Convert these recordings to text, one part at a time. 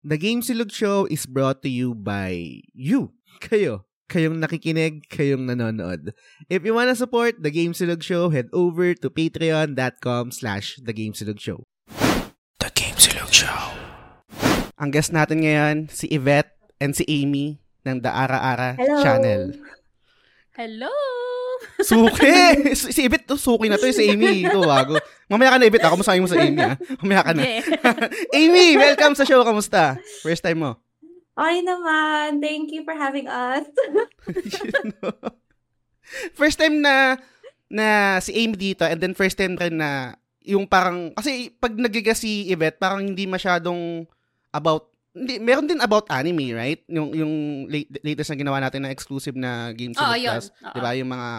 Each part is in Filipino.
The Game Silog Show is brought to you by you. Kayo. Kayong nakikinig, kayong nanonood. If you wanna support The Game Silog Show, head over to patreon.com slash The Game Silog Show. The Game Silog Show. Ang guest natin ngayon, si Yvette and si Amy ng The Ara Ara Hello. channel. Hello! Suki! si Yvette, to, suki na to. Si Amy, ito bago. Mamaya ka na, Yvette. Ako masabi mo sa Amy, ha? Mamaya ka na. Amy, welcome sa show. Kamusta? First time mo. Okay naman. Thank you for having us. first time na na si Amy dito and then first time rin na yung parang kasi pag nagiga si Yvette parang hindi masyadong about hindi meron din about anime right yung yung late, latest na ginawa natin na exclusive na game Oo, sa yun. Plus Oo. 'di ba yung mga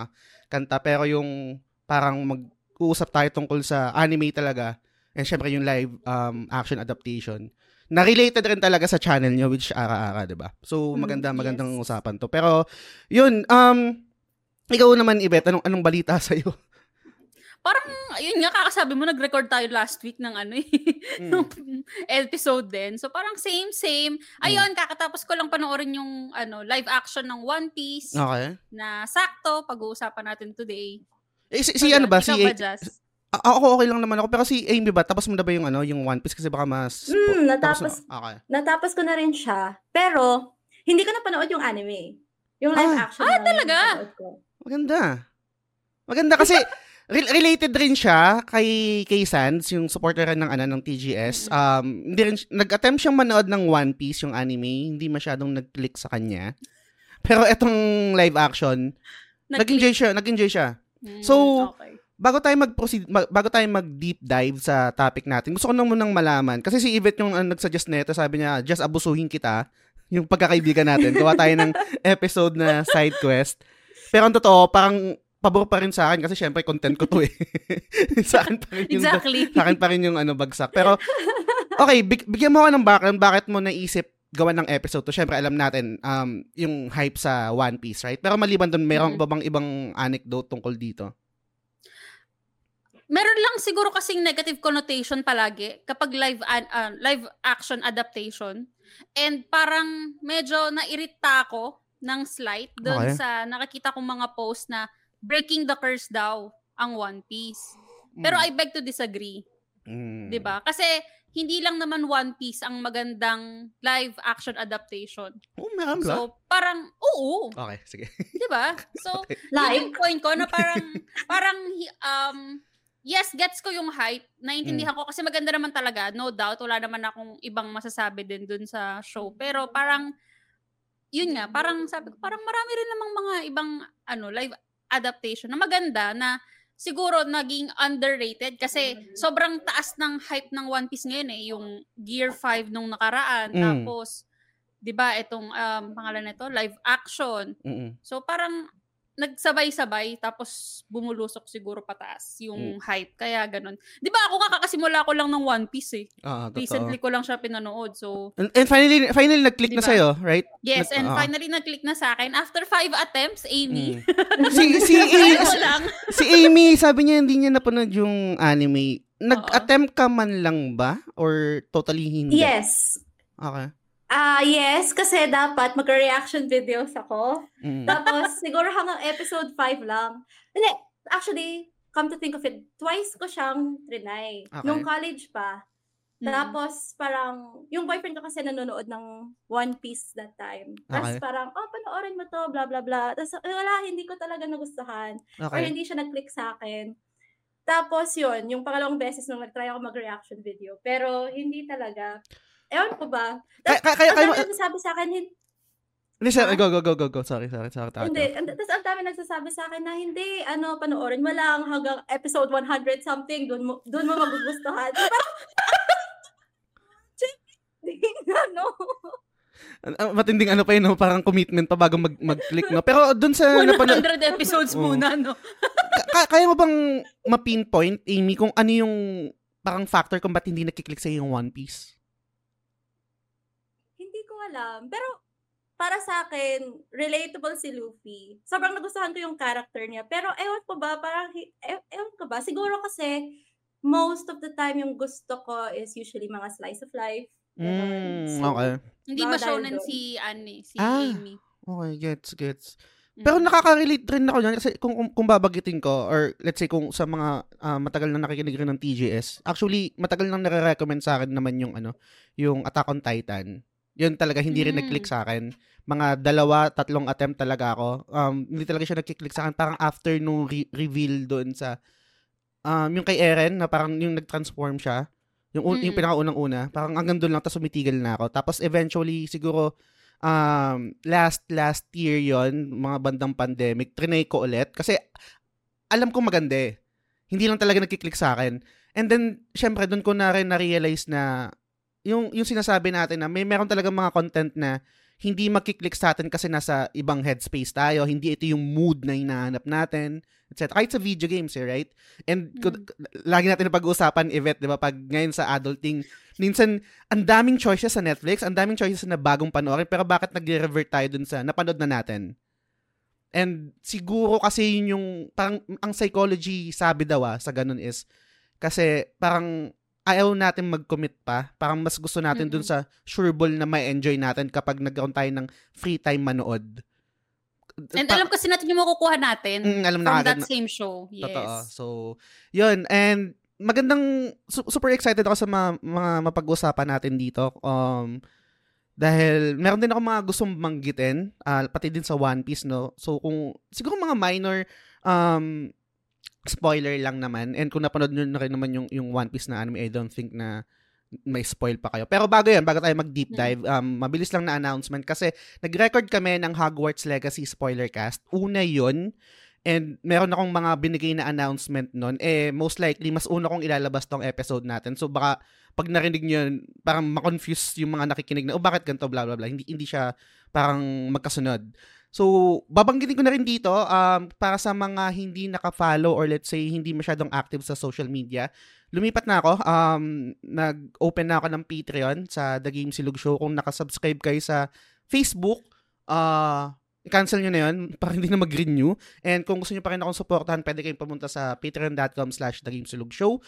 kanta pero yung parang mag-uusap tayo tungkol sa anime talaga and syempre yung live um, action adaptation na related rin talaga sa channel nyo which ara-ara 'di ba so Mm, maganda magandang yes. usapan to pero yun um ikaw naman, Ibet, anong, anong balita sa'yo? Parang, yun nga, kakasabi mo, nag-record tayo last week ng ano eh, Mm. episode din. So, parang same, same. Ayun, kakatapos ko lang panoorin yung ano live action ng One Piece Okay. na sakto, pag-uusapan natin today. Eh, si, So, si ano ba? Si, ba, Jazz? A- ako okay lang naman ako. Pero si Amy ba? Tapos mo na ba yung ano, yung One Piece? Kasi baka mas... Hmm, tapos natapos, na- Okay. natapos ko na rin siya. Pero, hindi ko napanood yung anime. Yung live Ah. action. Ah, talaga? Maganda. Maganda kasi re- related rin siya kay kay Sans, yung supporter rin ng ano ng TGS. Um, hindi rin nag-attempt siyang manood ng One Piece yung anime, hindi masyadong nag-click sa kanya. Pero etong live action, nag-enjoy siya, nag-enjoy siya. Hmm, So, okay. bago tayo mag-proceed, mag- bago tayo mag-deep dive sa topic natin, gusto ko nang munang malaman. Kasi si Yvette yung uh, nag-suggest nito, sabi niya, just abusuhin kita. Yung pagkakaibigan natin. Gawa tayo ng episode na side quest. Pero ang totoo, parang pabor pa rin sa akin kasi syempre content ko to eh. sa akin pa rin yung, Exactly. sa akin pa rin yung ano, bagsak. Pero, okay, big, bigyan mo ako ng background. Bakit mo naisip gawa ng episode to? Syempre, alam natin um, yung hype sa One Piece, right? Pero maliban doon, mayroon Mhm. ba bang ibang anecdote tungkol dito? Meron lang siguro kasing negative connotation palagi kapag live an- ah, live action adaptation. And parang medyo nairita ako ng slight doon Okay. sa nakakita kong mga post na breaking the curse daw ang One Piece. Pero I beg to disagree, Mm. 'di ba? Kasi hindi lang naman One Piece ang magandang live action adaptation. Oh, meron ba? So, parang oo, okay, sige. 'di ba? So, Okay. Like, yung point ko na parang parang hi- um yes gets ko yung hype Mm. naiintindihan ko kasi maganda naman talaga no doubt wala naman akong ibang masasabi din dun sa show pero parang yun nga parang sabi ko parang marami rin namang mga ibang ano live adaptation na maganda na siguro naging underrated kasi sobrang taas ng hype ng One Piece ngayon eh yung Gear 5 nung nakaraan Mm. tapos 'di ba itong um, pangalan nito live action Mm-mm. So parang nagsabay-sabay tapos bumulusok siguro pataas Mm. yung hype. Kaya ganun. 'Di ba ako nga kakasimula ko lang ng One Piece eh. Ah, totoo. Recently ko lang siya pinanood. So And, and finally, finally nag-click na Diba? sa'yo, right? yes, Nag- and ah. finally nag-click na sa akin after five attempts, Amy. Mm. si, si, ko lang. si Amy, sabi niya hindi niya napanood yung anime. Nag-attempt ka man lang ba? Or totally hindi? yes. Okay. Ah, yes, kasi dapat mag-reaction videos ako. Mm. Tapos, siguro hanggang episode 5 lang. Hindi, actually, come to think of it, twice ko siyang trinay. Okay. Nung college pa. Mm. Tapos, parang, yung boyfriend ko kasi nanonood ng One Piece that time. Tapos Okay. parang, oh, panoorin mo to, blah, blah, blah. Tapos, eh, wala, hindi ko talaga nagustuhan. Or Okay. hindi siya nag-click sa akin. Tapos, yun, yung pangalawang beses nung nag-try ako mag-reaction video. Pero, hindi talaga. Ewan ko ba? Kaya, kaya, kaya, Ang kaya, dami nagsasabi sa akin, hin- hindi, sir, go, go, go, go, go. Sorry, sorry, sorry. sorry, hindi. And, tapos ang dami nagsasabi sa akin na hindi, ano, panoorin mo lang hanggang episode 100 something, doon mo, doon mo magugustuhan. Ano? Ang- ang Matinding ano pa yun, no? parang commitment pa bago mag- mag-click, no? Pero dun sa, napanood, 100 episodes Oo. muna, no? ka- ka- kaya mo bang ma-pinpoint, Amy, kung ano yung parang factor kung ba't hindi nakiklik sa yung One Piece? Alam. Pero, para sa akin, relatable si Luffy. Sobrang nagustuhan ko yung character niya. Pero, ewan ko ba, parang, hi- e- ewan ko ba, siguro kasi, most of the time yung gusto ko is usually mga slice of life. Mm, So, okay. Hindi ba shonen si Annie, si Ah. Amy. Okay, gets, gets. Mm. Pero nakaka-relate rin ako dyan kasi kung, kung, kung babagitin ko or let's say kung sa mga ah, matagal na nakikinig rin ng TGS, actually matagal nang nare-recommend sa akin naman yung ano, yung Attack on Titan. Yun talaga hindi rin Mm. nag-click sa akin. Mga dalawa, tatlong attempt talaga ako. Um, hindi talaga siya nag-click sa akin. Parang after nung re- reveal doon sa um, yung kay Eren na parang yung nag-transform siya. Yung, un- yung Mm. pinakaunang-una. Parang hanggang doon lang tapos sumitigil na ako. Tapos eventually siguro um, last last year yon mga bandang pandemic, trinay ko ulit. Kasi alam ko maganda eh. Hindi lang talaga nagkiklik sa akin. And then, syempre, doon ko na rin na-realize na yung, yung sinasabi natin na may meron talaga mga content na hindi makiklik sa atin kasi nasa ibang headspace tayo. Hindi ito yung mood na hinahanap natin, etc. Kahit sa video games, eh, right? And Mm. lagi natin na pag-uusapan, Yvette, di ba? Pag ngayon sa adulting, minsan, ang daming choices sa Netflix, ang daming choices na bagong panoorin, pero bakit nag-revert tayo dun sa napanood na natin? And siguro kasi yun yung, parang, ang psychology sabi daw ah, sa ganun is, kasi parang ayaw natin mag-commit pa. Parang mas gusto natin dun Mm-mm. sa sure ball na may enjoy natin kapag nagkaroon tayo ng free time manood. And Pa- alam kasi natin yung makukuha natin Mm, alam na from agad that na- same show. Yes. Totoo. So, yun. And magandang, su- super excited ako sa mga, mga mapag-usapan natin dito. Um, dahil meron din ako mga gustong banggitin, ah, pati din sa One Piece, no? So, kung, siguro mga minor, um, spoiler lang naman. And kung napanood nyo na rin naman yung, yung One Piece na anime, I don't think na may spoil pa kayo. Pero bago yan, bago tayo mag-deep Mm. dive, um, mabilis lang na announcement kasi nag-record kami ng Hogwarts Legacy spoiler cast. Una yun, and meron akong mga binigay na announcement nun. Eh, most likely, mas una kong ilalabas tong episode natin. So, baka pag narinig nyo yun, parang makonfuse yung mga nakikinig na, oh, bakit ganito, blah, blah, blah. Hindi, hindi siya parang magkasunod. So, babanggitin ko na rin dito, um, para sa mga hindi naka-follow or let's say, hindi masyadong active sa social media, lumipat na ako. Um, nag-open na ako ng Patreon sa The Game Silog Show. Kung nakasubscribe kayo sa Facebook, uh, i-cancel nyo na yun para hindi na mag-renew. And kung gusto nyo pa rin akong supportahan, pwede kayong pumunta sa patreon.com slash Show.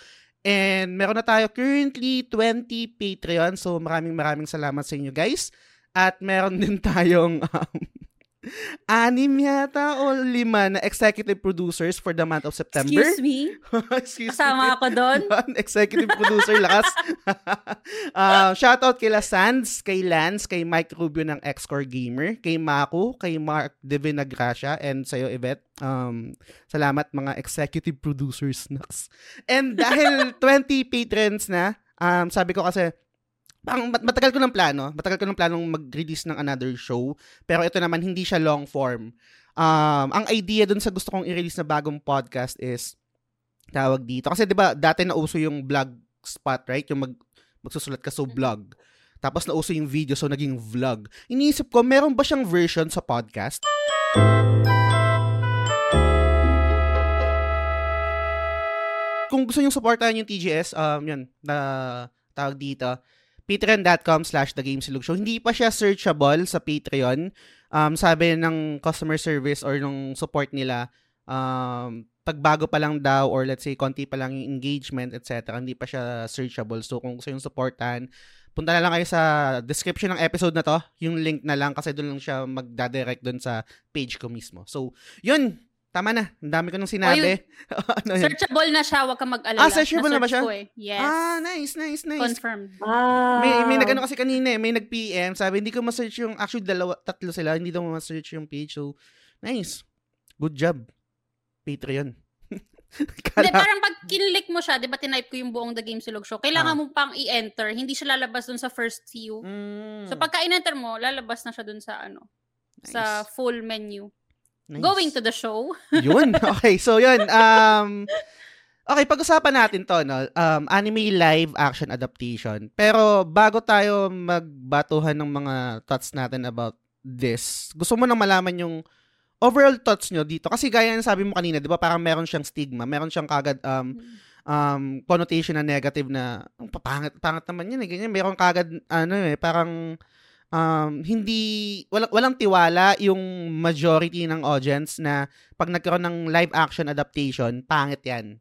And meron na tayo currently 20 Patreon. So maraming maraming salamat sa inyo guys. At meron din tayong um, anim yata o lima na executive producers for the month of September. Excuse me? Excuse me. Kasama ako doon? Executive producer lakas. uh, shoutout kay La Sands, kay Lance, kay Mike Rubio ng Xcore Gamer, kay Maku, kay Mark De Vinagracia, and sa'yo, Yvette. Um, salamat mga executive producers, Nax. And dahil 20 patrons na, um, sabi ko kasi, mat- matagal ko ng plano, matagal ko ng planong mag-release ng another show, pero ito naman hindi siya long form. Um, ang idea dun sa gusto kong i-release na bagong podcast is tawag dito. Kasi 'di ba dati nauso yung blog spot, right? Yung mag magsusulat ka so blog. Tapos nauso yung video so naging vlog. Iniisip ko, meron ba siyang version sa podcast? Kung gusto nyo supportahan yung TGS, um, yun, na tawag dito, patreon.com slash thegamesilog Hindi pa siya searchable sa Patreon. Um, sabi ng customer service or nung support nila, um, pagbago pa lang daw or let's say konti pa lang yung engagement, etc. Hindi pa siya searchable. So kung gusto yung supportan, punta na lang kayo sa description ng episode na to. Yung link na lang kasi doon lang siya magdadirect doon sa page ko mismo. So, yun. Tama na. Ang dami ko nung sinabi. ano yun? Searchable na siya, wag ka mag-alala. Ah, searchable na ba Na-search siya? ko eh. Yes. Ah, nice, nice, nice. Confirmed. Ah. May, may nagano kasi kanina eh, may nag-PM, sabi hindi ko ma-search yung, actually dalawa, tatlo sila, hindi daw ma-search yung page. So, nice. Good job. Patreon. Hindi, Kala, parang pag kinlik mo siya, di ba tinype ko yung buong The Game Silog Show, kailangan Ah. mo pang i-enter, hindi siya lalabas dun sa first view. Mm, So pagka in-enter mo, lalabas na siya dun sa ano, sa nice. full menu. Nice. Going to the show. yun. Okay, so yun. Um, okay, pag-usapan natin to, no? Um, anime live action adaptation. Pero bago tayo magbatuhan ng mga thoughts natin about this, gusto mo nang malaman yung overall thoughts nyo dito. Kasi gaya ng sabi mo kanina, di ba, parang meron siyang stigma. Meron siyang kagad um, um, connotation na negative na, "Ang papangit, pangit naman yun eh, ganyan. Meron kagad, ano eh, parang um, hindi, walang, walang tiwala yung majority ng audience na pag nagkaroon ng live action adaptation, pangit yan.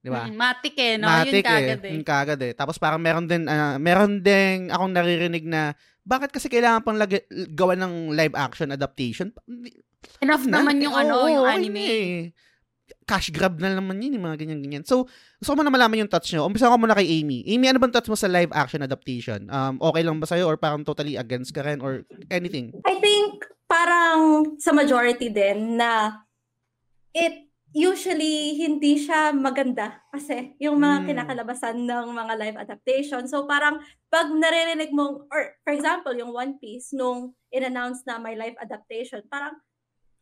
Di ba? Mm, matik eh, no? Matik yun kagad eh. eh. Yun kagad eh. Tapos parang meron din, ah, meron din akong naririnig na bakit kasi kailangan pang lagi, gawa ng live action adaptation? Enough na. naman yung Eh, ano, yung anime. eh. Cash grab na naman yun, yung mga ganyan-ganyan. So, gusto ko muna malaman yung thoughts nyo. Umpisa ko muna kay Amy. Amy, ano bang thoughts mo sa live action adaptation? Um, okay lang ba sa'yo or parang totally against ka rin or anything? I think parang sa majority din na it usually hindi siya maganda kasi yung mga Mm. kinakalabasan ng mga live adaptation. So parang pag naririnig mong, or for example, yung One Piece, nung in-announce na may live adaptation, parang,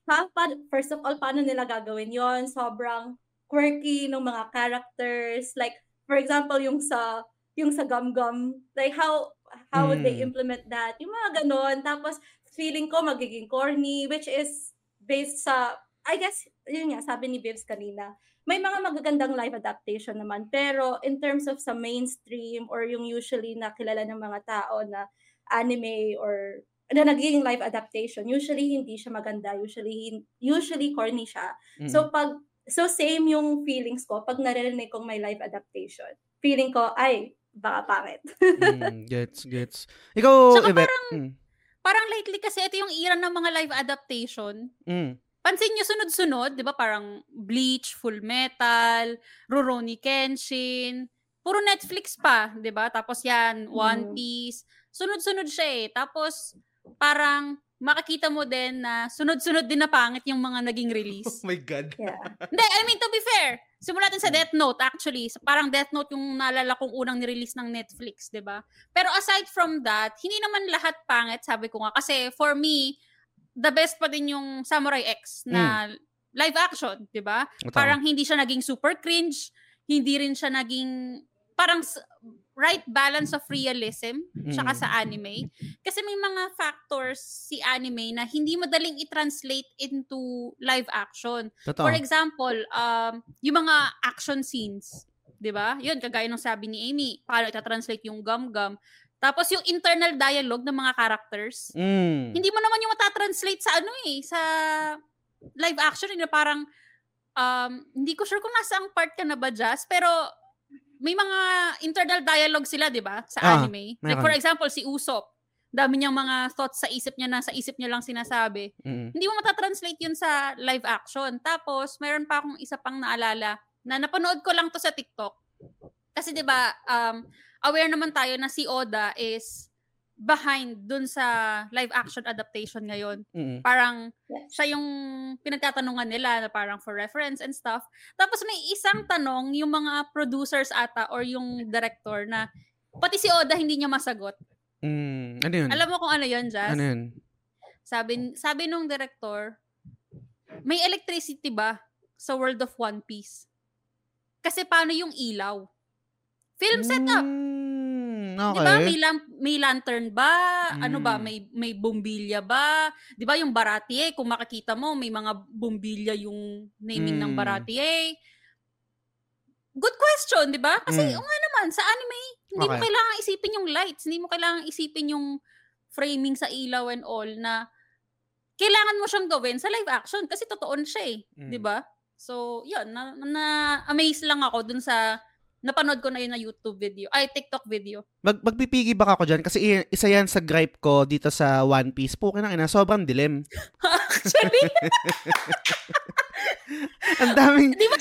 ha, pa- first of all, paano nila gagawin yon Sobrang quirky ng mga characters. Like, for example, yung sa, yung sa Gum Gum, like how, how would they Mm. implement that? Yung mga ganon. Tapos, feeling ko magiging corny, which is based sa, I guess, yun nga, sabi ni Bivs kanina, may mga magagandang live adaptation naman. Pero in terms of sa mainstream or yung usually na kilala ng mga tao na anime or na nagiging live adaptation, usually hindi siya maganda. Usually, usually corny siya. Mm. So pag so same yung feelings ko pag naririnig kong may live adaptation. Feeling ko ay baka pangit. Mm, gets, gets. Ikaw, Tsaka Yvette. parang- Mm, Parang lately kasi ito yung era ng mga live adaptation. mm, Pansin nyo sunod-sunod, di ba? Parang Bleach, Full Metal, Rurouni Kenshin. Puro Netflix pa, di ba? Tapos yan, One Mm. Piece. Sunod-sunod siya eh. Tapos parang makikita mo din na sunod-sunod din na pangit yung mga naging release. Oh my God. Yeah. Hindi, I mean, to be fair, simula natin sa Death Note, actually. So, Parang Death Note yung naalala kong unang nirelease ng Netflix, di ba? Pero aside from that, hindi naman lahat pangit, sabi ko nga. Kasi for me, the best pa din yung Samurai X na live action, di ba? Tama. Parang hindi siya naging super cringe, hindi rin siya naging parang right balance of realism tsaka Mm. sa anime. Kasi may mga factors si anime na hindi madaling i-translate into live action. Totoo. For example, um, yung mga action scenes, 'di ba? 'Yun kagaya ng sabi ni Amy, paano ita-translate yung gum-gum. Tapos yung internal dialogue ng mga characters, Mm. hindi mo naman yung matatranslate sa ano eh, sa live action eh, na parang um, hindi ko sure kung nasa ang part ka na ba, Jazz, pero may mga internal dialogue sila, 'di ba, sa Ah, anime. Like for meron. example, si Usopp, dami niyang mga thoughts sa isip niya na sa isip niya lang sinasabi Mm. hindi mo matatranslate yun sa live action. Tapos, mayroon pa akong isa pang naalala na napanood ko lang to sa TikTok. Kasi 'di ba, um, aware naman tayo na si Oda is behind dun sa live action adaptation ngayon. Mm. Parang Yes. siya yung pinagtatanungan nila na parang for reference and stuff. Tapos may isang tanong yung mga producers ata or yung director na pati si Oda hindi niya masagot. Mm. Ano yun? Alam mo kung ano yun, Jazz? ano yun? Sabi sabi nung director, may electricity ba sa world of One Piece? Kasi paano yung ilaw? Film setup. Mm, Di ba? okay. May, lam- may lantern ba? Ano ba? Mm. May may bombilya ba? Di ba yung Baratie, kung makikita mo, may mga bombilya yung naming ng Mm. Baratie. Good question, di ba? Kasi, Mm. o nga naman, sa anime, hindi mo Okay. kailangan isipin yung lights, hindi mo kailangan isipin yung framing sa ilaw and all na kailangan mo siyang gawin sa live action kasi totoo siya eh. Mm. Di ba? So, yun, na, na amaze lang ako dun sa napanood ko na yun na YouTube video, ay TikTok video. Mag magpipigi ba ako dyan? Kasi isa yan sa gripe ko dito sa One Piece. Pukin na ina, sobrang dilim. Actually, Ang daming... di ba?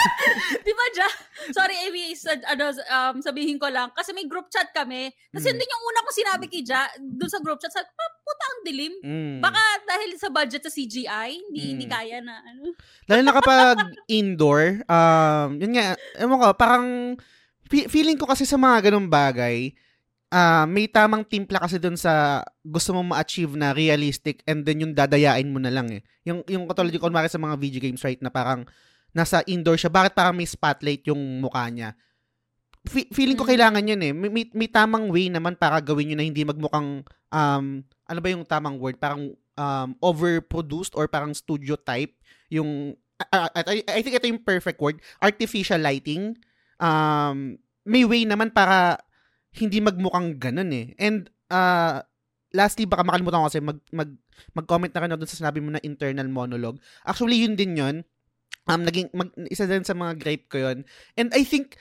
di ba, Ja? Sorry, Amy, sa, ano, um, sabihin ko lang. Kasi may group chat kami. Kasi Mm. yun din yung una kong sinabi kay Ja, dun sa group chat, sabi, "Pa, puta ang dilim. Mm. Baka dahil sa budget sa CGI, hindi, hindi Mm. kaya na, ano. Lalo na kapag indoor, um, yun nga, ewan ko, parang fe- feeling ko kasi sa mga ganung bagay, ah may tamang timpla kasi dun sa gusto mong ma-achieve na realistic and then yung dadayain mo na lang eh. Yung, yung katulad yung kunwari sa mga video games, right, na parang nasa indoor siya, bakit parang may spotlight yung mukha niya? Fe- feeling ko Mm. kailangan yun eh. May, may, may tamang way naman para gawin yun na hindi magmukhang, um, ano ba yung tamang word? Parang um, overproduced or parang studio type yung ah, I, I think ito yung perfect word artificial lighting um may way naman para hindi magmukhang ganun eh. And uh, lastly baka makalimutan ko kasi mag, mag mag-comment na ako dun sa sinabi mo na internal monologue. Actually yun din yun. Um, naging, mag, isa din sa mga gripe ko yun. And I think,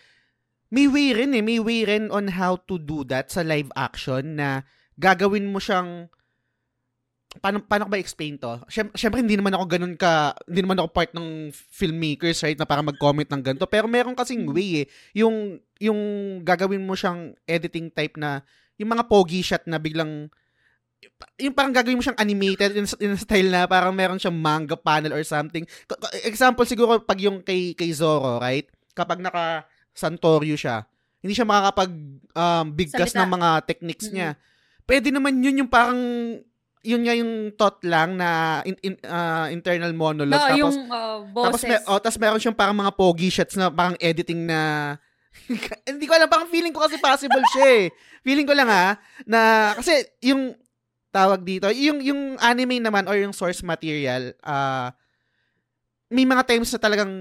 may way rin eh, may way rin on how to do that sa live action na gagawin mo siyang paano, paano ko ba explain to? Syempre, hindi naman ako ganun ka, hindi naman ako part ng filmmakers, right, na para mag-comment ng ganito. Pero meron kasing way eh. Yung, yung gagawin mo siyang editing type na, yung mga pogi shot na biglang, yung parang gagawin mo siyang animated in, in style na parang meron siyang manga panel or something. Example siguro pag yung kay, kay Zoro, right? Kapag naka Santorio siya, hindi siya makakapag um, bigkas ng mga techniques niya. Pwede naman yun yung parang yun nga yung thought lang na in, in, ah, internal monologue. No, tapos, yung uh, tapos, boses. may, oh, tapos meron siyang parang mga pogi shots na parang editing na hindi ko alam, parang feeling ko kasi possible siya eh. Feeling ko lang ha, na kasi yung tawag dito, yung yung anime naman or yung source material, ah may mga times na talagang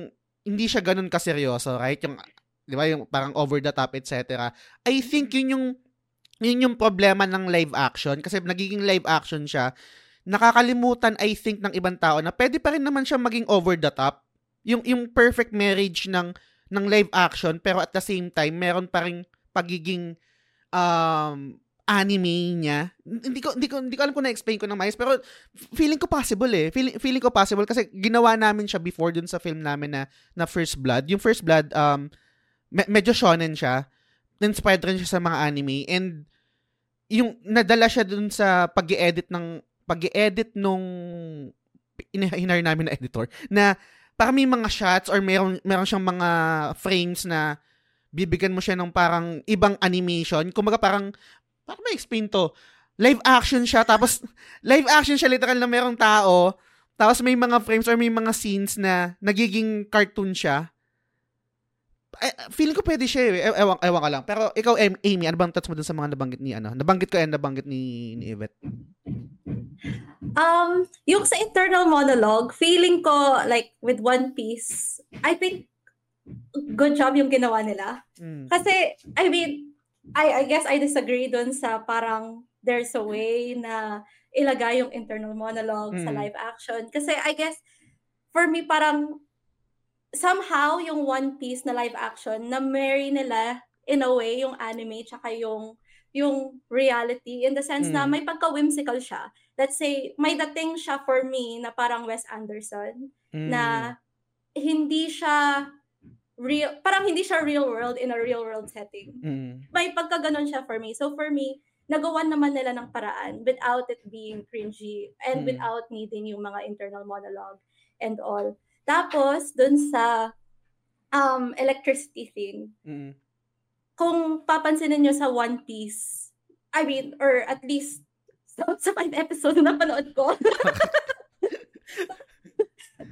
hindi siya ganun kaseryoso, right? Yung 'di ba, yung parang over the top etc. I think yun yung yun yung problema ng live action kasi nagiging live action siya. Nakakalimutan I think ng ibang tao na pwede pa rin naman siya maging over the top. Yung yung perfect marriage ng ng live action pero at the same time meron pa ring pagiging um anime niya. Hindi ko hindi ko hindi ko alam kung na-explain ko ng maayos pero feeling ko possible eh. Feeling feeling ko possible kasi ginawa namin siya before dun sa film namin na na First Blood. Yung First Blood um me- medyo shonen siya. Inspired rin siya sa mga anime and yung nadala siya dun sa pag-edit ng pag-edit nung ina- hinar namin na editor na parang may mga shots or meron meron siyang mga frames na bibigyan mo siya ng parang ibang animation. Kumbaga parang paano ba explain to? Live action siya tapos live action siya literal na merong tao tapos may mga frames or may mga scenes na nagiging cartoon siya. Eh, feeling ko pwede siya eh. Ewan, ewan ka lang. Pero ikaw, Amy, ano bang thoughts mo dun sa mga nabanggit ni, ano? Nabanggit ko yan, nabanggit ni, ni Yvette. Um, yung sa internal monologue, feeling ko, like, with One Piece, I think, good job yung ginawa nila. Mm. Kasi, I mean, I, I guess I disagree dun sa parang there's a way na ilagay yung internal monologue sa Mm. live action. Kasi I guess, for me, parang somehow yung One Piece na live action, na marry nila in a way yung anime tsaka yung yung reality in the sense na Mm. may pagka-whimsical siya. Let's say, may dating siya for me na parang Wes Anderson Mm. na hindi siya real, parang hindi siya real world in a real world setting. Mm. May pagkaganon siya for me. So for me, nagawa naman nila ng paraan without it being cringy and Mm. without needing yung mga internal monologue and all. Tapos, dun sa um, electricity thing, Mm. kung papansinin nyo sa One Piece, I mean, or at least sa, sa five episode na napanood ko,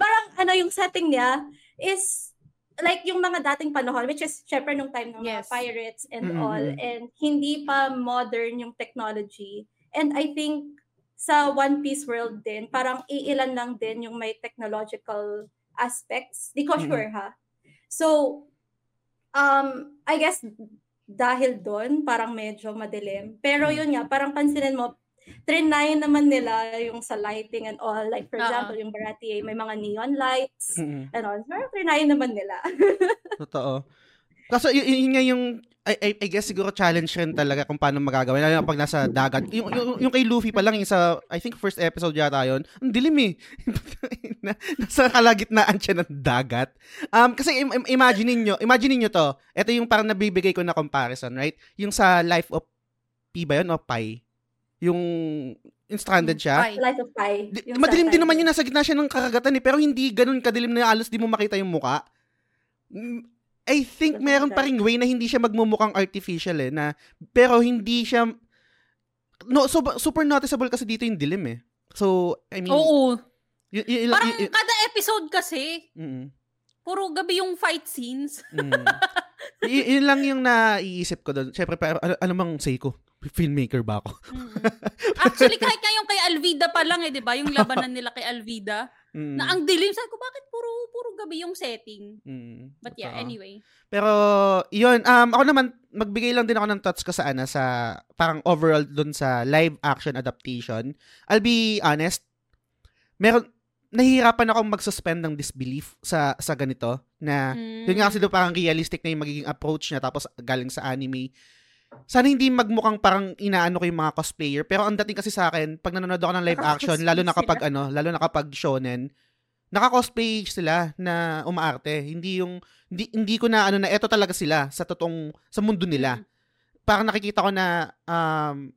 parang ano yung setting niya is like yung mga dating panahon, which is syempre nung time ng mga Yes. pirates and Mhm. all, and hindi pa modern yung technology. And I think sa One Piece world din, parang iilan lang din yung may technological aspects. Di ko Mhm. sure ha. So, um, I guess dahil doon, parang medyo madilim. Pero yun nga, parang pansinin mo, trinay naman nila yung sa lighting and all. Like, for example, yung Barati, may mga neon lights Mm. and all. Parang trinay naman nila. Totoo. Kaso y- yun nga yung I, I, I guess siguro challenge rin talaga kung paano magagawa. Lalo na pag nasa dagat. Yung, yung, yung kay Luffy pa lang, yung sa, I think first episode yata yun, ang dilim eh. Na- nasa kalagitnaan siya ng dagat. Um, kasi im- im- imagine niyo imagine niyo to. Ito yung parang nabibigay ko na comparison, right? Yung sa Life of P ba yun o Pi? Yung, yung stranded siya. Pi. Life of Pi. Di, madilim din naman yun, nasa gitna siya ng karagatan eh, pero hindi ganun kadilim na alos di mo makita yung muka. I think meron pa ring way na hindi siya magmumukhang artificial eh, na, pero hindi siya, no, so, super noticeable kasi dito yung dilim eh. So, I mean, Oo. y- y- y- Parang y- y- kada episode kasi, mm, puro gabi yung fight scenes. mm. Y- yun lang yung naiisip ko doon. Siyempre, pa, ano, ano mang say ko? Filmmaker ba ako? Mm. Actually, kahit nga yung kay Alvida pa lang eh, di ba? Yung labanan nila kay Alvida. Mm, Na ang dilim. Sabi ko, bakit puro, puro gabi yung setting? mm, But yeah, totoo. anyway. Pero, yun, um, ako naman, magbigay lang din ako ng thoughts ko sa, ano, sa, parang overall dun sa live action adaptation. I'll be honest, meron, nahihirapan akong mag-suspend ng disbelief sa sa ganito na Mm. yun nga kasi doon parang realistic na yung magiging approach niya tapos galing sa anime. Sana hindi magmukhang parang inaano ko yung mga cosplayer pero ang dating kasi sa akin pag nanonood ako ng live action lalo na kapag ano lalo na kapag shonen naka-cosplay sila na umaarte hindi yung hindi, hindi ko na ano na eto talaga sila sa totoong sa mundo nila Mm. parang nakikita ko na um,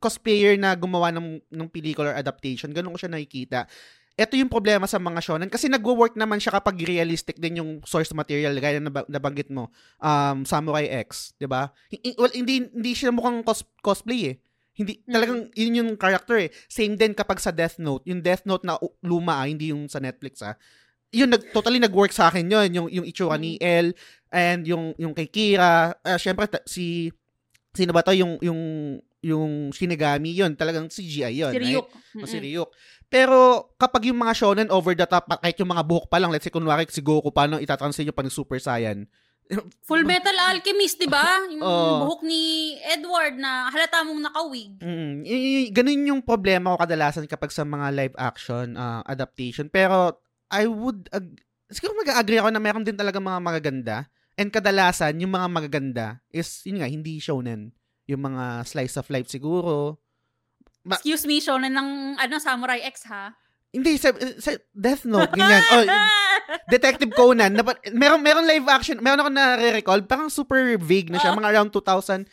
cosplayer na gumawa ng, ng pelikula or adaptation. Ganun ko siya nakikita. Ito yung problema sa mga shonen kasi nagwo-work naman siya kapag realistic din yung source material gaya na nab- nabanggit mo um Samurai X, 'di ba? Well, hindi hindi siya mukhang cos- cosplay eh. Hindi Mm. talagang yun yung character eh. Same din kapag sa Death Note, yung Death Note na luma ah, hindi yung sa Netflix ah. Yun nag totally nag-work sa akin yun, yung yung itsura ni El and yung yung kay Kira, uh, syempre ta- si sino ba to yung yung yung Shinigami yun, talagang CGI yun. Si right? O si Mm-mm. Ryuk. Pero kapag yung mga shonen over the top, kahit yung mga buhok pa lang, let's say kunwari si Goku, paano itatranslate nyo pa ng Super Saiyan? Full Metal Alchemist, di ba? Yung Oo. buhok ni Edward na halata mong nakawig. Mm, y- ganun yung problema ko kadalasan kapag sa mga live action ah, adaptation. Pero I would, ag- siguro mag-agree ako na meron din talaga mga magaganda. And kadalasan, yung mga magaganda is, yun nga, hindi shonen. Yung mga slice of life siguro. Ma- Excuse me, shonen ng ano, Samurai X, ha? Hindi, sa, sa Death Note, ganyan. oh, Detective Conan, na, meron, meron live action, meron ako na-recall, parang super vague na siya, Oo. mga around 2005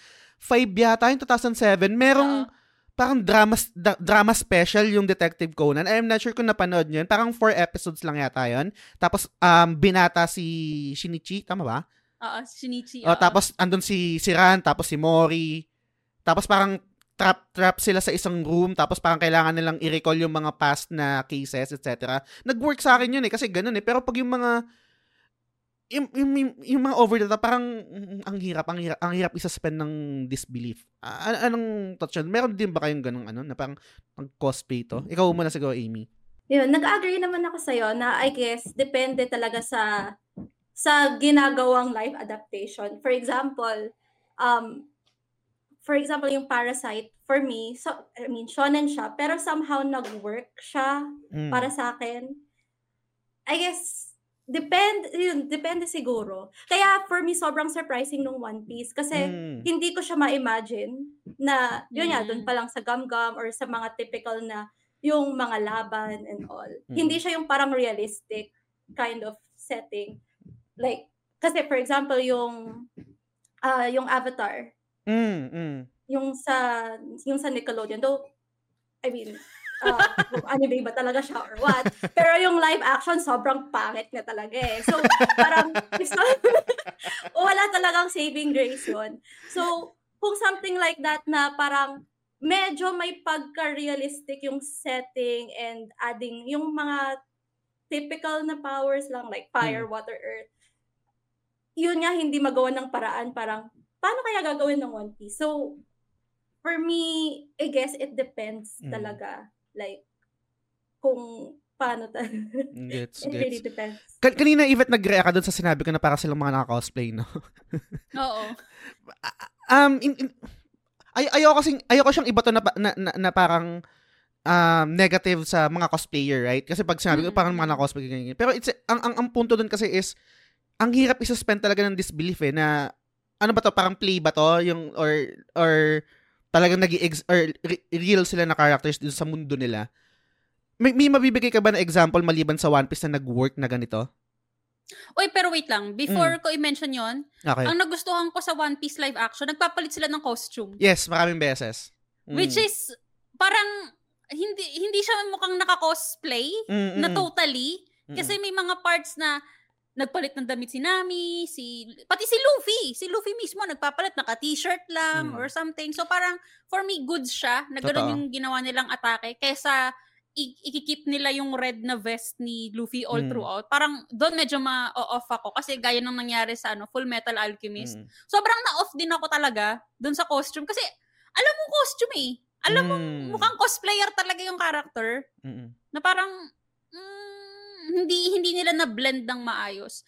yata, yung 2007, merong Oo. parang drama da- drama special yung Detective Conan. I'm not sure kung napanood niyo yun. Parang four episodes lang yata yun. Tapos, um, binata si Shinichi, tama ba? Oo, Shinichi. O, oo. tapos, andun si, si Ran, tapos si Mori. Tapos, parang trap trap sila sa isang room tapos parang kailangan nilang i-recall yung mga past na cases etc. Nag-work sa akin yun eh kasi ganun eh pero pag yung mga yung, yung, yung, yung mga over the top parang mm, ang hirap ang hirap ang hirap i-suspend ng disbelief. An- anong touch yun? Meron din ba kayong ganung ano na parang pang cosplay to? Ikaw muna siguro Amy. Yun, nag-agree naman ako sa'yo na I guess depende talaga sa sa ginagawang live adaptation. For example, um, for example, yung Parasite, for me, so, I mean, shonen siya, pero somehow nag-work siya Mm. para sa akin. I guess, depend, yun, depende siguro. Kaya for me, sobrang surprising nung One Piece kasi Mm. hindi ko siya ma-imagine na, yun nga, Mm. doon pa lang sa gum-gum or sa mga typical na yung mga laban and all. Mm. Hindi siya yung parang realistic kind of setting. Like, kasi for example, yung ah yung Avatar, Mm, mm. yung sa yung sa Nickelodeon, though, I mean, uh, anime ba talaga siya or what. Pero yung live action, sobrang pangit niya talaga eh. So, parang, wala talagang saving grace yun. So, kung something like that na parang medyo may pagka-realistic yung setting and adding yung mga typical na powers lang like fire, water, earth, yun nga hindi magawa ng paraan parang paano kaya gagawin ng One Piece? So, for me, I guess it depends Mm. talaga. Like, kung paano ta- Gets, it really gets. depends. Kan- kanina Yvette nag-react ka dun sa sinabi ko na para silang mga naka-cosplay, no? Oo. um in, in, ay ayoko kasing ayoko siyang iba to na, na, na, na parang um, negative sa mga cosplayer, right? Kasi pag sinabi ko Mm. parang mga na-cosplay ganyan. Pero it's ang, ang ang punto doon kasi is ang hirap i-suspend talaga ng disbelief eh na ano ba to parang play ba to yung or or talagang nag or re- real sila na characters dun sa mundo nila. May, may mabibigay ka ba na example maliban sa One Piece na nag-work na ganito? Uy, pero wait lang. Before ko i-mention yon Okay. ang nagustuhan ko sa One Piece live action, nagpapalit sila ng costume. yes, maraming beses. Mm. Which is, parang, hindi hindi siya mukhang naka-cosplay Mm, na mm, totally. mm, Kasi may mga parts na nagpalit ng damit si Nami, si pati si Luffy, si Luffy mismo nagpapalit naka-t-shirt lang Mm. or something. So parang for me goods siya na Totoo. gano'n yung ginawa nilang atake kaysa i- ikikip nila yung red na vest ni Luffy all Mm. throughout. Parang doon medyo ma-off ako kasi gaya ng nangyari sa ano Full Metal Alchemist. mm. Sobrang na-off din ako talaga doon sa costume kasi alam mo costume eh. Alam mo Mm. mukhang cosplayer talaga yung character Mm-mm. na parang mm, hindi hindi nila na blend ng maayos.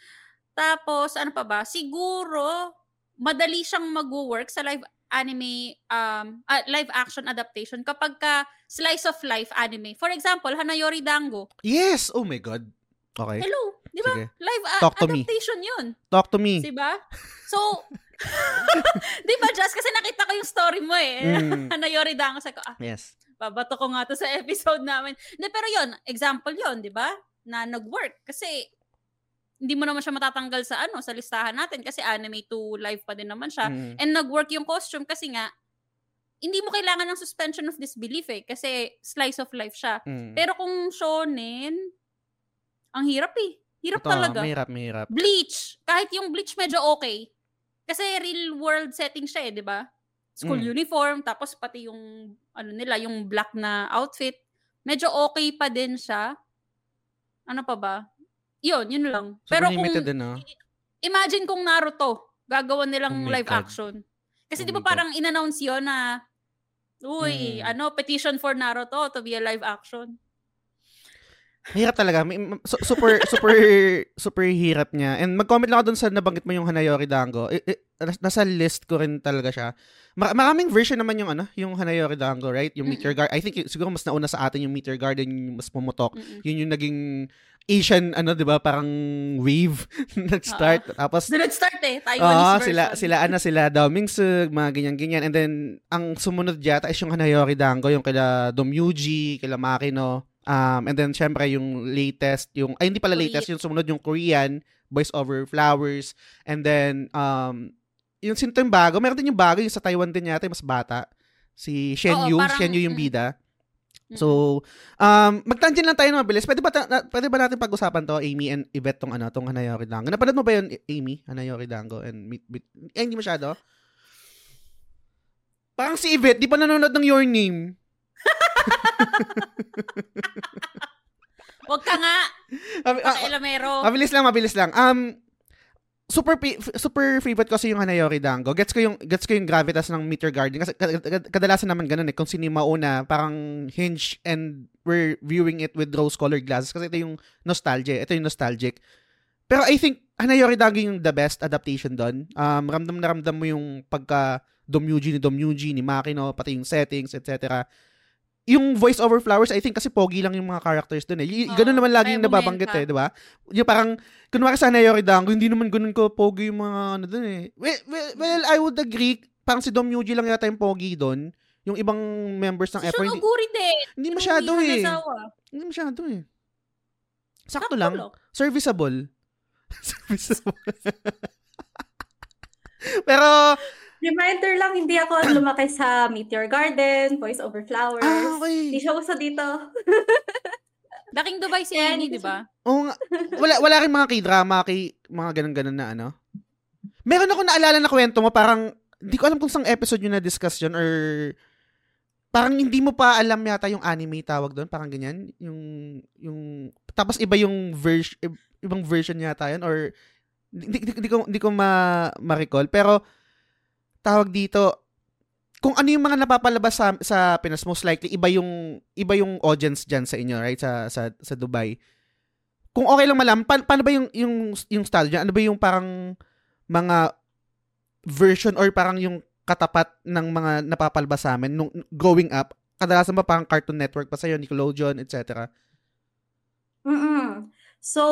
Tapos ano pa ba? Siguro madali siyang mag-work sa live anime um ah, live action adaptation kapag ka slice of life anime. For example, Hanayori Dango. Yes! Oh my God. Okay. Hello, 'di ba? Live a- Talk to me. adaptation 'yun. Talk to me. 'Di ba? So 'di ba just kasi nakita ko yung story mo eh. Mm. Hanayori Dango sa ko, ah, Yes. babato ko nga to sa episode namin. Hindi, pero yon example yon di ba? Na nag-work. Kasi, hindi mo naman siya matatanggal sa ano, sa listahan natin kasi anime to live pa din naman siya. Mm. And nag-work yung costume kasi nga, hindi mo kailangan ng suspension of disbelief eh, kasi slice of life siya. Mm. Pero kung shonen, ang hirap eh. Hirap Totoo, talaga. Mahirap, mahirap. Bleach, kahit yung Bleach medyo okay. Kasi real world setting siya eh, di ba? School Mm. uniform, tapos pati yung, ano nila, yung black na outfit. Medyo okay pa din siya. Ano pa ba? Yun, yun lang. Super Pero kung, din, no? imagine kung Naruto, gagawa nilang Oh live God. action. Kasi Oh di ba my God. parang in-announce yun na, uy, Mm. ano, petition for Naruto to be a live action. Hirap talaga. May- su- super, super, super hirap niya. And mag-comment lang ako dun sa nabanggit mo yung Hanayori Dango. I- i- nas- nasa list ko rin talaga siya. Mar- maraming version naman yung ano, yung Hanayori Dango, right? Yung Meteor Garden. I think siguro mas nauna sa atin yung Meteor Garden, yung mas pumutok. Mm-mm. Yun yung naging Asian, ano, di ba? Parang wave nag-start. Tapos, Doon nag-start eh, Taiwanese Oo, version. sila, sila, ano, sila Domingsug, mga ganyan-ganyan. And then, ang sumunod yata is yung Hanayori Dango, yung kila Domyuji, kila Makino. Um, and then, syempre, yung latest, yung, ay, hindi pala Korean. latest, yung sumunod yung Korean, Voice Over Flowers. And then, um, yung sinto yung bago, meron din yung bago, yung sa Taiwan din yata, mas bata. Si Shen Yu, Shen Yu yung bida. So, um, magtangent lang tayo ng mabilis. Pwede ba, ta- na- pwede ba natin pag-usapan to, Amy and Yvette, tong ano, tong Hanayori Dango? Napanood mo ba yun, Amy? Hanayori Dango and Meet, meet eh, hindi masyado? Parang si Yvette, di pa nanonood ng Your Name. Wag ka nga, Abi- ah. Mabilis lang, mabilis lang. Um, super super favorite ko kasi yung Hanayori Dango. Gets ko yung gets ko yung gravitas ng Meteor Garden kasi kad- kad- kadalasan naman ganun eh kung sino mauna parang hinge and we're viewing it with rose colored glasses kasi ito yung nostalgia, ito yung nostalgic. Pero I think Hanayori Dango yung the best adaptation doon. Um, ramdam na ramdam mo yung pagka Domyuji ni Domyuji ni Makino, pati yung settings, etc. Yung voice over flowers, I think kasi pogi lang yung mga characters doon eh. Y- Oo, ganun naman laging nababanggit eh, di ba? Yung parang, kunwari sa Hanayori Dango, hindi naman ganun ko pogi yung mga ano doon eh. Well, well, well, I would agree, parang si Dom Yuji lang yata yung pogi doon. Yung ibang members ng Si F4, Shun hindi, Oguri din. hindi masyado eh. Hindi masyado eh. Sakto Sakto lang. Serviceable. Serviceable. Pero, Reminder lang, hindi ako lumaki sa Meteor Garden, Voice Over Flowers. ah, Hindi okay. siya uso dito. Daking Dubai si hindi di ba? Oo nga. Wala, wala rin mga k-drama, kay, mga ganun-ganun na ano. Meron ako naalala na kwento mo, parang, hindi ko alam kung saan episode yun na-discuss yun, or parang hindi mo pa alam yata yung anime tawag doon, parang ganyan. Yung, yung, tapos iba yung version, ibang version yata yun, or, hindi, hindi, hindi ko, hindi ko ma, ma-recall. Pero, tawag dito, kung ano yung mga napapalabas sa sa Pinas most likely iba yung iba yung audience diyan sa inyo right sa sa sa Dubai kung okay lang malaman pa- paano ba yung yung yung style diyan ano ba yung parang mga version or parang yung katapat ng mga napapalabas sa amin nung growing up kadalasan ba parang Cartoon Network pa sa'yo, Nickelodeon, etc. Mm-mm. So,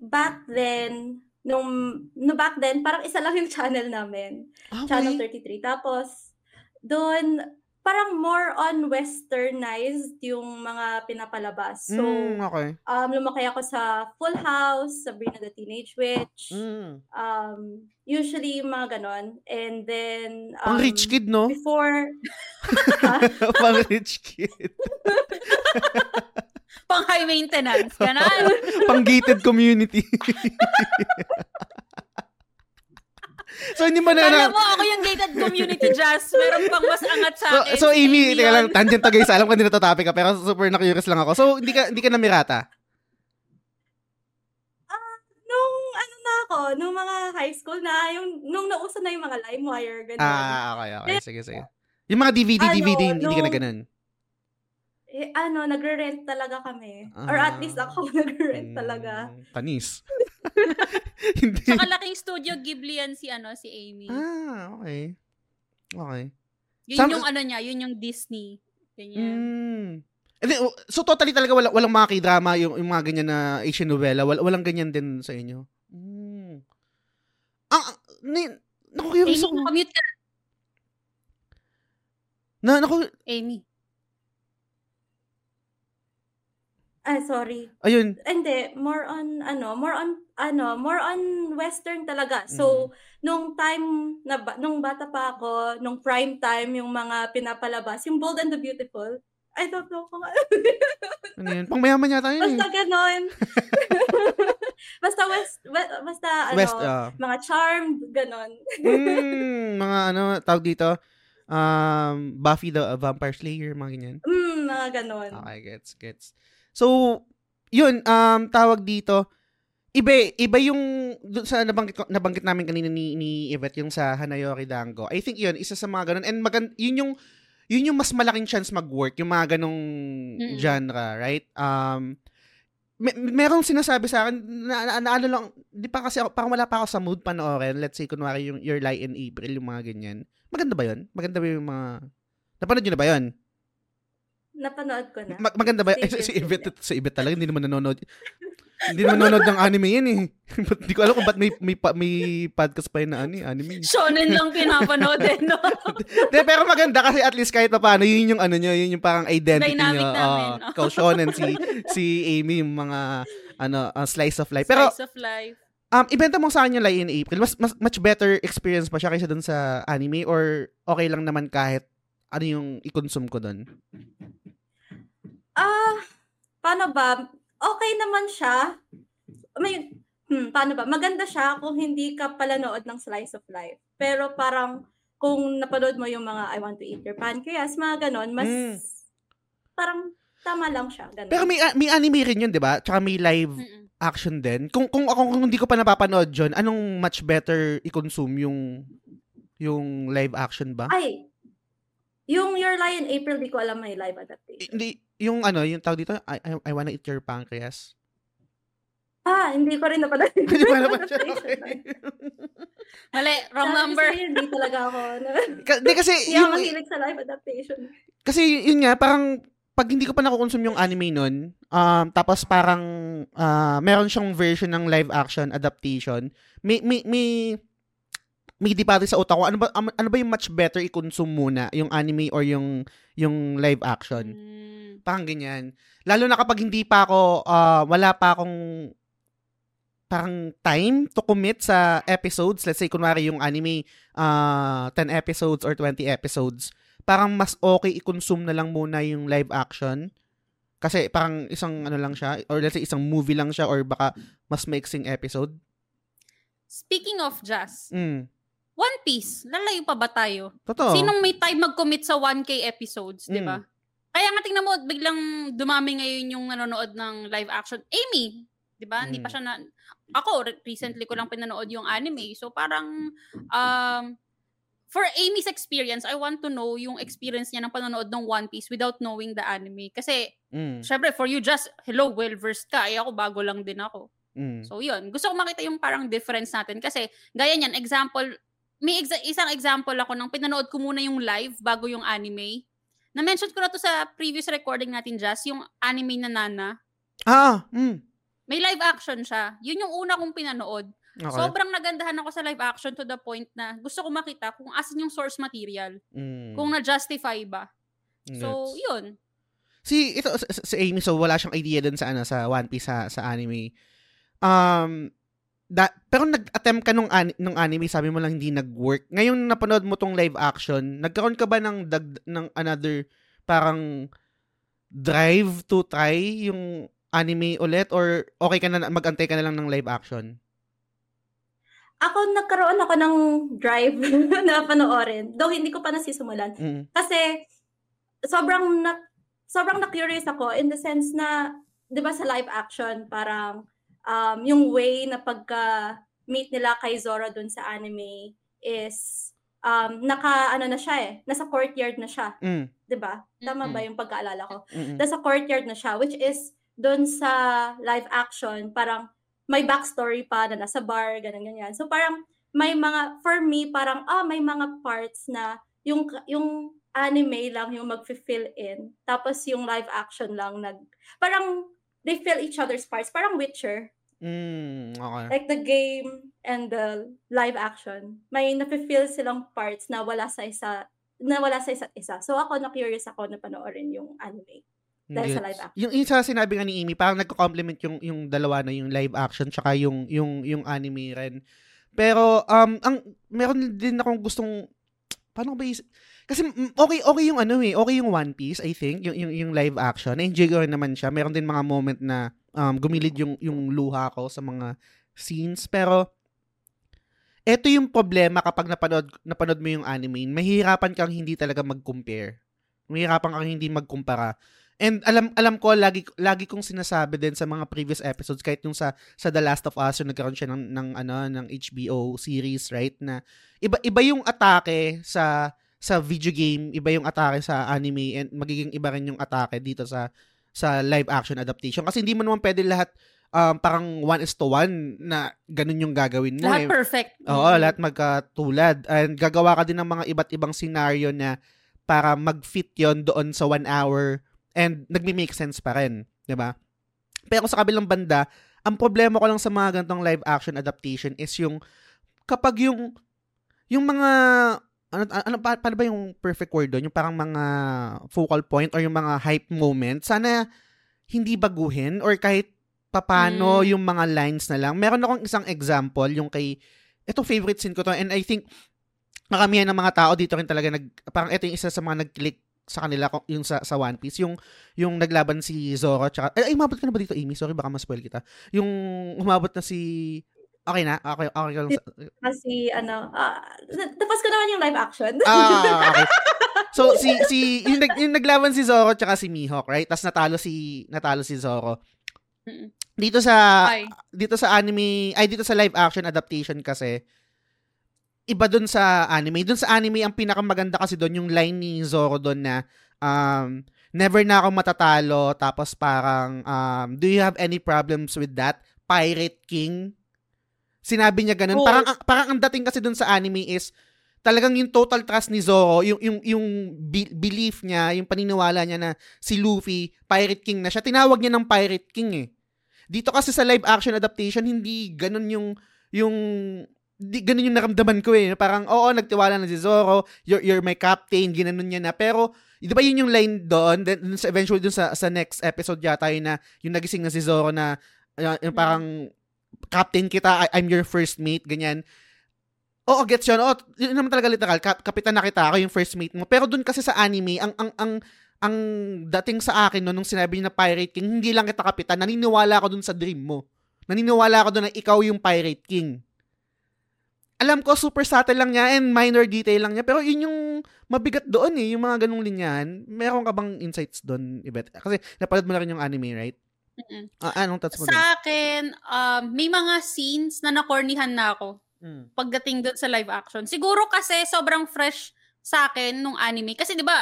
back then, nung, no back then, parang isa lang yung channel namin. Channel 33. Tapos, doon, parang more on westernized yung mga pinapalabas. So, Mm, okay. um, lumaki ako sa Full House, Sabrina the Teenage Witch, Mm. um, usually mga ganon. And then, Pang um, rich kid, no? Before, Pang rich kid. Pang high maintenance. Ganon. Pang gated community. so, hindi mo na... Kala na mo, ako yung gated community jazz. Meron pang mas angat sa so, akin. so, Si Amy, teka lang, tangent to guys. Alam ko hindi na to topic ka, pero super na-curious lang ako. So, hindi ka, hindi ka namirata? nung ano na ako, nung mga high school na, yung, nung nauso na yung mga LimeWire, ganun. Ah, okay, okay. Sige, sige. Yung mga DVD, Ano, DVD, hindi ka na nung- ganun. Eh, ano, nagre-rent talaga kami. Or at least Ah. ako nagre-rent talaga. Mm, Panis. hindi. Sa kalaking studio, Ghibli yan si, ano, si Amy. Ah, okay. Okay. Yun Sam- yung ano niya, yun yung Disney. Ganyan. Mm. And then, oh, so totally talaga wala, walang mga k-drama, yung, yung mga ganyan na Asian novela, wala, walang ganyan din sa inyo? Mm. Ang, ah, ni, naku, Amy, curious ako. commute ka. Na, naku, Amy. Ah, sorry. ayun. Hindi, more on ano, more on ano, more on western talaga. So, nung time na ba, nung bata pa ako, nung prime time yung mga pinapalabas, yung Bold and the Beautiful. I don't know kung ano. Ano yun? Pang mayaman yata yun basta eh. ganon. basta west, we- basta ano, West, ah. mga charmed, ganon. mm, mga ano, tawag dito, um, Buffy the Vampire Slayer, mga ganyan. Mm, mga ganon. Okay, gets, gets. So, yun, um, tawag dito, iba, iba yung, dun sa nabanggit, ko- nabanggit namin kanina ni, ni Yvette, yung sa Hanayori Dango. I think yun, isa sa mga ganun. And magan, yun yung, yun yung mas malaking chance mag-work, yung mga ganong Mm-mm. genre, right? Um, may, merong sinasabi sa akin, na, na, na ano lang, di pa kasi ako, parang wala pa ako sa mood panoorin. Let's say, kunwari yung Your Lie in April, yung mga ganyan. Maganda ba yun? Maganda ba yung mga, napanood nyo na ba yun? Napanood ko na. Ma- maganda ba? Stay si. Yvette, si Yvette talaga, hindi naman nanonood. hindi naman nanonood ng anime yan eh. Hindi ko alam kung ba't may, may, pa- may podcast pa yun na anime. Shonen lang pinapanood eh, no? De, pero maganda kasi at least kahit pa paano, yun yung ano nyo, yun yung parang identity Dynamic nyo. namin, Oh, no? ikaw, shonen, si, si Amy, yung mga ano, uh, slice of life. Pero, Slice of life. um, ibenta mo sa yung Lie in April. Mas, mas, much better experience pa siya kaysa dun sa anime or okay lang naman kahit ano yung i-consume ko dun? Ah, paano ba? Okay naman siya. May, hmm, paano ba? Maganda siya kung hindi ka pala nood ng Slice of Life. Pero parang, kung napanood mo yung mga I Want to Eat Your Pancreas, mga ganon, mas, Mm. parang, tama lang siya. Ganon. Pero may, may anime rin yun, di ba? Tsaka may live Mm-mm. action din. Kung kung ako kung hindi ko pa napapanood 'yon, anong much better i-consume yung yung live action ba? Ay, yung Your Lie in April, di ko alam may live adaptation. Hindi yung ano, yung tawag dito, I, I, I wanna eat your pancreas. Ah, hindi ko rin napanood. Hindi pa naman siya. Okay. Mali, wrong Sabi ko number. Hindi talaga ako. ano. Ka- Di kasi Hindi ako yung mahilig sa live adaptation. kasi yun nga parang pag hindi ko pa nakukonsume yung anime nun, um, tapos parang ah, meron siyang version ng live action adaptation, may may may may debate sa utak ko, ano ba ano ba yung much better i-consume muna, yung anime or yung yung live action? Mm. Parang ganyan. Lalo na kapag hindi pa ako, ah, wala pa akong parang time to commit sa episodes. Let's say, kunwari yung anime, ah 10 episodes or 20 episodes. Parang mas okay i-consume na lang muna yung live action. Kasi parang isang ano lang siya, or let's say isang movie lang siya, or baka mas maiksing episode. Speaking of Jazz, Mm. One Piece, lalayo pa ba tayo? Totoo. Sinong may time mag-commit sa 1K episodes, di ba? Mm. Kaya nga tingnan mo, biglang dumami ngayon yung nanonood ng live action. Amy, di ba? Hindi pa Mm. siya na... Ako, re- recently ko lang pinanood yung anime. So parang, um, for Amy's experience, I want to know yung experience niya ng panonood ng One Piece without knowing the anime. Kasi, Mm. syempre, for you just, hello, well-versed ka. Eh ako, bago lang din ako. Mm. So, yun. Gusto ko makita yung parang difference natin. Kasi, gaya niyan, example, may exa- isang example ako nang pinanood ko muna yung live bago yung anime. Na-mention ko na to sa previous recording natin, Jazz, yung anime na Nana. Ah, mm. May live action siya. Yun yung una kong pinanood. Okay. Sobrang nagandahan ako sa live action to the point na gusto ko makita kung asan yung source material. Mm. Kung na-justify ba. So, Gets. yun. Si ito si, si Amy so wala siyang idea dun sa ano sa One Piece sa, sa anime. Um da, pero nag-attempt ka nung, an, nung anime, sabi mo lang hindi nag-work. Ngayon napanood mo tong live action, nagkaroon ka ba ng dag, ng another parang drive to try yung anime ulit or okay ka na magantay ka na lang ng live action? Ako, nagkaroon ako ng drive na panoorin. Though hindi ko pa nasisimulan. Mm. Kasi, sobrang na, sobrang na-curious ako in the sense na, di ba sa live action, parang um, yung way na pagka-meet nila kay Zora dun sa anime is um, naka, ano na siya eh, nasa courtyard na siya. Mm. Di ba? Tama Mm-mm. ba yung pagkaalala ko? Mm. nasa courtyard na siya, which is doon sa live action, parang may backstory pa na nasa bar, ganyan, ganyan. So parang may mga, for me, parang, ah, may mga parts na yung yung anime lang yung mag-fill in. Tapos yung live action lang nag parang they fill each other's parts. Parang Witcher. Mm, okay. Like the game and the live action. May nafe-fill silang parts na wala sa isa na wala sa isa't isa. So ako na curious ako na panoorin yung anime. Dahil sa Gets. live action. Yung isa sinabi nga ni Amy, parang nagko-complement yung yung dalawa na yung live action tsaka yung yung yung anime rin. Pero um ang meron din akong gustong paano ba is kasi okay okay yung ano eh, okay yung One Piece, I think, yung yung, yung live action. Na-enjoy ko naman siya. Meron din mga moment na um gumilid yung yung luha ko sa mga scenes, pero eto yung problema kapag napanood napanood mo yung anime, mahihirapan kang hindi talaga mag-compare. Mahihirapan kang hindi magkumpara. And alam alam ko lagi lagi kong sinasabi din sa mga previous episodes kahit yung sa sa The Last of Us yung nagkaroon siya ng ng ano ng HBO series, right? Na iba iba yung atake sa sa video game, iba yung atake sa anime and magiging iba rin yung atake dito sa sa live action adaptation kasi hindi mo naman pwede lahat um, parang one is to one na ganun yung gagawin mo. Lahat eh. perfect. Oo, Mm. lahat magkatulad. And gagawa ka din ng mga iba't ibang scenario na para mag-fit yon doon sa one hour and nagme-make sense pa rin. 'di ba? Pero sa kabilang banda, ang problema ko lang sa mga ganitong live action adaptation is yung kapag yung yung mga ano, ano pa, paano ba yung perfect word doon? Yung parang mga focal point or yung mga hype moment. Sana hindi baguhin or kahit papano Mm. yung mga lines na lang. Meron akong isang example, yung kay, ito favorite scene ko to, and I think maramihan ng mga tao dito rin talaga nag, parang ito yung isa sa mga nag-click sa kanila yung sa, sa One Piece, yung yung naglaban si Zoro tsaka, ay, ay umabot ka na ba dito, Amy? Sorry, baka ma-spoil kita. Yung umabot na si, okay na? Okay, okay Kasi ano, ah, tapos ko naman yung live action. Ah, okay. So si si yung, nag, yung naglaban si Zoro tsaka si Mihawk, right? Tapos natalo si natalo si Zoro. Dito sa Ay. dito sa anime, ay dito sa live action adaptation kasi iba dun sa anime. Dun sa anime ang pinakamaganda kasi doon yung line ni Zoro doon na um never na ako matatalo tapos parang um do you have any problems with that? Pirate King. Sinabi niya ganun. Cool. Parang ang- parang ang dating kasi doon sa anime is talagang yung total trust ni Zoro, yung yung yung be- belief niya, yung paniniwala niya na si Luffy Pirate King na siya. Tinawag niya ng Pirate King eh. Dito kasi sa live action adaptation hindi ganun yung yung di, ganun yung naramdaman ko eh. Parang, oo, nagtiwala na si Zoro, you're, you're my captain, ginanon niya na. Pero, di ba yun yung line doon, then, dun sa, eventually dun sa, sa next episode yata yun na, yung nagising na si Zoro na, uh, yung parang, captain kita, I- I'm your first mate, ganyan. Oo, gets yun. Oo, yun naman talaga literal. Kap- kapitan na kita, ako yung first mate mo. Pero dun kasi sa anime, ang, ang, ang, ang dating sa akin no, nung sinabi niya na Pirate King, hindi lang kita kapitan, naniniwala ako dun sa dream mo. Naniniwala ako dun na ikaw yung Pirate King. Alam ko, super subtle lang niya and minor detail lang niya. Pero yun yung mabigat doon eh, yung mga ganung linyahan. Meron ka bang insights doon, Ibet? Kasi napanood mo na rin yung anime, right? Mm-mm. Ah, anong thoughts mo? Sa akin, um, may mga scenes na nakornihan na ako Mm. pagdating doon sa live action. Siguro kasi sobrang fresh sa akin nung anime. Kasi di ba,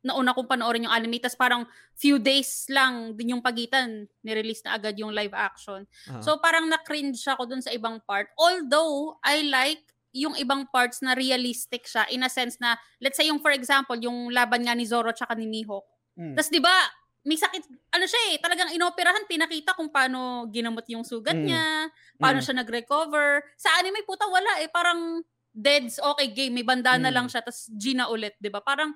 nauna kong panoorin yung anime, tas parang few days lang din yung pagitan, nirelease na agad yung live action. Ah. So parang na-cringe ako dun sa ibang part. Although, I like yung ibang parts na realistic siya in a sense na, let's say yung for example, yung laban nga ni Zoro tsaka ni Mihawk. Mm. Tapos 'di ba, may sakit, ano siya eh, talagang inoperahan, pinakita kung paano ginamot yung sugat Mm. niya, paano Mm. siya nag-recover. Sa anime puta wala eh, parang deads, okay, game, may bandana Mm. lang siya, tapos Gina ulit, 'di ba? Parang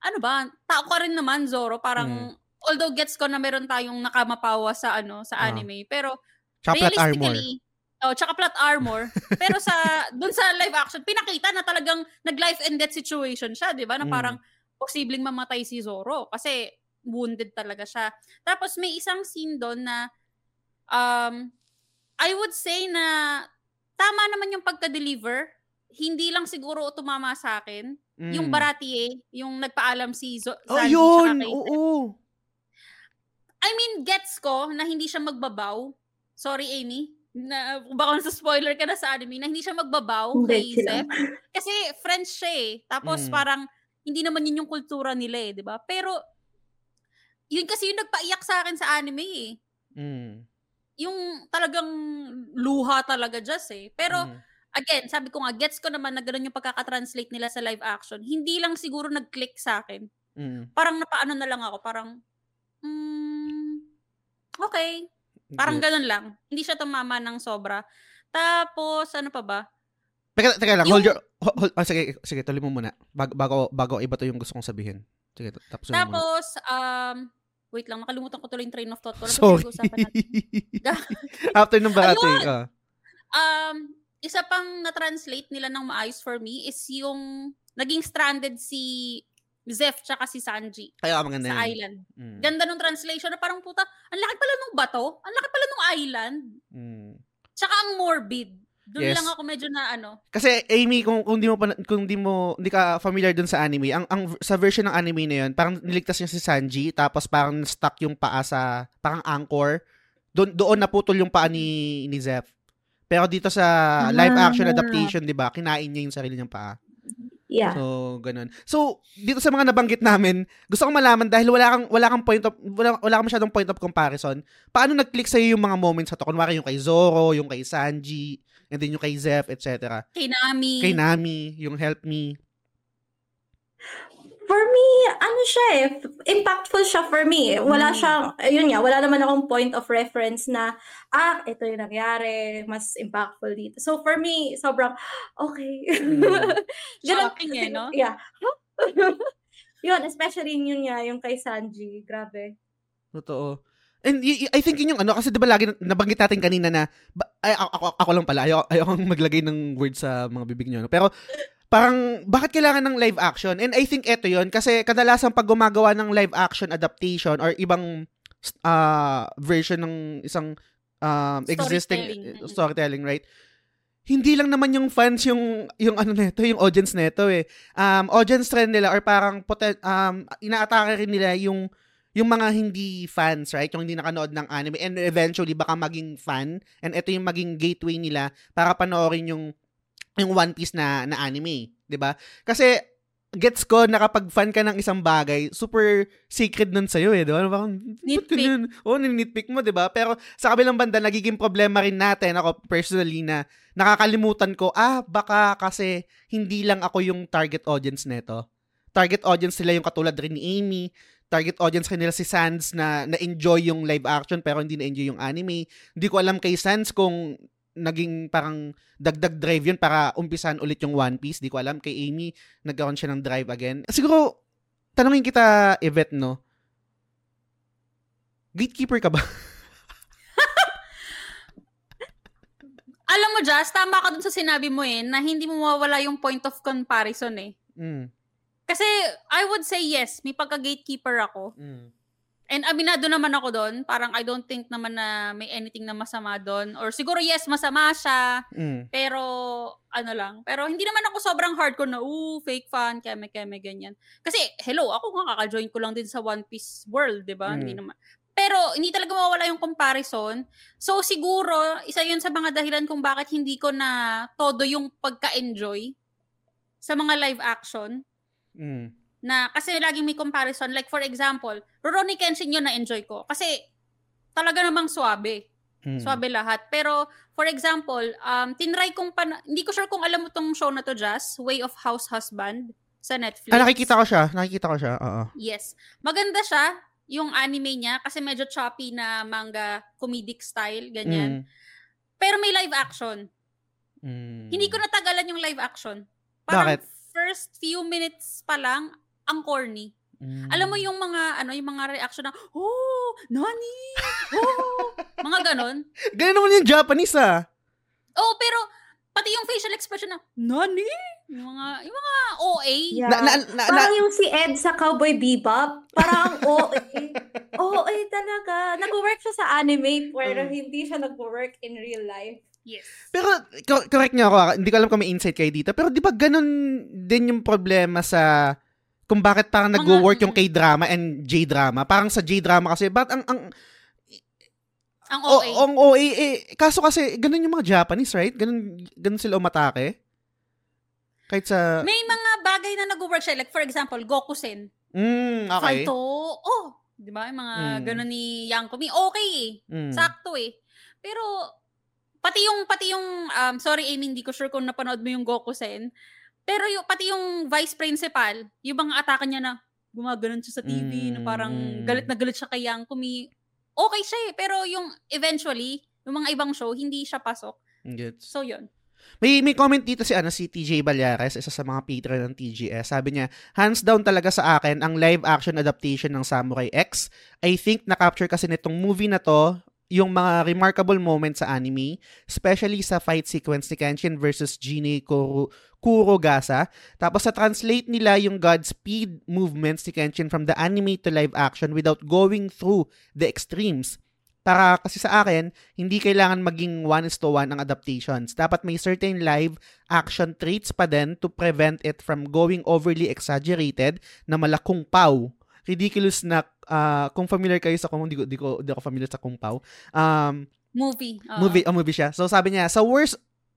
ano ba, tao ka rin naman Zoro, parang although gets ko na meron tayong nakamapawa sa ano, sa Mm. Ah. anime, pero Tsaka plot armor. realistically, oh, tsaka plot armor. pero sa dun sa live action, pinakita na talagang nag-life and death situation siya, 'di ba? Na Mm. parang posibleng mamatay si Zoro kasi wounded talaga siya. Tapos may isang scene doon na um I would say na tama naman yung pagka-deliver. Hindi lang siguro tumama sa akin. Yung Mm. Baratie, yung nagpaalam si Zo- Oh, Sanji yun! kay Oo. I mean, gets ko na hindi siya magbabaw. Sorry, Amy. Na, baka sa spoiler ka na sa anime, na hindi siya magbabaw kay sila. Zep. Kasi French siya eh. Tapos Mm. parang, hindi naman yun yung kultura nila eh, di ba? Pero, yun kasi yung nagpaiyak sa akin sa anime eh. Mm. Yung talagang luha talaga just eh. Pero, Mm. again, sabi ko nga, gets ko naman na ganun yung pagkakatranslate nila sa live action. Hindi lang siguro nag-click sa akin. Mm. Parang napaano na lang ako, parang, mm, okay. Parang ganun lang. Hindi siya tumama ng sobra. Tapos, ano pa ba? Teka, teka lang, Yung- hold your, hold, hold- ah, sige, sige, tuloy mo muna. Bago, bago, bago iba to yung gusto kong sabihin. Sige, tapos. Tapos, um, wait lang, nakalimutan ko tuloy yung train of thought ko. Ano ba Sorry. After nung Bahati, Ayun! ah. Um, isa pang na-translate nila ng maayos for me is yung naging stranded si Zeph tsaka si Sanji Kaya maganda sa yun. island. Mm. Ganda nung translation na parang puta, ang laki pala nung bato, ang laki pala nung island, Mm. tsaka ang morbid. Doon Yes. lang ako medyo na ano. Kasi Amy, kung kung di mo pa kung di mo hindi ka familiar dun sa anime, ang ang sa version ng anime na 'yon, parang niligtas niya si Sanji tapos parang stuck yung paa sa parang anchor. Doon doon naputol yung paa ni ni Zeph. Pero dito sa live action Ah. adaptation, 'di ba? Kinain niya yung sarili niyang paa. Yeah. So, ganun. So, dito sa mga nabanggit namin, gusto kong malaman dahil wala kang wala kang point of wala, wala kang masyadong point of comparison. Paano nag-click sa yung mga moments sa to? Kunwari yung kay Zoro, yung kay Sanji, and then yung kay Zeph, etc. Kay Nami. Kay Nami, yung Help Me. For me, ano siya eh, impactful siya for me. Wala Mm. siyang, ayun nga, wala naman akong point of reference na, ah, ito yung nangyari, mas impactful dito. So for me, sobrang, okay. Mm. Shocking eh, no? Yeah. yun, especially yun nga, yung kay Sanji. Grabe. Totoo. And y- y- I think yun yung ano, kasi di ba lagi na- nabanggit natin kanina na, ba, ay, ako, ako, lang pala, ayaw, ayaw akong maglagay ng word sa mga bibig nyo. No? Pero, parang, bakit kailangan ng live action? And I think eto yun, kasi kadalasan pag gumagawa ng live action adaptation or ibang uh, version ng isang um, existing Storytelling. storytelling, right? Hindi lang naman yung fans yung yung ano nito, yung audience nito eh. Um audience trend nila or parang poten- um inaatake rin nila yung yung mga hindi fans, right? Yung hindi nakanood ng anime and eventually baka maging fan and ito yung maging gateway nila para panoorin yung yung One Piece na na anime, 'di ba? Kasi gets ko na kapag fan ka ng isang bagay, super sacred nun sa'yo eh, di ba? Parang, ba't Nitpick. Oo, ninitpick mo, di ba? Pero sa kabilang banda, nagiging problema rin natin, ako personally, na nakakalimutan ko, ah, baka kasi hindi lang ako yung target audience neto. Target audience nila yung katulad rin ni Amy, target audience rin nila si Sans na na-enjoy yung live action pero hindi na-enjoy yung anime. Hindi ko alam kay Sans kung naging parang dagdag drive yun para umpisan ulit yung One Piece. Di ko alam. Kay Amy, nagkaroon siya ng drive again. Siguro, tanongin kita, Yvette, no? Gatekeeper ka ba? Alam mo, Jazz, tama ka dun sa sinabi mo eh, na hindi mo mawawala yung point of comparison eh. Mm. Kasi, I would say yes, may pagka-gatekeeper ako. Mm. And aminado naman ako doon. Parang I don't think naman na may anything na masama doon. Or siguro yes, masama siya. Mm. Pero, ano lang. Pero hindi naman ako sobrang hardcore na, ooh, fake fan, keme, keme, ganyan. Kasi, hello, ako nga kaka-join ko lang din sa One Piece world, di ba? Mm. Hindi naman. Pero, hindi talaga mawawala yung comparison. So, siguro, isa yun sa mga dahilan kung bakit hindi ko na todo yung pagka-enjoy sa mga live action Mm. na kasi laging may comparison. Like for example, Rurouni Kenshin yun na-enjoy ko. Kasi talaga namang swabe. Mm. Swabe lahat. Pero for example, um, tinry kong pan... Hindi ko sure kung alam mo tong show na to, Jazz. Way of House Husband sa Netflix. Ah, nakikita ko siya. Nakikita ko siya. Oo. Yes. Maganda siya. Yung anime niya. Kasi medyo choppy na manga comedic style. Mm. Ganyan. Pero may live action. Mm. Hindi ko natagalan yung live action. Parang Bakit? First few minutes pa lang, ang corny. Mm. Alam mo yung mga ano yung mga reaction na oh nani oh mga ganon Ganun naman yung Japanese ah. oh pero pati yung facial expression na nani yung mga yung mga OA Yeah. Na, na, na, na, Parang yung si Ed sa Cowboy Bebop, parang OA. OA talaga. Nag-work siya sa anime, pero Mm. hindi siya nag-work in real life. Yes Pero, co- correct niyo ako, ah. hindi ko alam kung may insight kayo dito, pero di ba ganun din yung problema sa kung bakit parang nag-work yung K-drama and J-drama. Parang sa J-drama kasi, ba't ang, ang, ang o, OA ang OA, eh, kaso kasi, ganun yung mga Japanese, right? Ganun, ganun sila umatake. Kahit sa, may mga bagay na nag-work siya like for example Gokusen mm, okay. Salto oh di ba yung mga Mm. ganon ni Yankumi okay eh Mm. sakto eh pero pati yung pati yung um, sorry Amy, hindi ko sure kung napanood mo yung Goku-sen. Pero yung pati yung vice principal, yung mga atake niya na gumaganon siya sa TV, na parang Mm. galit na galit siya kay Yankumi. Okay siya eh, pero yung eventually, yung mga ibang show, hindi siya pasok. Gets. So, yun. May may comment dito si ano si TJ Balyares, isa sa mga patron ng TGS. Sabi niya, hands down talaga sa akin ang live action adaptation ng Samurai X. I think na-capture kasi nitong movie na to yung mga remarkable moments sa anime, especially sa fight sequence ni Kenshin versus Gine Kuro, Kurogasa. Tapos sa translate nila yung Godspeed movements ni Kenshin from the anime to live action without going through the extremes. Para kasi sa akin, hindi kailangan maging one is to one ang adaptations. Dapat may certain live action traits pa din to prevent it from going overly exaggerated na malakong pau. Ridiculous na, ah, kung familiar kayo sa kung hindi ko, di ko, di ako familiar sa kung pau. Um, Movie. oo. movie, oh, movie siya. So sabi niya, sa worst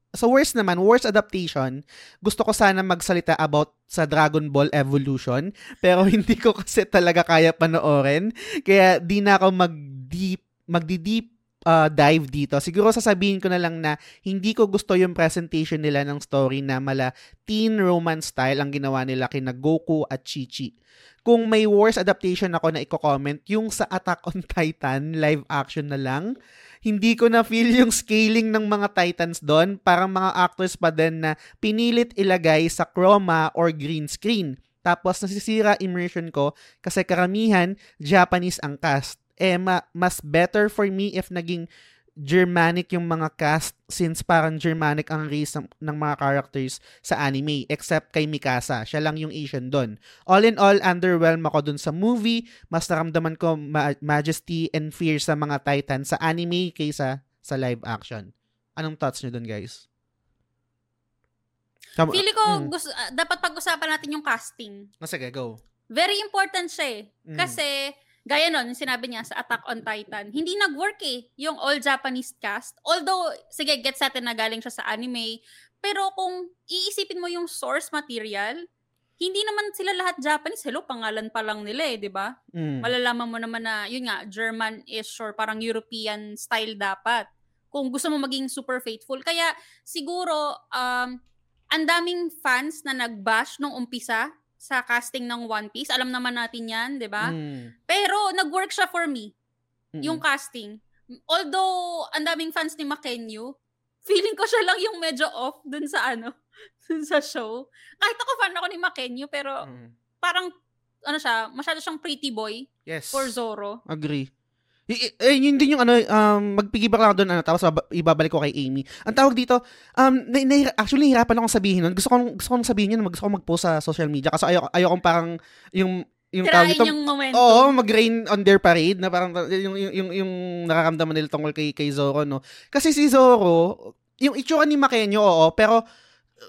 sa worst naman, worst adaptation, gusto ko sana magsalita about sa Dragon Ball Evolution, pero hindi ko kasi talaga kaya panoorin. Kaya di na ako mag-deep, magdi-deep uh, dive dito. Siguro sasabihin ko na lang na hindi ko gusto yung presentation nila ng story na mala teen romance style ang ginawa nila kina Goku at Chi-Chi. Kung may worst adaptation ako na i-comment, yung sa Attack on Titan, live action na lang, hindi ko na feel yung scaling ng mga Titans doon. Parang mga actors pa din na pinilit ilagay sa chroma or green screen. Tapos nasisira immersion ko kasi karamihan Japanese ang cast. Eh, ma- mas better for me if naging Germanic yung mga cast since parang Germanic ang race ng, ng mga characters sa anime except kay Mikasa. Siya lang yung Asian doon. All in all, underwhelmed ako dun sa movie. Mas naramdaman ko ma- majesty and fear sa mga Titan sa anime kaysa sa live action. Anong thoughts nyo dun, guys? Kam- Feeling ko, Mm. gusto, ah, dapat pag-usapan natin yung casting. Ah, sige, go. Very important siya eh. Mm. Kasi, gaya nun, sinabi niya sa Attack on Titan, hindi nag-work eh, yung all Japanese cast. Although, sige, gets natin na galing siya sa anime, pero kung iisipin mo yung source material, hindi naman sila lahat Japanese. Hello, pangalan pa lang nila eh, di ba? Mm. Malalaman mo naman na, yun nga, German-ish or parang European style dapat. Kung gusto mo maging super faithful. Kaya, siguro, um, ang daming fans na nag-bash nung umpisa sa casting ng One Piece. Alam naman natin yan, di ba? Mm. Pero, nag-work siya for me, Mm-mm. yung casting. Although, ang daming fans ni Makenyu, feeling ko siya lang yung medyo off dun sa ano, dun sa show. Kahit ako fan ako ni Makenyu, pero Mm. parang, ano siya, masyado siyang pretty boy Yes. for Zoro. Agree. Y- eh, yun din yung ano, um, magpigibak lang ako doon, ano, tapos baba- ibabalik ko kay Amy. Ang tawag dito, um, na, na, actually, nahirapan akong sabihin nun. Gusto ko, gusto kong sabihin yun, gusto ko mag-post sa social media kasi ayoko, ayokong parang yung, yung Tirain dito, yung momentum. Oo, mag-rain on their parade na parang yung yung yung, yung nakakamdaman nila tungkol kay kay Zoro no. Kasi si Zoro, yung itsura ni Makenyo, oo, pero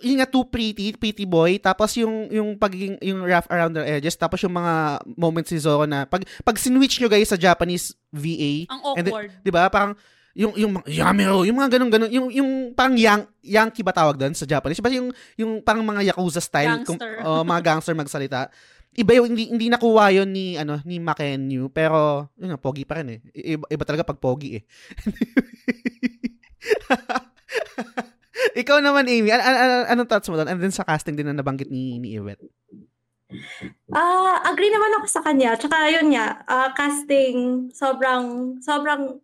yun nga too pretty, pretty boy, tapos yung yung pagiging yung rough around the edges, tapos yung mga moments si Zoro na pag pag sinwitch nyo guys sa Japanese VA, Ang awkward. 'di ba? Parang yung yung Yamero, yung mga ganun ganun, yung yung parang yang Yankee ba tawag doon sa Japanese? Basta yung yung parang mga yakuza style, kung, oh, mga gangster magsalita. Iba yung hindi hindi nakuha yon ni ano ni Makenyu, pero yun nga, pogi pa rin eh. Iba, iba talaga pag pogi eh. Ikaw naman, Amy, an- an- an- anong thoughts mo doon? And then sa casting din na nabanggit ni, ni Iwet. Ah, agree naman ako sa kanya. Tsaka yun nga, ah, casting sobrang sobrang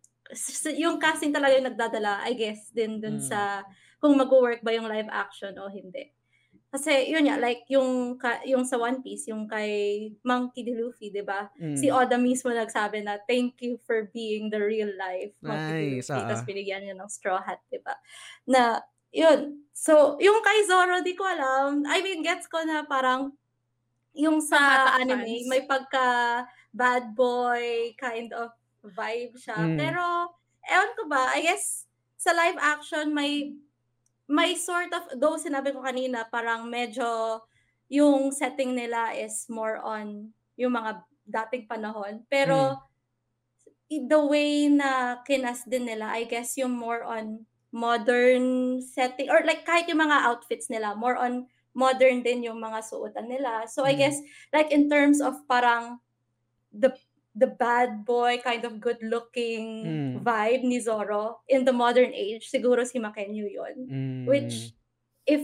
yung casting talaga yung nagdadala, I guess, din dun Mm. sa kung mag-work ba yung live action o hindi. Kasi yun nga, like yung yung sa One Piece, yung kay Monkey D. Luffy, 'di ba? Mm. Si Oda mismo nagsabi na thank you for being the real life Monkey D. Nice, Luffy. ah. Tapos binigyan niya ng straw hat, 'di ba? Na yun. So, yung kay Zoro, di ko alam. I mean, gets ko na parang yung sa anime, fans. may pagka bad boy kind of vibe siya. Mm. Pero, ewan ko ba, I guess, sa live action, may may sort of, though sinabi ko kanina, parang medyo yung setting nila is more on yung mga dating panahon. Pero, i- the way na kinas din nila, I guess yung more on modern setting, or like kahit yung mga outfits nila, more on modern din yung mga suotan nila. So, I Mm. guess, like in terms of parang the the bad boy, kind of good-looking Mm. vibe ni Zoro in the modern age, siguro si Makenyu yun. Mm. Which, if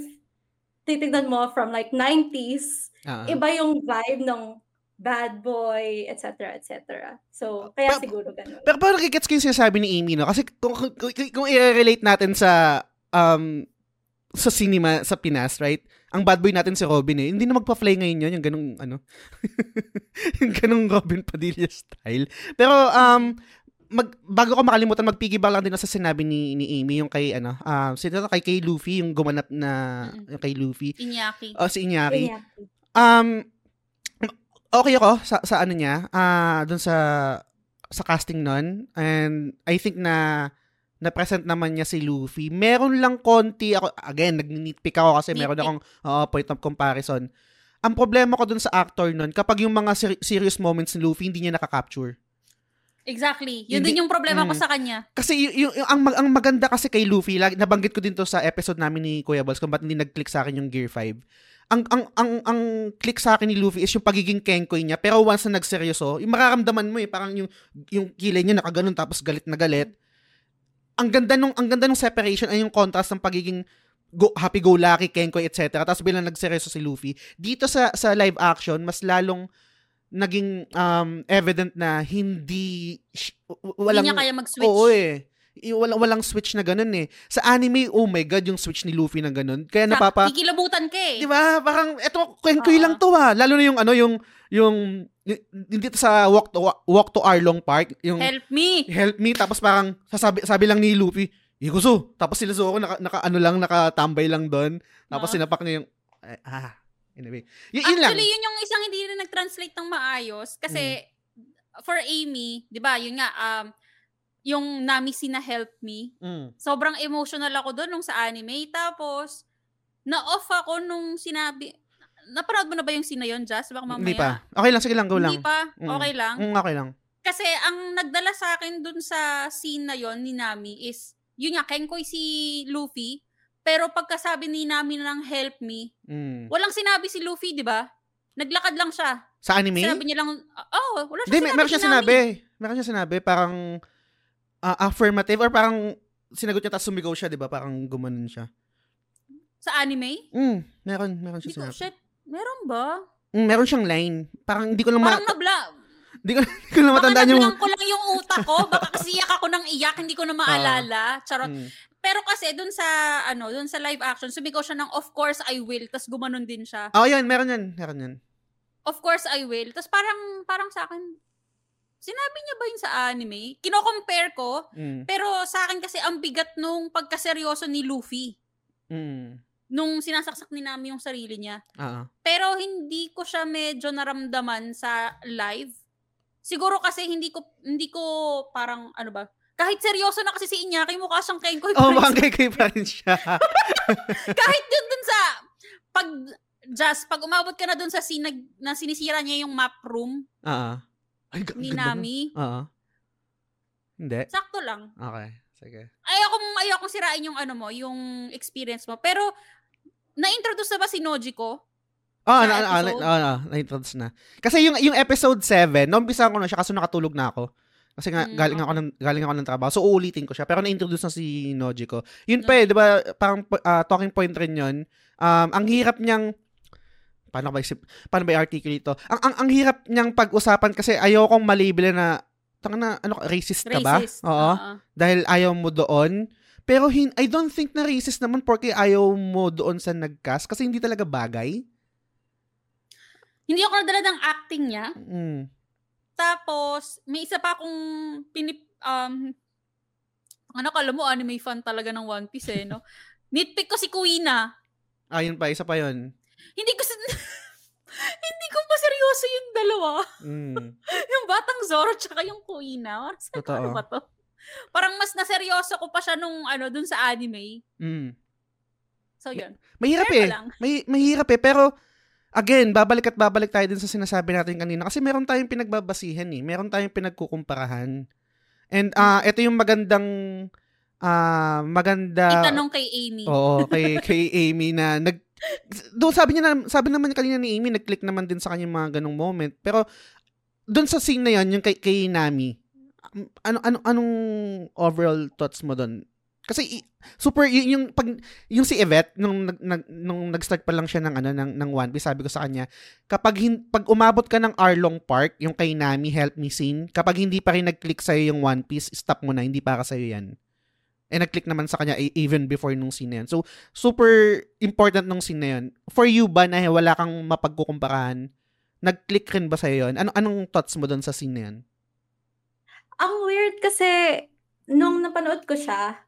titignan mo from like 90s, Ah. iba yung vibe ng bad boy, etc., etc. So, kaya Pa- siguro ganun. Pero parang gets ko yung sinasabi ni Amy, no? Kasi kung, kung, kung, kung i-relate natin sa um, sa cinema sa Pinas, right? Ang bad boy natin si Robin eh. Hindi na magpa-fly ngayon yun, yung ganung ano. yung ganung Robin Padilla style. Pero um mag, bago ko makalimutan, mag-piggyback lang din sa sinabi ni, ni Amy, yung kay, ano, um, sino to? kay, kay Luffy, yung gumanap na, yung kay Luffy. Inyaki. O, si Inyari. Kaya, Um, okay ako sa, sa ano niya, ah dun sa sa casting nun. And I think na na-present naman niya si Luffy. Meron lang konti ako, again, nag-nitpick ako kasi meron akong oo, point of comparison. Ang problema ko dun sa actor nun, kapag yung mga ser- serious moments ni Luffy, hindi niya nakaka-capture. Exactly. Yun Hindi- din yung problema ko Mm. sa kanya. Kasi y- yung, yung- ang, mag- ang maganda kasi kay Luffy, lagi, nabanggit ko din to sa episode namin ni Kuya Balls kung ba't hindi nag-click sa akin yung Gear 5. Ang, ang, ang, ang click sa akin ni Luffy is yung pagiging kenkoy niya. Pero once na nagseryoso, yung mararamdaman mo eh, parang yung, yung kilay niya nakaganon tapos galit na galit. Ang ganda nung, ang ganda nung separation ay yung contrast ng pagiging go, happy-go-lucky, kenkoy, etc. Tapos bilang nagseryoso si Luffy. Dito sa, sa live action, mas lalong naging um, evident na hindi, sh- walang, Hindi niya kaya mag-switch. Oo eh. Walang, walang switch na ganun eh. Sa anime, oh my God, yung switch ni Luffy na ganun. Kaya napapa... Kikilabutan ka eh. Di ba? Parang, eto, kwenkoy Oo. lang to ah. Lalo na yung ano, yung, yung, hindi sa walk to, walk to Arlong Park, yung help, Help me. me, tapos parang, sasabi, sabi lang ni Luffy, Iguzo. Tapos sila Zoro, naka, naka, ano lang, nakatambay lang doon. Tapos Oo. sinapak niya yung, ah, anyway. Y- yun lang. Actually, yun yung isang hindi rin nag-translate ng maayos. Kasi, Mm. for Amy, di ba, yun nga, um, yung Nami Sina Help Me, Mm. sobrang emotional ako doon nung sa anime. Tapos, na-off ako nung sinabi, napanood mo na ba yung scene na yun, Jazz? Baka mamaya. Hindi pa. Okay lang, sige lang, go lang. Hindi pa? Mm. Okay lang? Mm, okay lang. Kasi ang nagdala sa akin dun sa scene na yon ni Nami is, yun nga, Kenkoy si Luffy, pero pagkasabi ni Nami ng help me, Mm. walang sinabi si Luffy, di ba? Naglakad lang siya. Sa anime? Sinabi niya lang, oh, wala siya Hindi, sinabi mer- meron siya sinabi. Meron siya sinabi, parang ah, affirmative or parang sinagot niya tapos sumigaw siya, di ba? Parang gumanon siya. Sa anime? Mm, meron, meron Hindi siya ko, sinabi. shit, meron ba? Mm, meron siyang line. Parang hindi ko lang, ma- Parang nabla, hindi ko, hindi ko lang baka matandaan yung... nablang ko lang yung utak ko, baka kasi iyak ako ng iyak, hindi ko na maalala. Charot. Mm. Pero kasi dun sa, ano, dun sa live action, sumigaw siya ng, of course I will, tas gumanon din siya. Oh, yan, meron yan. Meron yan. Of course I will. Tapos parang, parang sa akin, sinabi niya ba yun sa anime? Kino-compare ko, Mm. pero sa akin kasi ang bigat nung pagkaseryoso ni Luffy. Mm. Nung sinasaksak ni Nami yung sarili niya. Ah. Pero hindi ko siya medyo naramdaman sa live. Siguro kasi hindi ko, hindi ko parang, ano ba, kahit seryoso na kasi si Inyaki, mukha siyang Kenkoy Oh, pa rin mukhang kay pa rin siya. kahit dun, dun sa pag just pag umabot ka na dun sa scene na, na sinisira niya yung map room Ah. Ay, ga- ni ganda nun. Nami, Oo. Hindi. sakto lang. Okay. Sige. Ayoko ayoko sirain yung ano mo, yung experience mo. Pero na-introduce na ba si Nojiko? Oh, Sa na, na, na, episode? na, na, na-introduce na. Kasi yung yung episode 7, naumpisa ko na siya kaso nakatulog na ako. Kasi nga Mm, galing ako ng galing ako ng trabaho. So uulitin ko siya pero na-introduce na si Nojiko. Yun pa eh, 'di ba? Parang ah, talking point rin 'yon. Um, ang hirap niyang paano ba isip, paano ba i-articulate ito? Ang, ang ang hirap niyang pag-usapan kasi ayokong malabel na tanga na ano racist ka ba? Racist. Oo. Oo. Dahil ayaw mo doon. Pero hin I don't think na racist naman porque ayaw mo doon sa nagcast kasi hindi talaga bagay. Hindi ako nadala ng acting niya. Mm. Tapos, may isa pa akong pinip... Um, ano, kala mo, anime fan talaga ng One Piece eh, no? Nitpick ko si Kuina. Ayun pa, isa pa yun. Hindi ko... sa- hindi ko pa seryoso yung dalawa. Mm. yung batang Zoro tsaka yung Kuina. Parang sabi ko, ano ba to? Parang mas naseryoso ko pa siya nung ano, dun sa anime. Mm. So, yun. Mahirap ko eh. May, mahirap eh. Pero, again, babalik at babalik tayo din sa sinasabi natin kanina. Kasi meron tayong pinagbabasihan eh. Meron tayong pinagkukumparahan. And ah ito yung magandang ah maganda Itanong kay Amy. Oo, kay kay Amy na nag doon sabi niya na sabi naman kanina ni Amy nag-click naman din sa kanya yung mga ganong moment. Pero doon sa scene na yon yung kay, kay Nami, ano, ano, anong overall thoughts mo doon? Kasi super y- yung pag yung si Yvette nung nag, nag nung nag-start pa lang siya ng ano ng ng One Piece sabi ko sa kanya kapag hin, pag umabot ka ng Arlong Park yung kay Nami help me scene kapag hindi pa rin nag-click sa yung One Piece stop mo na hindi para sa yan eh nag-click naman sa kanya e- even before nung scene na yun so super important nung scene na yun for you ba na wala kang mapagkukumparahan nag-click rin ba sa yun ano anong thoughts mo doon sa scene na yun Ang weird kasi nung napanood ko siya,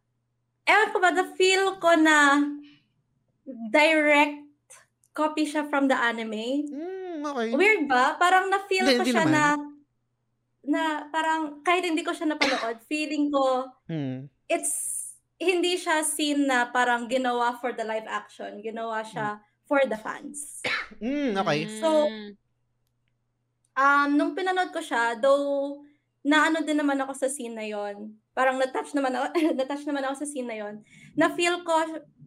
ewan ko ba, the feel ko na direct copy siya from the anime. mm, okay Weird ba? Parang na-feel Hindi- ko hindi siya naman. na na parang kahit hindi ko siya napanood, feeling ko mm. it's hindi siya scene na parang ginawa for the live action. Ginawa siya for the fans. Mm, okay So, Mm. Um, nung pinanood ko siya, though naano din naman ako sa scene na yon. Parang na-touch naman ako, na-touch naman ako sa scene na yon. Na-feel ko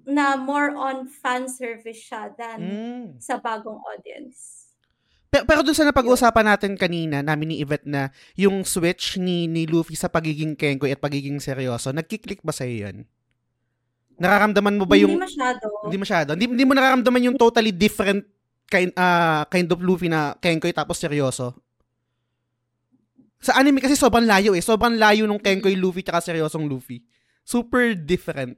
na more on fan service siya than mm. sa bagong audience. Pero, pero dun sa napag-uusapan natin kanina, namin ni Yvette na yung switch ni, ni Luffy sa pagiging Kenkoy at pagiging seryoso, nagkiklik ba sa'yo yun? Nararamdaman mo ba yung... Hindi masyado. Hindi masyado. Hindi, hindi mo nararamdaman yung totally different kind, ah, kind of Luffy na Kenkoy tapos seryoso? Sa anime kasi sobrang layo eh. Sobrang layo nung Kenkoy Luffy tsaka seryosong Luffy. Super different.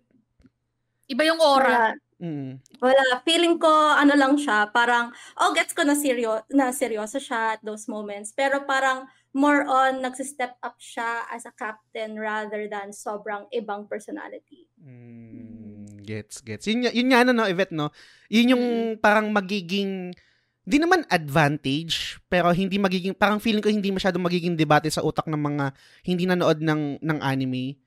Iba yung aura. Wala. Mm. Wala. Feeling ko, ano lang siya, parang, oh, gets ko na, seryo, na seryoso siya at those moments. Pero parang, more on, nagsistep up siya as a captain rather than sobrang ibang personality. Mm, gets, gets. Yun, yun nga ano, no, Yvette, no? Yun yung parang magiging, di naman advantage, pero hindi magiging, parang feeling ko hindi masyadong magiging debate sa utak ng mga hindi nanood ng, ng anime.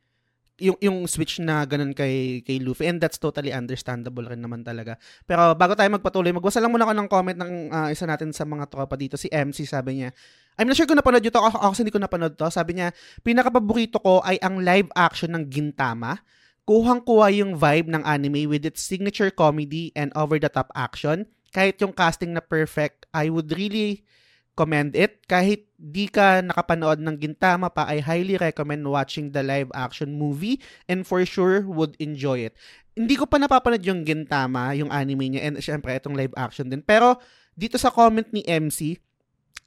Yung, yung switch na ganun kay, kay Luffy. And that's totally understandable rin naman talaga. Pero bago tayo magpatuloy, magbasa lang muna ako ng comment ng ah, isa natin sa mga tropa dito. Si MC, sabi niya, I'm not sure kung napanood yun to. Ako, ako hindi ko napanood to. Sabi niya, pinakapaborito ko ay ang live action ng Gintama kuhang-kuha yung vibe ng anime with its signature comedy and over-the-top action. Kahit yung casting na perfect, I would really commend it. Kahit di ka nakapanood ng Gintama pa, I highly recommend watching the live action movie and for sure would enjoy it. Hindi ko pa napapanood yung Gintama, yung anime niya, and syempre itong live action din. Pero dito sa comment ni MC,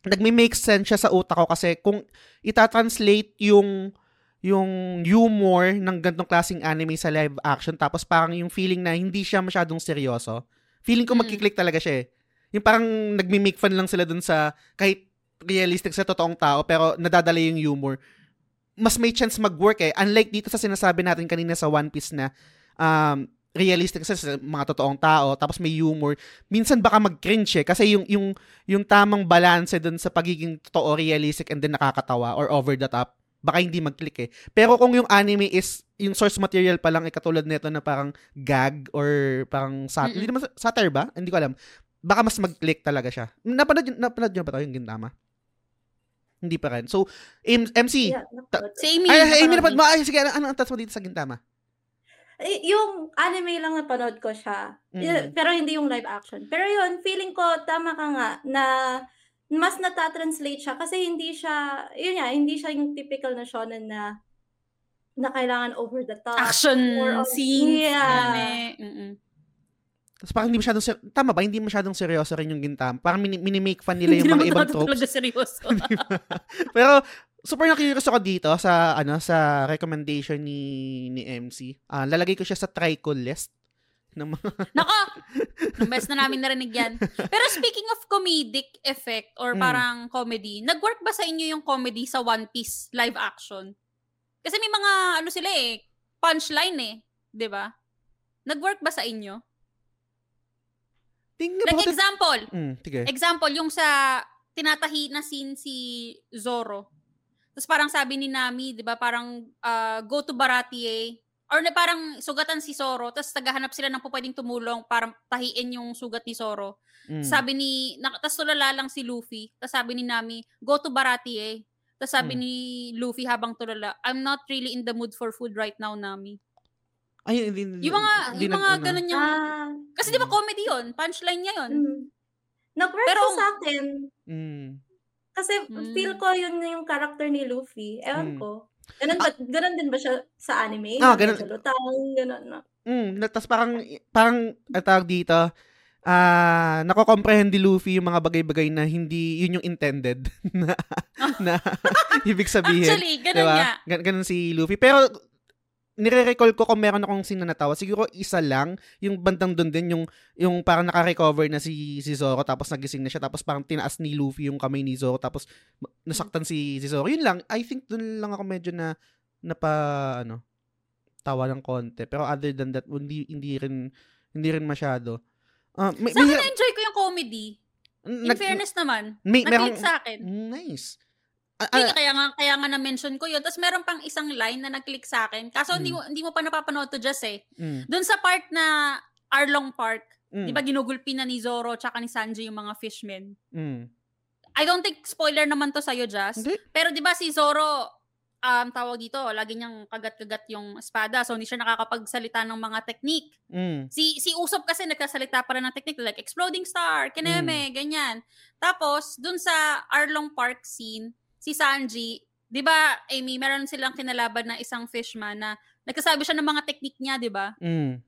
nagme-make sense siya sa utak ko kasi kung itatranslate yung yung humor ng ganitong klaseng anime sa live action tapos parang yung feeling na hindi siya masyadong seryoso. Feeling ko Mm. magkiklik talaga siya eh. Yung parang nagmi-make fun lang sila dun sa kahit realistic sa totoong tao pero nadadala yung humor. Mas may chance mag-work eh. Unlike dito sa sinasabi natin kanina sa One Piece na um, realistic sa, sa mga totoong tao tapos may humor. Minsan baka mag-cringe eh kasi yung yung yung tamang balance dun sa pagiging totoo realistic and then nakakatawa or over the top baka hindi mag-click eh. Pero kung yung anime is, yung source material pa lang, eh, katulad nito na parang gag or parang sat hindi naman sa- satire ba? Hindi ko alam. Baka mas mag-click talaga siya. Napanood, napanood nyo ba ito, yung Gintama? Hindi pa rin. So, M- MC, Yeah, ko. Si Amy. ay, Amy, napanood mo, ay, sige, ano, ano ang touch mo dito sa Gintama? Eh, yung anime lang napanood ko siya. Mm. Y- Pero hindi yung live action. Pero yun, feeling ko, tama ka nga, na mas nata-translate siya kasi hindi siya, yun nga, hindi siya yung typical na shonen na na kailangan over the top. Action More on- scenes. Yeah. Yeah. Tapos parang hindi masyadong, ser- tama ba? Hindi masyadong seryoso rin yung Gintama. Parang mini- mini-make fun nila yung Hindi mga ibang tropes. talaga seryoso. Pero super na curious ako dito sa ano sa recommendation ni ni MC. Ah, lalagay ko siya sa try ko list ng mga Nako! Nung best na namin narinig yan. Pero speaking of comedic effect or Mm. parang comedy, nag-work ba sa inyo yung comedy sa One Piece live action? Kasi may mga, ano sila eh, punchline eh. 'di ba? Nag-work ba sa inyo? Think Like about it. example, Mm, sige. example, yung sa tinatahi na scene si Zoro. Tapos parang sabi ni Nami, 'di ba, parang ah, go to Baratie or na parang sugatan si Zoro, tapos tagahanap sila ng pwedeng tumulong para tahiin yung sugat ni Zoro. Mm. Sabi ni, na, tapos tulala lang si Luffy, tapos sabi ni Nami, go to Baratie. Tapos sabi Mm. ni Luffy habang tulala, I'm not really in the mood for food right now, Nami. Ay, hindi, hindi, Yung mga, hindi yung mga ano. ganun yung, Ah, kasi di ba comedy yun? Punchline niya yun. mm. Nag-work Pero- sa akin. Mm. Kasi Mm. feel ko yun yung character ni Luffy. Ewan Mm. ko. Ganun, ba, ganun din ba siya sa anime? Ah, ganun. medyo lutang, ganun. Mm, na- tas parang parang ang tawag dito, ah, nako-comprehend ni Luffy yung mga bagay-bagay na hindi yun yung intended na, na ibig sabihin. Actually, ganun diba? nga. Gan- ganun si Luffy. Pero nire-recall ko kung meron akong scene na natawa. Siguro isa lang, yung bandang doon din, yung, yung parang naka-recover na si, si Zoro, tapos nagising na siya, tapos parang tinaas ni Luffy yung kamay ni Zoro, tapos nasaktan si, si Zoro. Yun lang, I think doon lang ako medyo na, napa, ano, tawa ng konti. Pero other than that, hindi, hindi rin, hindi rin masyado. Ah, may, Sa akin, may- na-enjoy ko yung comedy. In nag- fairness naman. may, Nag-click sa akin. Nice. Ah, Kaya, ah, kaya nga kaya nga na-mention ko 'yun. Tapos meron pang isang line na nag-click sa akin. Kaso hindi Mm. mo hindi mo pa napapanood to just eh. mm, Doon sa part na Arlong Park, mm, 'di ba ginugulpi na ni Zoro tsaka ni Sanji yung mga fishmen. mm. I don't think spoiler naman to sa'yo, Just. Hindi. Pero 'di ba si Zoro um tawag dito, lagi niyang kagat-kagat yung espada. So hindi siya nakakapagsalita ng mga technique. Mm. Si si Usopp kasi nagkasalita pa rin ng technique like exploding star, kineme, ganyan. Tapos dun sa Arlong Park scene, si Sanji, 'di ba, Amy, meron silang kinalaban na isang fishman na nagkasabi siya ng mga technique niya, 'di ba? Mm.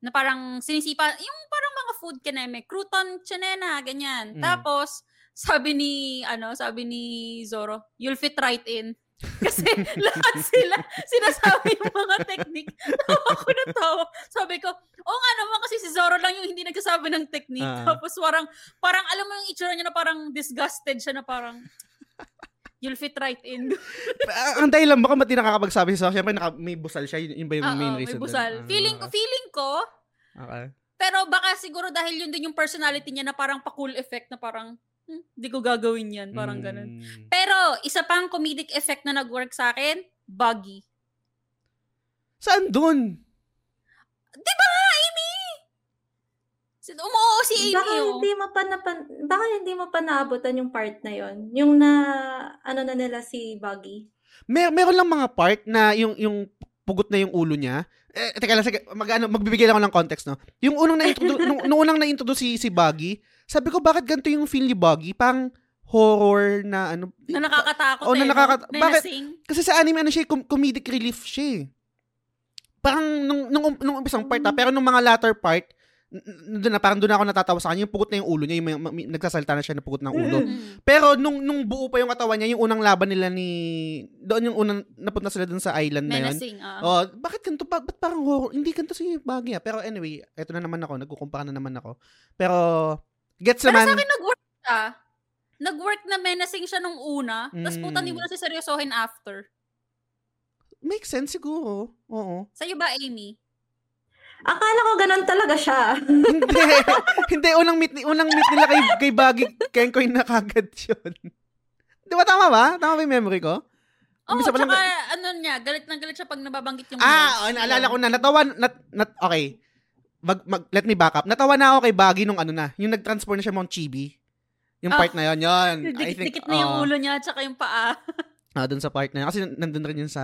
Na parang sinisipa, yung parang mga food kineme, crouton chinena, ganyan. Mm. Tapos sabi ni ano, sabi ni Zoro, you'll fit right in. Kasi lahat sila sinasabi yung mga technique. Tawa ko na tawa. Sabi ko, oo nga naman kasi si Zoro lang yung hindi nagsasabi ng technique. Ah. Tapos parang, parang alam mo yung itsura niya na parang disgusted siya na parang, you'll fit right in. Ah, ang dahilan baka ba't di nakakapagsabi si Zoro? Siyempre, naka, may busal siya. Yun, yun ba yung Oo, main may reason? dun? busal. Ah, Feeling ko, feeling ko, Okay. pero baka siguro dahil yun din yung personality niya na parang pa-cool effect na parang, hmm, di ko gagawin yan. Parang ganun. Mm. Pero, isa pang comedic effect na nag-work sa akin, buggy. Saan dun? Di ba? Umuo si Amy, Baka oh. hindi mo pa napan, baka hindi mo pa naabutan yung part na yon Yung na, ano na nila si Buggy. Mer meron lang mga part na yung yung pugot na yung ulo niya. Eh, teka lang, sige, mag, ano, magbibigay lang ako ng context, no? Yung unang na-introduce, nung, nung unang na-introduce si, si Buggy, sabi ko, bakit ganito yung feel ni Buggy? Pang horror na ano. Na nakakatakot Oh, na eh. no? nakaka- bakit? Kasi sa anime, ano siya, com- comedic relief siya eh. Parang nung, nung, nung umpisang part, ah, pero nung mga latter part, doon na, parang doon ako natatawa sa kanya, yung pugot na yung ulo niya, yung may, may- nagsasalita na siya na pugot ng ulo. Mm. Pero nung nung buo pa yung katawan niya, yung unang laban nila ni doon yung unang napunta sila doon sa island na yun. Ah. Oh, bakit ganito pa? Ba't parang horror? Hindi ganito si Baggy. ah. Pero anyway, eto na naman ako, nagkukumpara na naman ako. Pero gets Pero naman. sa akin nag-work siya. Nag-work na menacing siya nung una, tapos Mm. puta, hindi mo na siseryosohin after. Makes sense siguro. Oo. Sa'yo ba, Amy? Akala ko ganun talaga siya. hindi. hindi unang meet unang meet nila kay kay Baggy, kaya ko yung nakagad 'yun. Di ba tama ba? Tama ba yung memory ko? Oo, pa tsaka lang- ano niya, galit na galit siya pag nababanggit yung Ah, oh, naalala ko na. Natawa, nat, nat, okay. Mag, mag, let me back up. Natawa na ako kay Baggy nung ano na. Yung nag-transfer na siya Mount Chibi. Yung Ah. part na yun, yun. I think, Dikit-dikit na yung oh, ulo niya, tsaka yung paa. Ah, dun sa part na yun. Kasi nandun rin yun sa,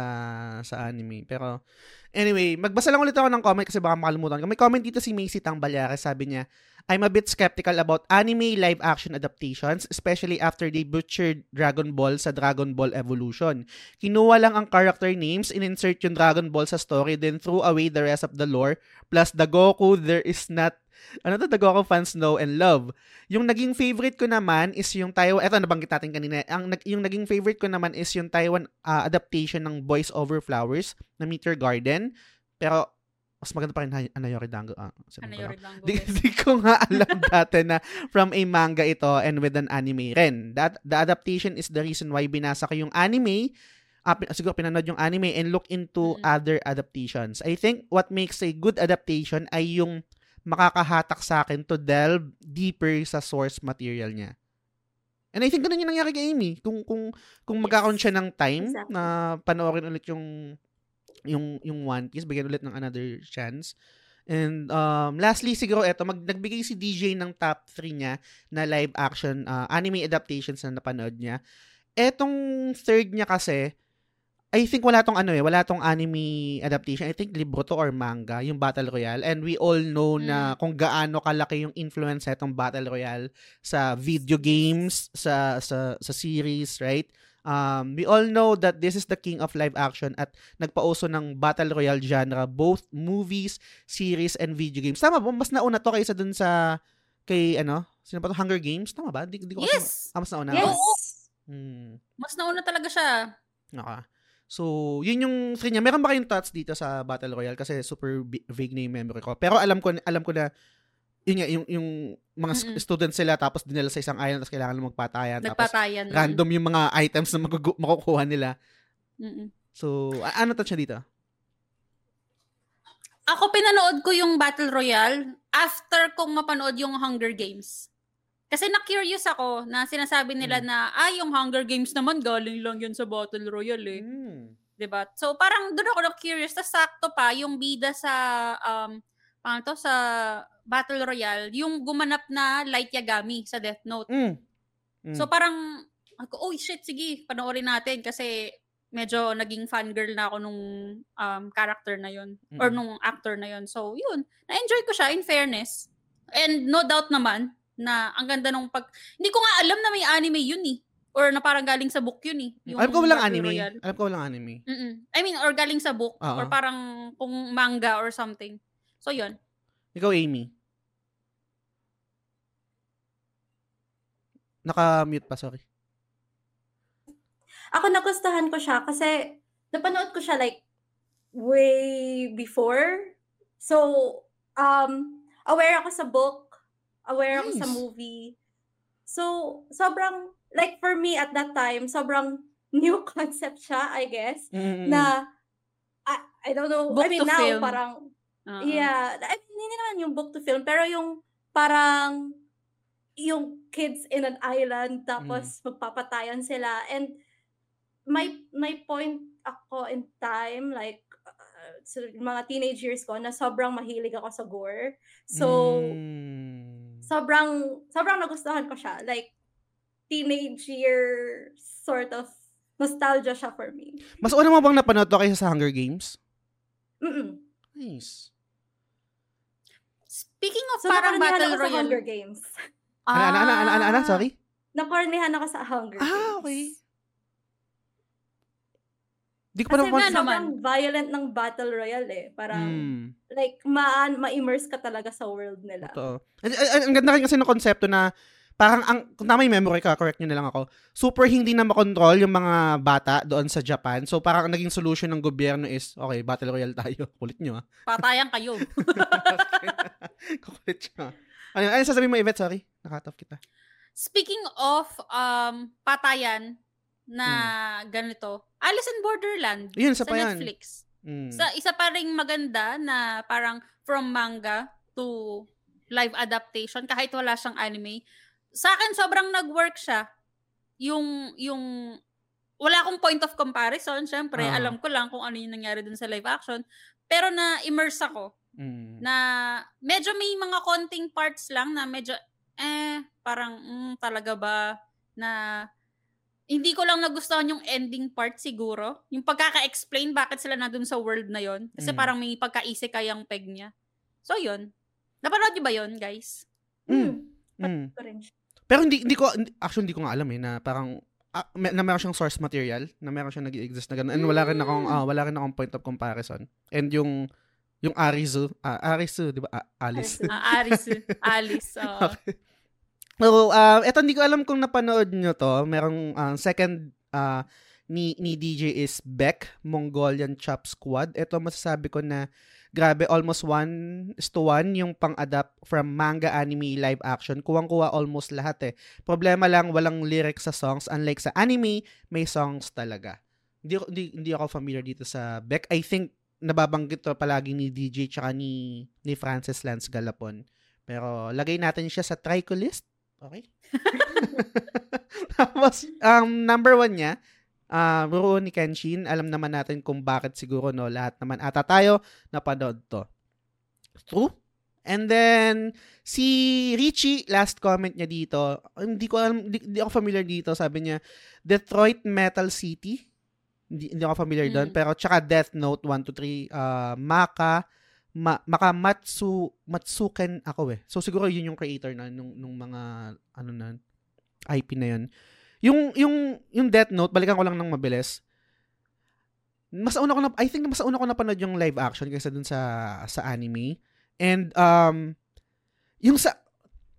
sa anime. Pero, anyway, magbasa lang ulit ako ng comment kasi baka makalimutan ko. May comment dito si Macy Tang Balyares. Sabi niya, I'm a bit skeptical about anime live-action adaptations, especially after they butchered Dragon Ball sa Dragon Ball Evolution. Kinuha lang ang character names, in-insert yung Dragon Ball sa story, then threw away the rest of the lore, plus the Goku there is not ano to, the Goku fans know and love. Yung naging favorite ko naman is yung Taiwan, eto nabanggit natin kanina, ang, yung naging favorite ko naman is yung Taiwan ah, adaptation ng Boys Over Flowers na Meteor Garden. Pero, mas maganda pa rin Anayori Dango. Ah, yun lang, Di, di ko nga alam dati na from a manga ito and with an anime rin. That, the adaptation is the reason why binasa ko yung anime, uh, siguro pinanood yung anime and look into Mm-mm. other adaptations. I think what makes a good adaptation ay yung makakahatak sa akin to delve deeper sa source material niya. And I think ganun yung nangyari kay Amy. Kung kung kung Yes. magkakaroon siya ng time Exactly. na panoorin ulit yung yung yung One Piece, bigyan ulit ng another chance. And um, lastly, siguro eto, mag, nagbigay si DJ ng top 3 niya na live action uh, anime adaptations na napanood niya. Etong third niya kasi, I think wala tong ano eh, wala tong anime adaptation. I think libro to or manga, yung Battle Royale. And we all know na kung gaano kalaki yung influence itong Battle Royale sa video games, sa sa sa series, right? Um, we all know that this is the king of live action at nagpauso ng Battle Royale genre, both movies, series, and video games. Tama ba? Mas nauna to kaysa dun sa kay ano? Sino ba to? Hunger Games? Tama ba? Di, di ko kasi- Yes! ah, mas nauna. Yes. Hmm. Mas nauna talaga siya. Okay. So, yun yung sa kanya. Meron ba kayong thoughts dito sa Battle Royale? Kasi super vague na yung memory ko. Pero alam ko, alam ko na, yun nga, yung, yung mga Mm-mm. students sila, tapos dinala sa isang island, tapos kailangan na magpatayan. Tapos Nagpatayan. random yung mga items na magugu- makukuha nila. Mm-mm. So, ano to siya dito? Ako pinanood ko yung Battle Royale after kong mapanood yung Hunger Games. Kasi na-curious ako na sinasabi nila Mm. na, ah, yung Hunger Games naman galing lang yun sa Battle Royale eh. Hmm. 'di ba? So parang doon ako na-curious, tas sakto pa yung bida sa um paano to sa Battle Royale, yung gumanap na Light Yagami sa Death Note. Mm. Mm. So parang ako, oh shit, sige, panoorin natin kasi medyo naging fangirl na ako nung um, character na yun or Mm-mm. nung actor na yun. So yun, na-enjoy ko siya in fairness. And no doubt naman na ang ganda nung pag... Hindi ko nga alam na may anime yun eh. Or na parang galing sa book yun eh. Yung alam ko walang Battle anime. Royale. Alam ko walang anime. Mm-mm. I mean, or galing sa book, Oo. or parang kung manga or something. So, yun. Ikaw, Amy. Naka-mute pa, sorry. Ako nagustuhan ko siya kasi napanood ko siya like way before. So, um, aware ako sa book, aware ako sa Nice. movie. So, sobrang, like for me at that time, sobrang new concept siya, I guess, Mm-mm. na, I, I don't know, Book I mean now, film. parang, Oo. yeah, I mean, hindi naman yung book to film, pero yung parang, yung kids in an island, tapos magpapatayan sila, and may may point ako in time like uh, sa mga teenage years ko na sobrang mahilig ako sa gore. So Mm. Sobrang sobrang nagustuhan ko siya. Like teenage year sort of nostalgia siya for me. Mas una mo bang napanood to kaysa sa Hunger Games? Mm-mm. Nice. Speaking of So parang Battle ako sa Hunger Royale. Games. Ano, ano, ano, ano, ano, ano, sorry? Nakornihan ako sa Hunger Games. Ah, okay. Di ko pa Kasi naman... naman. violent ng Battle Royale eh. Parang, Mm. like, ma- ma-immerse ka talaga sa world nila. Totoo. Ang, ang, ang ganda rin kasi ng konsepto na parang ang kung tama yung memory ka, correct nyo na lang ako. Super hindi na makontrol yung mga bata doon sa Japan. So parang ang naging solution ng gobyerno is, okay, battle royale tayo. Kulit nyo ah. Patayan kayo. Kulit nyo. ah. Ano, ano sasabihin mo, Yvette? Sorry. Nakatoff kita. Speaking of um patayan na ganito, Alice in Borderland Yun, isa sa pa yan. Netflix. Mm. Sa isa pa ring maganda na parang from manga to live adaptation kahit wala siyang anime. Sa akin sobrang nag-work siya. Yung yung wala akong point of comparison, syempre, Ah. alam ko lang kung ano yung nangyari dun sa live action. Pero na immerse ako Mm. na medyo may mga konting parts lang na medyo eh parang mm, talaga ba na hindi ko lang nagustuhan yung ending part siguro. Yung pagkaka-explain bakit sila nandun sa world na yon Kasi Mm. parang may pagkaisi kayang peg niya. So, yun. Napanood niyo ba yun, guys? Mm. Mm. Mm. Pero hindi, hindi ko, hindi- actually hindi ko nga alam eh, na parang, ah, may- na meron siyang source material, na meron siyang nag-exist na gano'n. And wala rin akong, ah, wala rin akong point of comparison. And yung, yung Arizu, ah, Arizu, di ba? Ah, Alice. Arizu. Ah, Alice. Alice. oo. Okay. So, um, eto hindi ko alam kung napanood nyo to. Merong um, second uh, ni, ni DJ is Beck, Mongolian Chop Squad. Ito masasabi ko na grabe, almost one to one yung pang-adapt from manga, anime, live action. Kuwang-kuwa almost lahat eh. Problema lang, walang lyrics sa songs. Unlike sa anime, may songs talaga. Hindi, hindi, hindi ako familiar dito sa Beck. I think nababanggit to palagi ni DJ tsaka ni, ni Francis Lance Galapon. Pero lagay natin siya sa try list. Okay? Tapos, um, number one niya, uh, Ruo ni Kenshin. Alam naman natin kung bakit siguro, no? Lahat naman ata tayo napanood to. True? And then, si Richie, last comment niya dito, hindi ko alam, hindi, hindi ako familiar dito, sabi niya, Detroit Metal City. Hindi, hindi ako familiar doon. Mm. Pero, tsaka Death Note 1 to 3, uh, Maka, ma, Maka Matsu, Matsuken ako eh. So, siguro yun yung creator na nung, nung mga, ano na, IP na yun. Yung, yung, yung Death Note, balikan ko lang ng mabilis. Mas una ko na, I think mas una ko napanood yung live action kaysa dun sa, sa anime. And, um, yung sa,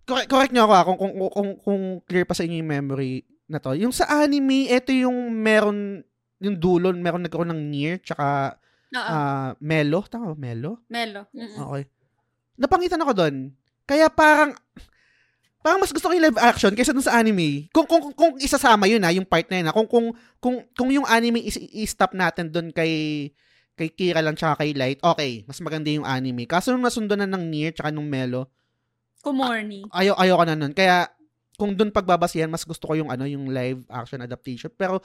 correct, correct nyo ako ah, kung, kung, kung, kung clear pa sa inyo yung memory na to. Yung sa anime, ito yung meron, yung dulon, meron nagkaroon ng Nier, tsaka Ah, Melo. Tama ba? Melo? Melo. Mm-mm. Okay. Napangitan ako doon. Kaya parang, parang mas gusto ko yung live action kaysa dun sa anime. Kung, kung, kung, kung isasama yun ha, yung part na yun ha. Kung, kung, kung, kung yung anime is, i-stop natin doon kay, kay Kira lang tsaka kay Light, okay, mas maganda yung anime. Kaso nung nasundo na ng Nier tsaka nung Melo, Kumorny. ayaw ayaw ko na nun. Kaya kung doon pagbabasihan, mas gusto ko yung ano, yung live action adaptation. Pero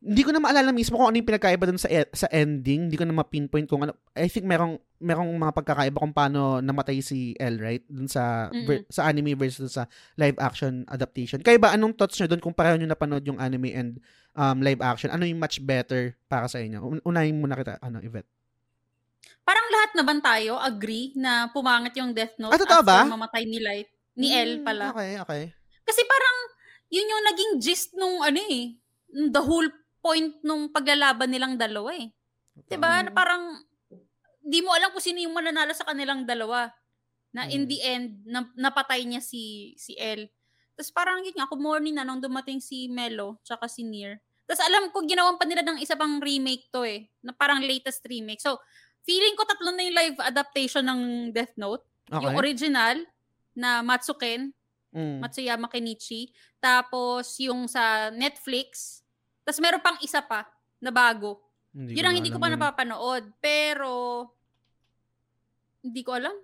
hindi ko na maalala mismo kung ano yung pinagkaiba doon sa e- sa ending. Hindi ko na ma-pinpoint kung ano. I think merong merong mga pagkakaiba kung paano namatay si Elle, right? Doon sa ver- sa anime versus sa live action adaptation. Kaya ba anong thoughts niyo doon kung pareho niyo napanood yung anime and um, live action? Ano yung much better para sa inyo? Un- unahin muna kita, ano, Yvette. Parang lahat naman tayo agree na pumangit yung Death Note Ah, totoo ba? after mamatay ni Light. Ni Hmm, Elle pala. Okay, okay. Kasi parang, yun yung naging gist nung ano eh, the whole point nung paglalaban nilang dalawa eh. 'Di ba? Na parang, di mo alam kung sino yung mananalo sa kanilang dalawa. Na in Mm. the end, na, napatay niya si si Elle. Tapos parang yun nga, kumorning na nung dumating si Melo, tsaka si Nier. Tapos alam ko, ginawan pa nila ng isa pang remake to eh. Na parang latest remake. So, feeling ko tatlo na yung live adaptation ng Death Note. Okay. Yung original, na Matsuken, Mm. Matsuyama Kenichi. Tapos yung sa Netflix. Tapos meron pang isa pa na bago. Hindi yun ang hindi ko pa yun. napapanood. Pero, hindi ko alam.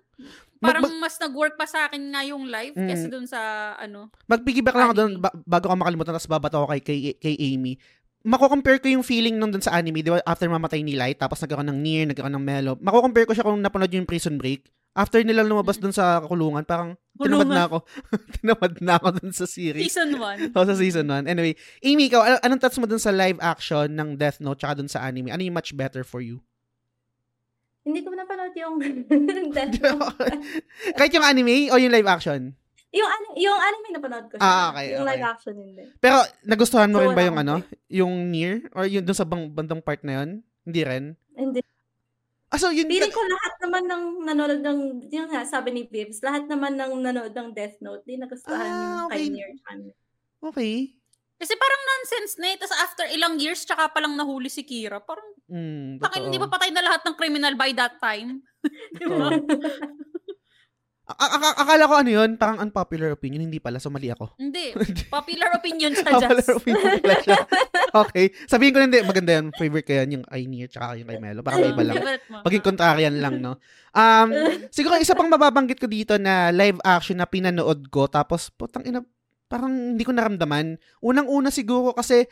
Mag- Parang mas nag-work pa sa akin nga yung live Mm. kaysa dun sa ano. Mag-piggyback lang ako ba- bago ka makalimutan tapos babato ako kay, kay, kay Amy. Mako-compare ko yung feeling nung doon sa anime, di ba? After mamatay ni Light, tapos nagkaroon ng Nier, nagkaroon ng Melo. Mako-compare ko siya kung napanood yung Prison Break. After nila lumabas doon sa kulungan, parang tinamad Kulungan. na ako. tinamad na ako doon sa series. Season 1. O, sa season 1. Anyway, Amy, ikaw, an- anong thoughts mo doon sa live action ng Death Note tsaka doon sa anime? Ano yung much better for you? Hindi ko napanood yung Death Note. Kahit yung anime o yung live action? yung, ani- yung anime napanood ko siya. Ah, okay, Yung okay. live action hindi. Pero nagustuhan mo So, rin ba yung ano? Yung Nier? Or yung doon sa bang, bandang part na yun? Hindi rin? Hindi. Ah, so yun, Feeling ko lahat naman ng nanonood ng, yung nga, sabi ni Vips, lahat naman ng nanonood ng Death Note, di nagustuhan Ah, yung okay. kay Nier. okay. Kasi parang nonsense na eh. Tapos after ilang years, tsaka palang nahuli si Kira. Parang, Mm, takin, hindi ba patay na lahat ng criminal by that time? Di ba? A- akala ko ano yun, parang unpopular opinion, hindi pala, so mali ako. Hindi. Popular opinion sa Popular Jazz. opinion pala siya. Okay. Sabihin ko na hindi, maganda yun. Favorite ko yan, yung I Nier, tsaka yung kay Melo. Para may iba lang. Maging contrarian lang, no? Um, siguro isa pang mababanggit ko dito na live action na pinanood ko, tapos, putang ina, parang hindi ko naramdaman. Unang-una siguro kasi,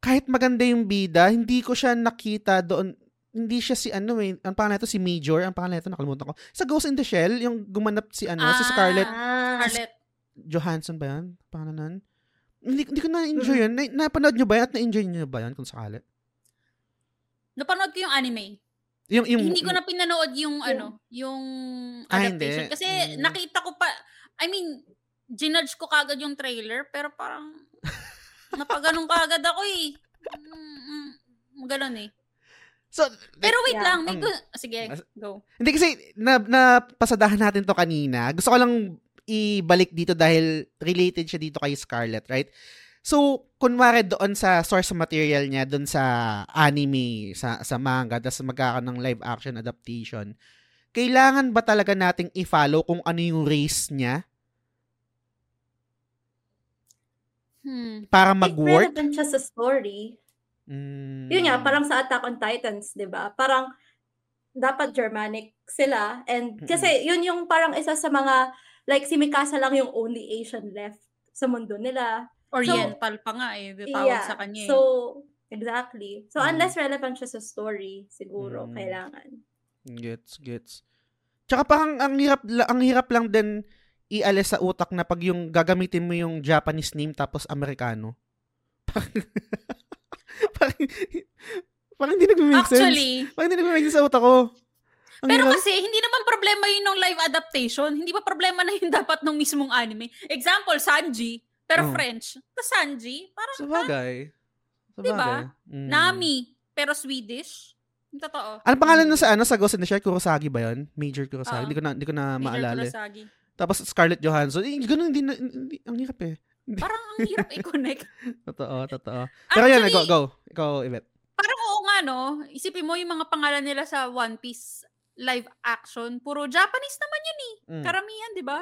kahit maganda yung bida, hindi ko siya nakita doon, hindi siya si ano eh, ang pangalan nito si Major, ang pangalan nito nakalimutan ko. Sa Ghost in the Shell, yung gumanap si ano, si Ah. Scarlett ah, Scarlett. Johansson ba yan? Pangalan nun? Hindi, hindi ko na-enjoy yun. Na, napanood nyo ba yan at na-enjoy nyo ba yan kung sakali? Napanood ko yung anime. Yung, yung, hindi ko na pinanood yung ano, yung Ah, adaptation. hindi. Kasi Mm. nakita ko pa, I mean, ginudge ko kagad yung trailer, pero parang, napaganong kagad ako eh. Mm, mm, Ganon eh. So, Pero wait Yeah. lang, may gu- sige, go. Hindi kasi na, napasadahan natin to kanina. Gusto ko lang ibalik dito dahil related siya dito kay Scarlett, right? So, kunwari doon sa source material niya, doon sa anime, sa, sa manga, tapos magkakaroon ng live action adaptation, kailangan ba talaga nating i-follow kung ano yung race niya Hmm. para Mag mag-work? relevant siya sa story. Mm. Yun nga, parang sa Attack on Titans, di ba? Parang dapat Germanic sila. And kasi yun yung parang isa sa mga, like si Mikasa lang yung only Asian left sa mundo nila. Oriental pa nga eh, tawag Yeah. sa kanya eh. So, exactly. So, Mm. unless relevant siya sa story, siguro, Mm. kailangan. Gets, gets. Tsaka parang ang hirap, ang hirap lang din ialis sa utak na pag yung gagamitin mo yung Japanese name tapos Amerikano. Parang, parang, nag-make sense. Actually, Parang hindi nag-make sense sa utak ko. Ang pero hirap. kasi hindi naman problema yun ng live adaptation. Hindi ba problema na yun dapat ng mismong anime? Example, Sanji, pero Oh. French. Ta Sanji, parang Sa bagay. Sa Diba? bagay. Mm. Nami, pero Swedish. Yung Totoo. Ano pangalan na sa ano sa Ghost in the Shell? Kurosagi ba 'yon? Major Kurosagi. Hindi ko na hindi ko na Major maalala. eh. Kurosagi. Tapos Scarlett Johansson. Eh, ganun hindi, hindi ang hirap eh. Parang ang hirap i-connect. Totoo, totoo. Pero yan, Actually, go, go. Ikaw, Yvette. Parang oo nga, no? Isipin mo yung mga pangalan nila sa One Piece live action. Puro Japanese naman yun eh. Mm. Karamihan, di ba?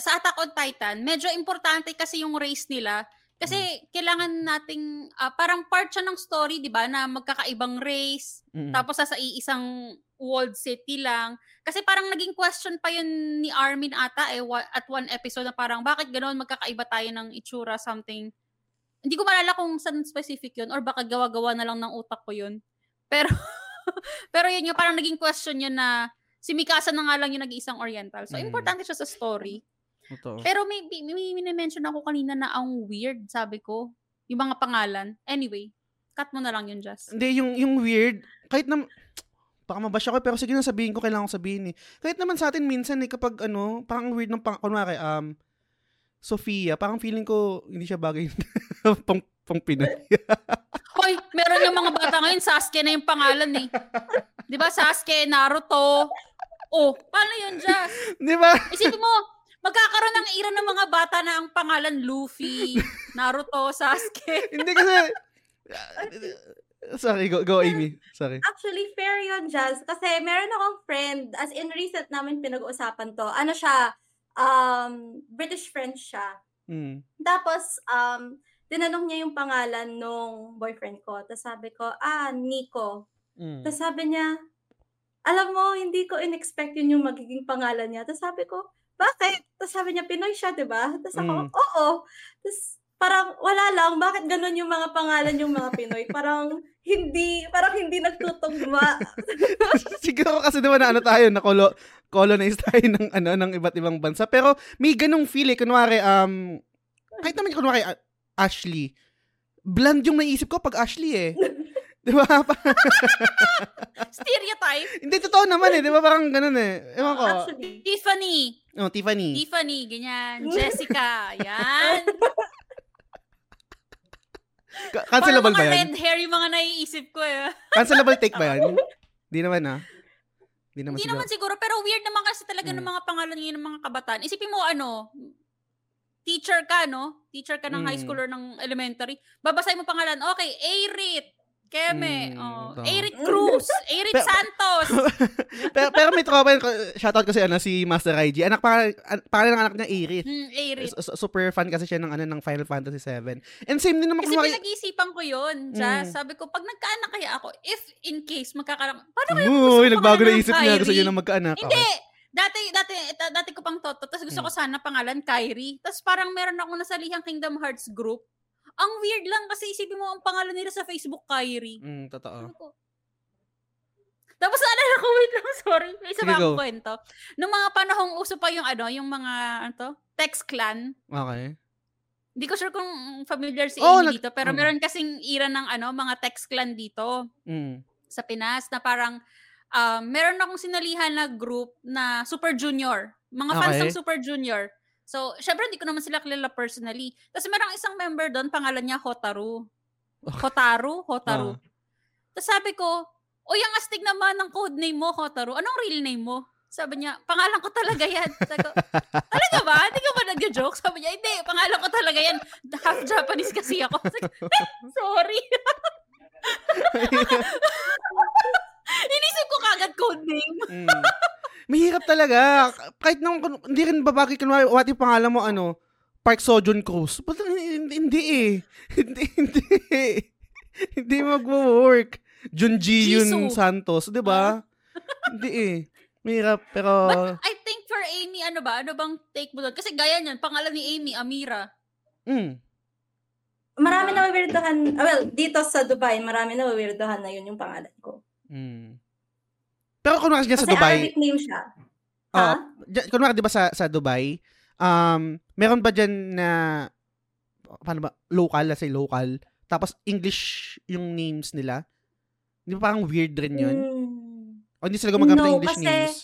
Sa Attack on Titan, medyo importante kasi yung race nila. Kasi kailangan nating, ah, parang part siya ng story, di ba, na magkakaibang race, Mm. tapos sa iisang walled city lang. Kasi parang naging question pa yun ni Armin ata eh, wa- at one episode na parang, bakit ganoon magkakaiba tayo ng itsura, something. Hindi ko maalala kung saan specific yun, or baka gawa-gawa na lang ng utak ko yun. Pero, pero yun yung parang naging question yun na, si Mikasa na nga lang yung nag-iisang oriental. So, Mm. importante siya sa story. Totoo. Pero may, may, may, may mention ako kanina na ang weird, sabi ko. Yung mga pangalan. Anyway, cut mo na lang yun, Jess. Hindi, yung, yung weird, kahit na, baka mabash ako, pero sige na sabihin ko, kailangan ko sabihin eh. Kahit naman sa atin minsan eh, kapag ano, parang ang weird ng, pang, kunwari, um, Sofia, parang feeling ko, hindi siya bagay pang, pang Pinoy. Hoy, meron yung mga bata ngayon, Sasuke na yung pangalan eh. Di ba, Sasuke, Naruto. Oh, paano yun, Jess? Di ba? Isipin mo, magkakaroon ng ira ng mga bata na ang pangalan Luffy, Naruto, Sasuke. hindi kasi, sorry, go, go Amy. Sorry. Actually, fair yun, Jazz. Kasi meron akong friend, as in recent namin pinag-uusapan to. Ano siya, um, British friend siya. Mm. Tapos, um, tinanong niya yung pangalan nung boyfriend ko. Tapos sabi ko, ah, Nico. Mm. Tapos sabi niya, alam mo, hindi ko in-expect yun yung magiging pangalan niya. Tapos sabi ko, bakit? Tapos sabi niya, Pinoy siya, di ba? Tapos ako, Mm. oo. Tapos parang wala lang, bakit ganun yung mga pangalan yung mga Pinoy? Parang hindi, parang hindi nagtutugma. Siguro kasi naman na ano tayo, na colo- colonize tayo ng, ano, ng iba't ibang bansa. Pero may ganong feel eh. Kunwari, um, kahit naman kunwari, uh, Ashley. Bland yung naisip ko pag Ashley eh. Di ba? Stereotype. Hindi, totoo naman eh. Di ba? Parang ganun eh. Ewan ko. Actually. Tiffany. Oh, Tiffany. Tiffany, ganyan. Jessica, yan. Ka- cancelable ba yan? red hair yung mga naiisip ko eh. Cancelable take ba yan? Hindi naman ah. Hindi naman Hindi siguro. naman siguro, pero weird naman kasi talaga ng Mm. mga pangalan ngayon ng mga kabataan. Isipin mo ano, teacher ka, no? Teacher ka ng high Mm. school or ng elementary. Babasahin mo pangalan, okay, Arit, Keme, Mm, oh. Arit Cruz, Arit Pero- Santos. pero, pero may tropa yun. Shoutout kasi ano, si Master IG. Anak pa, an- pangalan ng anak niya, Iris. Hmm, Arit. S- super fan kasi siya ng ano ng Final Fantasy 7. And same din naman Kasi kunwari, pinag-iisipan ko yun, Jazz. Mm. Sabi ko, pag nagkaanak kaya ako, if in case magkakaroon, paano kaya Uy, gusto ko nagbago na ng isip niya. Gusto niya na magkaanak. Hindi! Dati, dati, ta- dati ko pang toto. Tapos gusto Mm. ko sana pangalan, Kyrie. Tapos parang meron ako nasalihang Kingdom Hearts group. Ang weird lang kasi isipin mo ang pangalan nila sa Facebook, Kyrie. Mm, totoo. Ano ko? Tapos naalala ko, wait lang, sorry. May isa Sige, pa akong kwento. Nung mga panahong uso pa yung ano, yung mga, ano to, text clan. Okay. Hindi ko sure kung familiar si Oh, Amy nag- dito, pero mm. meron kasing ira ng ano, mga text clan dito Mm. sa Pinas na parang um, meron akong sinalihan na group na Super Junior. Mga fans Okay. ng Super Junior. So, syempre hindi ko naman sila kilala personally. Tapos merong isang member doon, pangalan niya Hotaru. Hotaru? Hotaru. Ah. Tapos sabi ko, o yung astig naman ng codename mo, Hotaru. Anong real name mo? Sabi niya, pangalan ko talaga yan. Sabi ko, talaga ba? Hindi ka ba nag-joke? Sabi niya, hindi, pangalan ko talaga yan. Half Japanese kasi ako. Sabi ko, "Eh, sorry. Inisip ko kagad codename. mm. Mahirap talaga. Kahit nung, hindi rin babagay kunwari, what yung pangalan mo, ano, Park Sojun Cruz. But, hindi, hindi eh. Hindi, hindi. hindi magwo-work. Junji Yun. Santos, di ba? hindi eh. Mahirap, pero... But I think for Amy, ano ba? Ano bang take mo doon? Kasi gaya niyan, pangalan ni Amy, Amira. mm. Marami na weirdohan, well, dito sa Dubai, marami na weirdohan na yun yung pangalan ko. Mm. Pero kunwari dyan Kasi sa Dubai, Arabic name siya. Kunwari, di ba sa, sa Dubai, um, meron ba dyan na paano ba, local, let's say local, tapos English yung names nila. Di ba parang weird rin yun? Mm. O hindi sila gumagamit ng No, English kasi- names?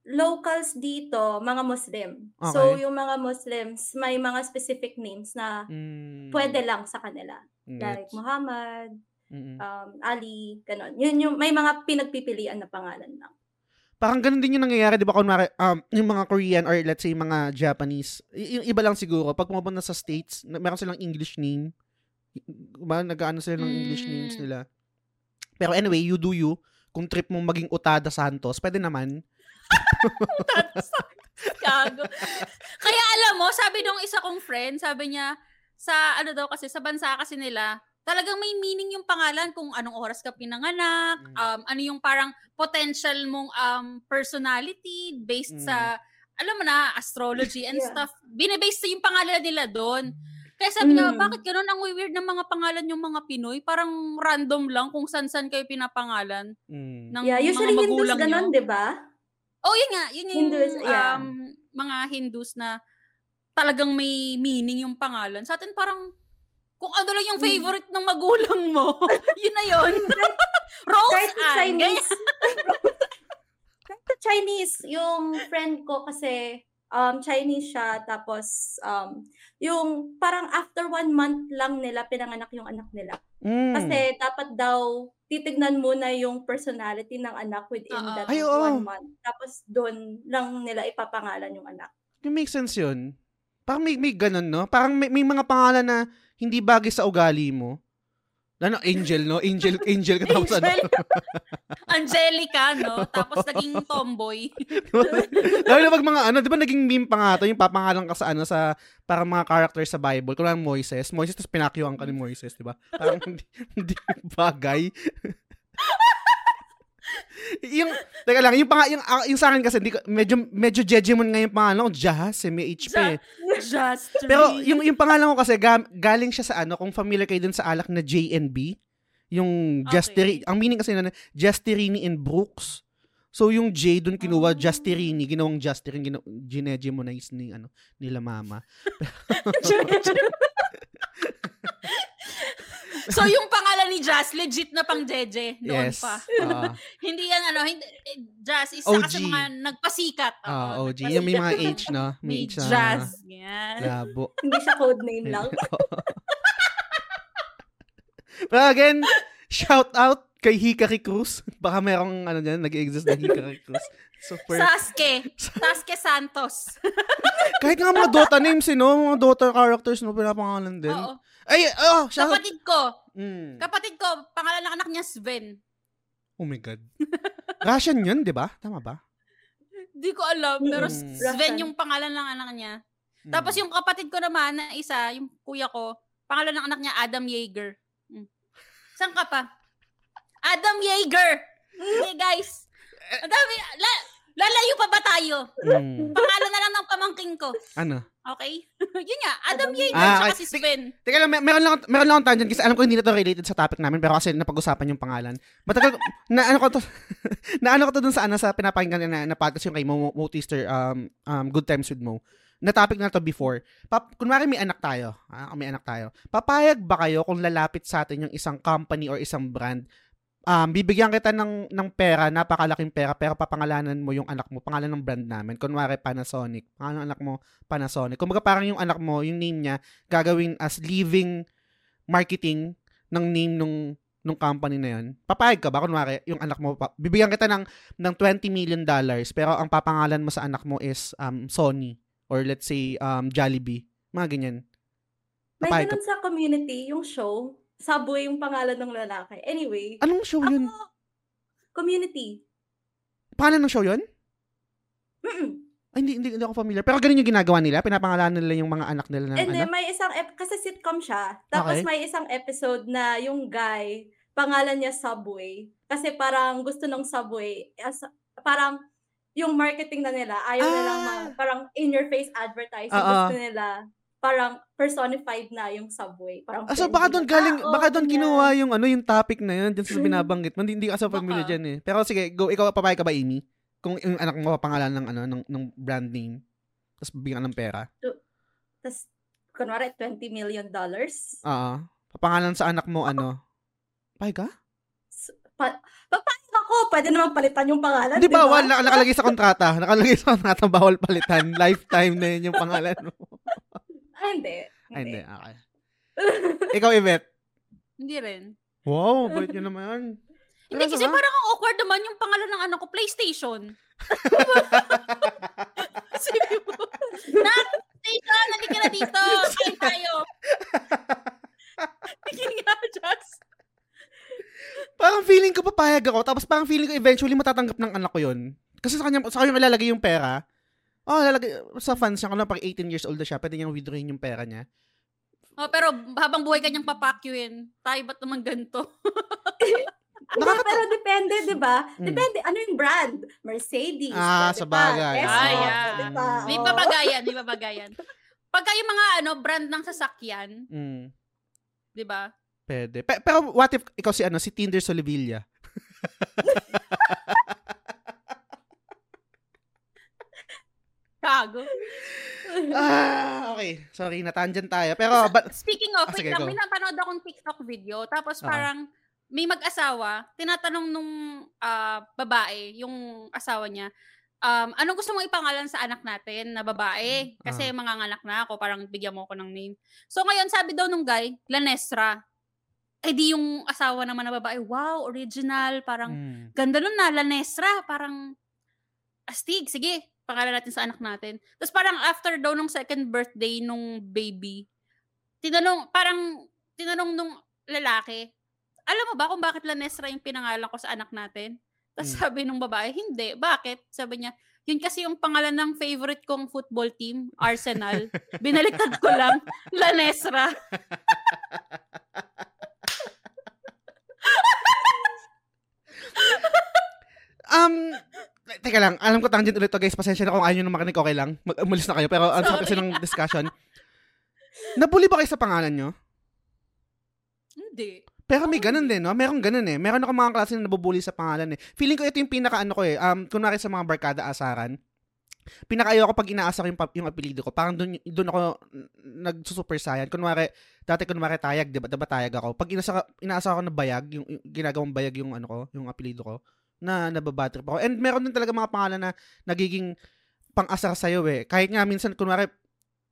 Locals dito, mga Muslim. So, Okay. yung mga Muslims, may mga specific names na Mm, pwede lang sa kanila. Like gets. Muhammad, Mm-mm. um, Ali, ganon. Yun yung, may mga pinagpipilian na pangalan lang. Parang ganun din yung nangyayari, di ba, kunwari, um, yung mga Korean or let's say mga Japanese, y- yung iba lang siguro, pag pumapunta sa States, na- meron silang English name, ba, nag-ano sila ng English Mm. names nila. Pero anyway, you do you, kung trip mo maging Utada Santos, pwede naman. Gago. Kaya alam mo, sabi nung isa kong friend, sabi niya, sa ano daw kasi, sa bansa kasi nila, talagang may meaning yung pangalan kung anong oras ka pinanganak, Mm. um, ano yung parang potential mong um, personality based Mm. sa, alam mo na, astrology and Yeah. stuff. Binibase sa yung pangalan nila doon. Kaya sabi niya, Mm. bakit ganun ang weird ng mga pangalan yung mga Pinoy? Parang random lang kung san-san kayo pinapangalan Mm. ng Yeah, usually mga Hindus nyo. di ba? Oh, yun nga. Yun yung Hindus, yeah. um, mga Hindus na talagang may meaning yung pangalan. Sa atin parang, kung ano lang yung Mm. favorite ng magulang mo, yun na yun. Rose Kahit sa Ann. Chinese, kahit sa Chinese, yung friend ko kasi, um, Chinese siya, tapos, um, yung parang after one month lang nila pinanganak yung anak nila. Mm. Kasi dapat daw titignan muna yung personality ng anak within Oo. that Ay, oo. one month. Tapos doon lang nila ipapangalan yung anak. Yung make sense yun. Parang may, may ganun, no? Parang may, may mga pangalan na hindi bagay sa ugali mo. Ano, angel, no? Angel, angel ka tapos ano? Angel. Angelica, no? Tapos naging tomboy. Lalo pag mga ano, di ba naging meme pa nga to, yung papangalan ka sa ano, sa parang mga character sa Bible. Kung lang Moises. Moises, tapos pinakyuhan ka ni Moises, di ba? Parang hindi, hindi bagay. Yung, teka lang, yung, panga, yung, ah, yung sa akin kasi, hindi, ko- medyo, medyo jejemon nga yung pangalan ko, Jahas, eh, may HP. eh. Just Pero yung, yung pangalan ko kasi, ga- galing siya sa ano, kung familiar kayo dun sa alak na JNB, yung Justerini, ang meaning kasi na Justerini and Brooks. So yung J dun kinuha Ah. Justerini, ginawang Justerini, ginaw, ginegemonize ni ano nila mama. so yung pangalan ni Jazz, legit na pang Jeje noon yes. pa. Oo. Hindi yan ano, hindi, eh, Jazz, isa OG. kasi mga nagpasikat. Oo, Ah, OG. nagpasikat. Yung may mga H, no? May May H na Jazz. Yan. labo. Hindi siya code name lang. Pero again, shout out kay Hikari Cruz. Baka merong ano dyan, nag-exist na Hikari Cruz. Super. Sasuke. Sasuke Santos. Kahit nga mga Dota names, eh, no? Mga Dota characters, no? Pinapangalan din. Oo. Ay, oh, shout out. Kapatid ko. Mm. Kapatid ko, pangalan ng anak niya Sven. Oh my God. Russian yun, di ba? Tama ba? Di ko alam, pero Mm. Sven Russian. yung pangalan ng anak niya. Mm. Tapos yung kapatid ko naman na isa, yung kuya ko, pangalan ng anak niya Adam Yeager. Mm. Saan ka pa? Adam Yeager! Hey guys, ang dami, la, lalayo pa ba tayo? Mm. Pangalan na lang ng pamangking ko. Ano? Okay? Yun nga, Adam Yeager Ah, okay. si Sven. Teka lang, mer- meron lang, meron lang akong tangent kasi alam ko hindi na to related sa topic namin pero kasi napag-usapan yung pangalan. Matagal, na ano ko to, na ano ko to dun sa ano, sa pinapakinggan na, na podcast yung kay Mo, Mo Twister, um, um, Good Times with Mo. Na topic na to before. Pap, kunwari may anak tayo, ah, may anak tayo. Papayag ba kayo kung lalapit sa atin yung isang company or isang brand um, bibigyan kita ng, ng pera, napakalaking pera, pero papangalanan mo yung anak mo, pangalan ng brand namin. Kunwari, Panasonic. Pangalan ng anak mo, Panasonic. Kumbaga parang yung anak mo, yung name niya, gagawin as living marketing ng name nung nung company na yun. Papayag ka ba? Kunwari, yung anak mo, pa, bibigyan kita ng, ng 20 million dollars, pero ang papangalan mo sa anak mo is um, Sony or let's say um, Jollibee. Mga ganyan. May ganun sa community, yung show, Subway yung pangalan ng lalaki. Anyway, Anong show yun? ako, community. Pangalan ng show yun? Mm-mm. Ay, hindi, hindi, hindi ako familiar. Pero ganun yung ginagawa nila. Pinapangalanan nila yung mga anak nila ng And ano. then may isang, ep- kasi sitcom siya. Tapos Okay. may isang episode na yung guy, pangalan niya Subway. Kasi parang gusto ng Subway, as, parang yung marketing na nila, ayaw Ah. nilang ma- parang in-your-face advertising. Oo. Gusto nila, parang personified na yung Subway. Parang Ah, so baka doon galing, tao, baka doon kinuha yung ano, yung topic na yun, dyan sa Mm. binabanggit mo. Hindi, hindi ka sa familiar dyan eh. Pero sige, go, ikaw papayag ka ba, Amy? Kung yung anak mo papangalan ng ano, ng, ng brand name, tapos bigyan ng pera. Tas, kunwari, 20 million dollars. Oo. Papangalan sa anak mo, ano? Pay ka? Pa- papayag ako, pwede naman palitan yung pangalan, Hindi di ba? bawal. Naka- Nakalagay sa kontrata. Nakalagay sa kontrata, bawal palitan. Lifetime na yun yung pangalan mo. Ah, hindi. Ay, hindi. Okay. Ikaw, Yvette. Hindi rin. Wow, bait nyo naman. Hindi kasi ka? parang ang awkward naman yung pangalan ng anak ko, PlayStation. Mo, na, PlayStation, halika na dito. Kain tayo. Sige nga, Jess. Parang feeling ko papayag ako, tapos parang feeling ko eventually matatanggap ng anak ko yun. Kasi sa kanya, sa kanya ilalagay yung pera. Oh, lalagay, sa fans niya, kung pag 18 years old na siya, pwede niyang withdrawin yung pera niya. Oh, pero habang buhay kanyang papakyuin, tayo ba't naman ganito? Nakakata- pero depende, di ba? Hmm. Depende, ano yung brand? Mercedes. Ah, pwede sa pa. bagay. Tesla, Ah, yeah. pwede pa. May Oo. babagayan, may babagayan. Pagka yung mga ano, brand ng sasakyan, Mm, di ba? pwede. Pe- pero what if ikaw si ano, si Tinder Solivilla? Kago. ah, okay. Sorry, natangent tayo. Pero, but, Speaking of, Ah, wait sige, lang, go. may napanood akong TikTok video, tapos Ah. parang may mag-asawa, tinatanong nung ah, babae, yung asawa niya, um, anong gusto mong ipangalan sa anak natin na babae? Kasi Ah. mga anak na ako, parang bigyan mo ako ng name. So ngayon, sabi daw nung guy, Lanestra. Eh di yung asawa naman na babae, wow, original, parang mm, ganda nun na, Lanestra, parang astig, sige, pangalan natin sa anak natin. Tapos parang after daw nung second birthday nung baby, tinanong, parang, tinanong nung lalaki, alam mo ba kung bakit Lanestra yung pinangalan ko sa anak natin? Tapos Hmm. sabi nung babae, hindi. Bakit? Sabi niya, yun kasi yung pangalan ng favorite kong football team, Arsenal. Binaliktad ko lang, Lanestra. Um, teka lang, alam ko tangent ulit to guys, pasensya na kung ayaw nyo na makinig, okay lang. Mag umalis na kayo, pero ang sarap kasi ng discussion. Nabuli ba kayo sa pangalan nyo? Hindi. Pero may ganun din, no? Meron ganun eh. Meron ako mga klase na nabubuli sa pangalan eh. Feeling ko ito yung pinaka ano ko eh. Um, kunwari sa mga barkada asaran, pinakaayaw ako pag inaasa ko yung, yung apelido ko. Parang doon, doon ako nagsusuper saiyan. Kunwari, dati kunwari tayag, di ba, diba tayag ako? Pag inasa, inaasa ko na bayag, yung, yung ginagawang bayag yung ano ko, yung apelido ko, na nababatrip ako. And meron din talaga mga pangalan na nagiging pang-asar sa'yo eh. Kahit nga minsan, kunwari,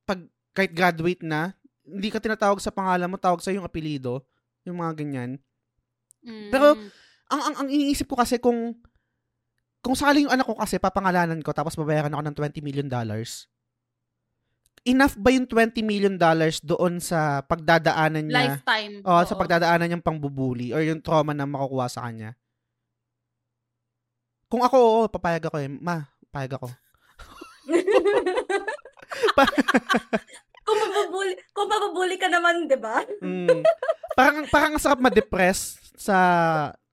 pag, kahit graduate na, hindi ka tinatawag sa pangalan mo, tawag sa yung apelido, yung mga ganyan. Mm. Pero, ang, ang, ang iniisip ko kasi kung kung sakali yung anak ko kasi papangalanan ko tapos babayaran ako ng 20 million dollars, enough ba yung 20 million dollars doon sa pagdadaanan niya? lifetime. Oh, sa pagdadaanan niyang pangbubuli or yung trauma na makukuha sa kanya. Kung ako, oo, papayag ako eh. Ma, papayag ako. kung mabubuli, kung mabubuli ka naman, di ba? Mm. parang, parang ang sarap ma-depress sa,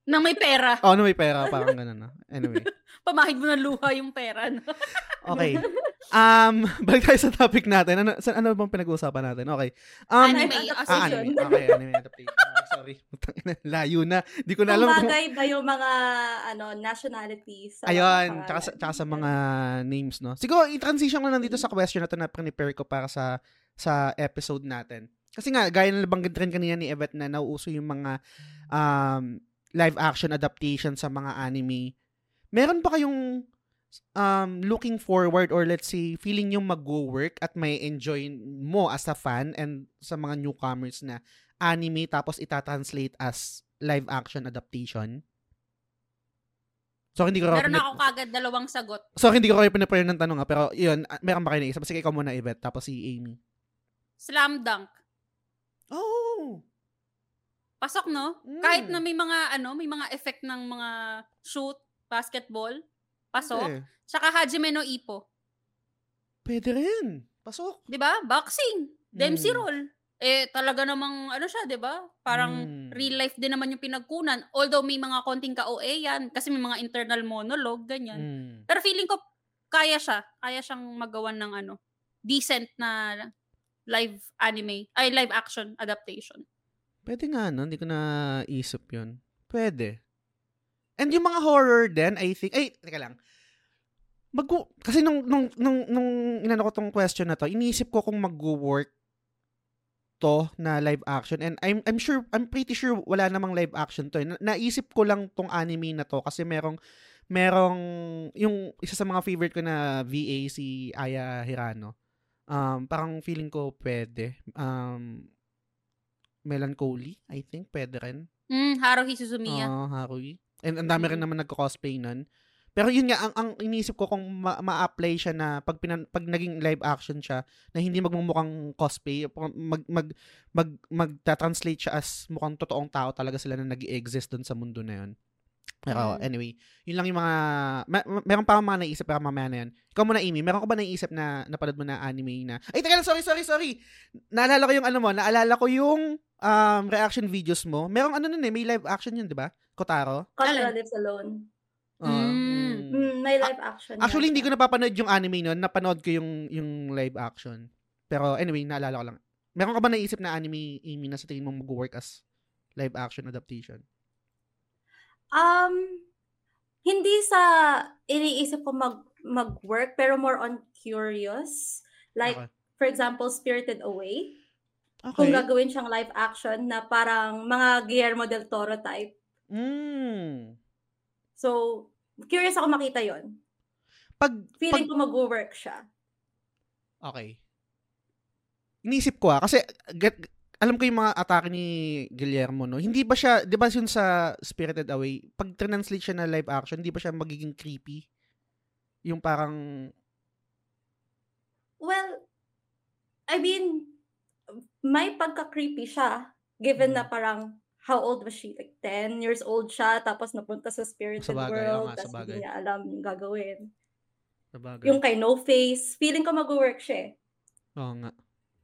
Nang may pera. oh, no, may pera, parang ganun na. Anyway. Pamahid mo ng luha yung pera. No? Okay. Um, balik tayo sa topic natin. Ano, sa, ano bang pinag-uusapan natin? Okay. Um, Anime adaptation. Ah, anime. Okay, anime adaptation. Ah, sorry. Layo na. Di ko na alam kung... bagay ba yung mga ano nationalities sa mga Ayun, pangalan? tsaka sa, tsaka sa mga names, no? Siguro, i-transition ko lang dito sa question na ito na prepare ko para sa sa episode natin. Kasi nga, gaya na nabanggit rin kanina ni Evet na nauuso yung mga um, live action adaptation sa mga anime. Meron ba kayong um, looking forward or let's say, feeling yung mag-work at may enjoy mo as a fan and sa mga newcomers na anime tapos itatranslate as live action adaptation? So, hindi ko Meron pinip- ako kagad dalawang sagot. So, hindi ko kayo pinaprayer ng tanong ha, pero yun, ah, meron ba kayo naisip? Sige, ikaw muna, Yvette, tapos si Amy. Slam dunk. Oh! Pasok, no? Mm. Kahit na may mga, ano, may mga effect ng mga shoot, basketball, pasok. Pwede. Tsaka Hajime no Ippo. Pwede rin. Pasok. 'Di ba? Boxing. Dempsey Mm. roll. Eh, talaga namang, ano siya, 'di ba? Parang Mm. real life din naman yung pinagkunan. Although may mga konting ka-OA yan, kasi may mga internal monologue, ganyan. Mm. Pero feeling ko, kaya siya. Kaya siyang magawan ng ano, decent na live anime, ay live action adaptation. Pwede nga, no? Hindi ko na isip yun. Pwede. And yung mga horror din, I think, ay, teka lang. Mag kasi nung, nung, nung, nung inano ko tong question na to, iniisip ko kung mag-work to na live action and I'm I'm sure I'm pretty sure wala namang live action to. Eh. Na- naisip ko lang tong anime na to kasi merong merong yung isa sa mga favorite ko na VA si Aya Hirano. Um parang feeling ko pwede. Um Melancholy, I think pwede rin. Mm, Haruhi Suzumiya. Oo, Haruhi. And ang dami rin Mm. naman nagko-cosplay nun. Pero yun nga, ang, ang iniisip ko kung ma- ma-apply siya na pag, pinan, pag naging live action siya, na hindi magmumukhang cosplay, mag, mag, mag, magta-translate siya as mukhang totoong tao talaga sila na nag exist dun sa mundo na yun. Pero Mm. anyway, yun lang yung mga, ma- ma- meron pa akong mga naisip pero mamaya na yun. Ikaw muna, Amy, meron ko ba naisip na napanood mo na anime na, ay, teka lang, sorry, sorry, sorry. Naalala ko yung ano mo, naalala ko yung um, reaction videos mo. Merong ano nun eh, may live action yun, di ba? Kotaro? Kotaro? Lives Alone. Oo. Mm. Mm. May live action. Actually, hindi ko napapanood yung anime nun. Napanood ko yung, yung live action. Pero anyway, naalala ko lang. Meron ka ba naisip na anime, Amy, na sa tingin mo mag-work as live action adaptation? Um, hindi sa iniisip ko mag mag-work, pero more on curious. Like, Okay. for example, Spirited Away. Okay. Kung gagawin siyang live action na parang mga Guillermo del Toro type. Mm. So, curious ako makita yon. Pag, Feeling pag, ko mag-work siya. okay. Inisip ko ah, kasi get, alam ko yung mga atake ni Guillermo, no? Hindi ba siya, di ba yun sa Spirited Away, pag translate siya na live action, hindi ba siya magiging creepy? Yung parang, Well, I mean, may pagka-creepy siya. Given na Mm. parang, how old was she? Like, 10 years old siya, tapos napunta sa spirited Sa bagay, oo world, nga, sa tapos bagay. hindi niya alam yung gagawin. sa bagay. Yung kay No Face, feeling ko mag-work siya eh. Oo nga.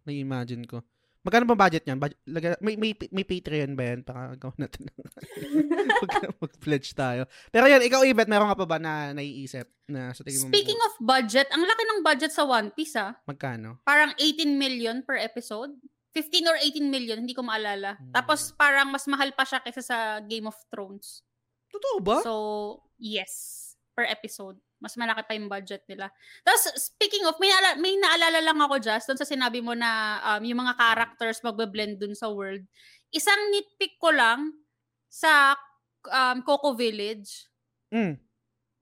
Na-imagine ko. Magkano ba budget niyan? Budget, laga, may, may, may Patreon ba yan? Para gawin natin. Mag- Mag-pledge tayo. Pero yan, ikaw, Yvette, meron ka pa ba na naiisip na sa tingin mo? Speaking of budget, ang laki ng budget sa One Piece ah. Magkano? Parang 18 million per episode. 15 or 18 million, hindi ko maalala. Hmm. Tapos parang mas mahal pa siya kaysa sa Game of Thrones. Totoo ba? So, yes, per episode. Mas malaki pa yung budget nila. Tapos, speaking of, may, naala- may naalala lang ako just doon sa sinabi mo na um, yung mga characters magbe-blend dun sa world. Isang nitpick ko lang sa um, Coco Village mm.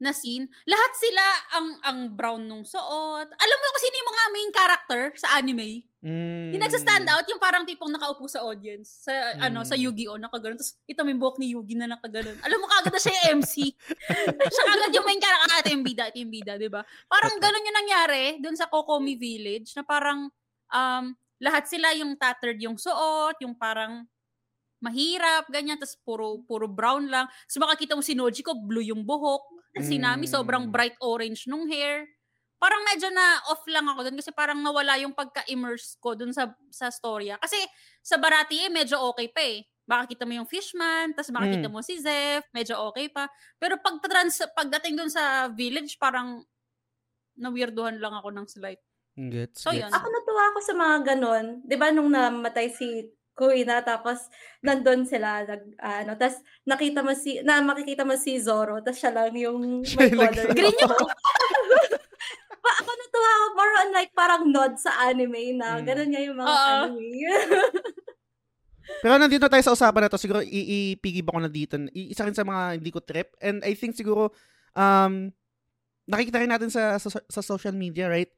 Na scene, lahat sila ang ang brown nung suot. Alam mo kung sino yung mga main character sa anime? Mm. Yung nagsa-stand out, yung parang tipong nakaupo sa audience. Sa, ano, sa Mm. Yu-Gi-Oh! Nakaganon. Tapos, ito may buhok ni Yugi na nakaganon. Alam mo kagad na siya yung MC. siya kagad yung main character. Ah, ito yung bida, ito yung bida, di ba? Parang ganon yung nangyari dun sa Kokomi Village na parang um, lahat sila yung tattered yung suot, yung parang mahirap, ganyan, tapos puro, puro brown lang. Tapos makakita mo si Nojiko, blue yung buhok. Si Nami, Mm. sobrang bright orange nung hair. Parang medyo na off lang ako dun kasi parang nawala yung pagka-immerse ko dun sa sa storya. Kasi sa Barati eh, medyo okay pa eh. Makakita mo yung Fishman, tapos makakita Mm. mo si Zeph, medyo okay pa. Pero pag trans pagdating dun sa village, parang na-weirduhan lang ako ng slight. Gets, So, gets. yun. Ako natuwa ako sa mga ganon. Di ba nung namatay si Kuina, tapos nandun sila, nag, ano, tapos nakita mo si, na makikita mo si Zoro, tapos siya lang yung may color. Green yung pa, ako natuwa ako, more on like parang nod sa anime na, Mm. ganun nga yung mga Oo. anime. Pero nandito tayo sa usapan na to, siguro i- ipigib ako na dito. I- Isa rin sa mga hindi ko trip. And I think siguro, um, nakikita rin natin sa, sa, sa social media, right?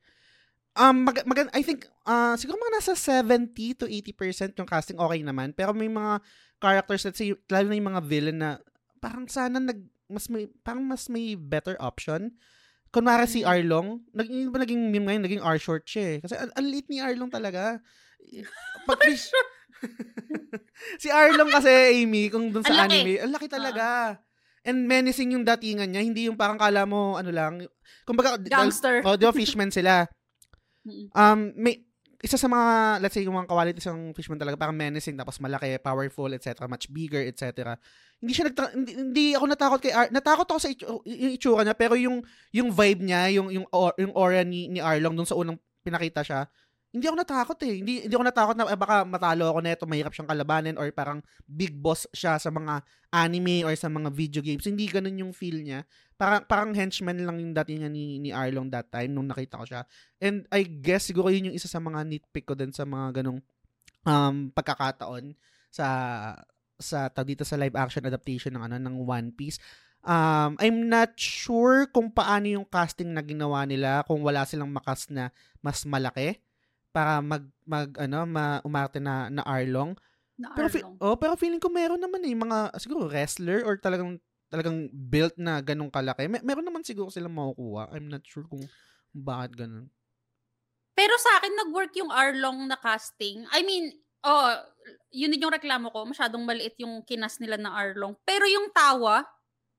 Um, mag, mag, I think, uh, siguro mga nasa 70 to 80% yung casting okay naman. Pero may mga characters, let's say, lalo na yung mga villain na parang sana nag, mas may, parang mas may better option. Kunwari si Mm. Arlong, naging, ba naging meme ngayon, naging R short siya eh. Kasi ang, ang ni Arlong talaga. Pag, si Arlong kasi, Amy, kung dun sa Ang anime, ang laki talaga. And menacing yung datingan niya, hindi yung parang kala mo, ano lang, kumbaga, gangster. oh, di ba, fishman sila. Mm. Um, may, isa sa mga, let's say, yung mga qualities ng fishman talaga, parang menacing, tapos malaki, powerful, etc., much bigger, etc. Hindi siya nagtra- hindi, hindi ako natakot kay Ar- natakot ako sa itsu- yung itsura niya, pero yung yung vibe niya, yung yung or- yung aura ni, ni Arlong dun sa unang pinakita siya, hindi ako natakot eh. Hindi hindi ako natakot na eh, baka matalo ako nito, mahirap siyang kalabanin or parang big boss siya sa mga anime or sa mga video games. Hindi ganun yung feel niya. Parang parang henchman lang yung dating ni ni Arlong that time nung nakita ko siya. And I guess siguro yun yung isa sa mga nitpick ko din sa mga ganong um pagkakataon sa sa dito sa live action adaptation ng ano ng One Piece. Um, I'm not sure kung paano yung casting na ginawa nila kung wala silang makas na mas malaki para mag mag ano ma, umarte na na Arlong. Na Pero fi- oh, pero feeling ko meron naman eh mga siguro wrestler or talagang talagang built na ganong kalaki. May, meron naman siguro silang makukuha. I'm not sure kung bakit ganun. Pero sa akin, nag-work yung Arlong na casting. I mean, oh, yun din yung reklamo ko. Masyadong maliit yung kinas nila na Arlong. Pero yung tawa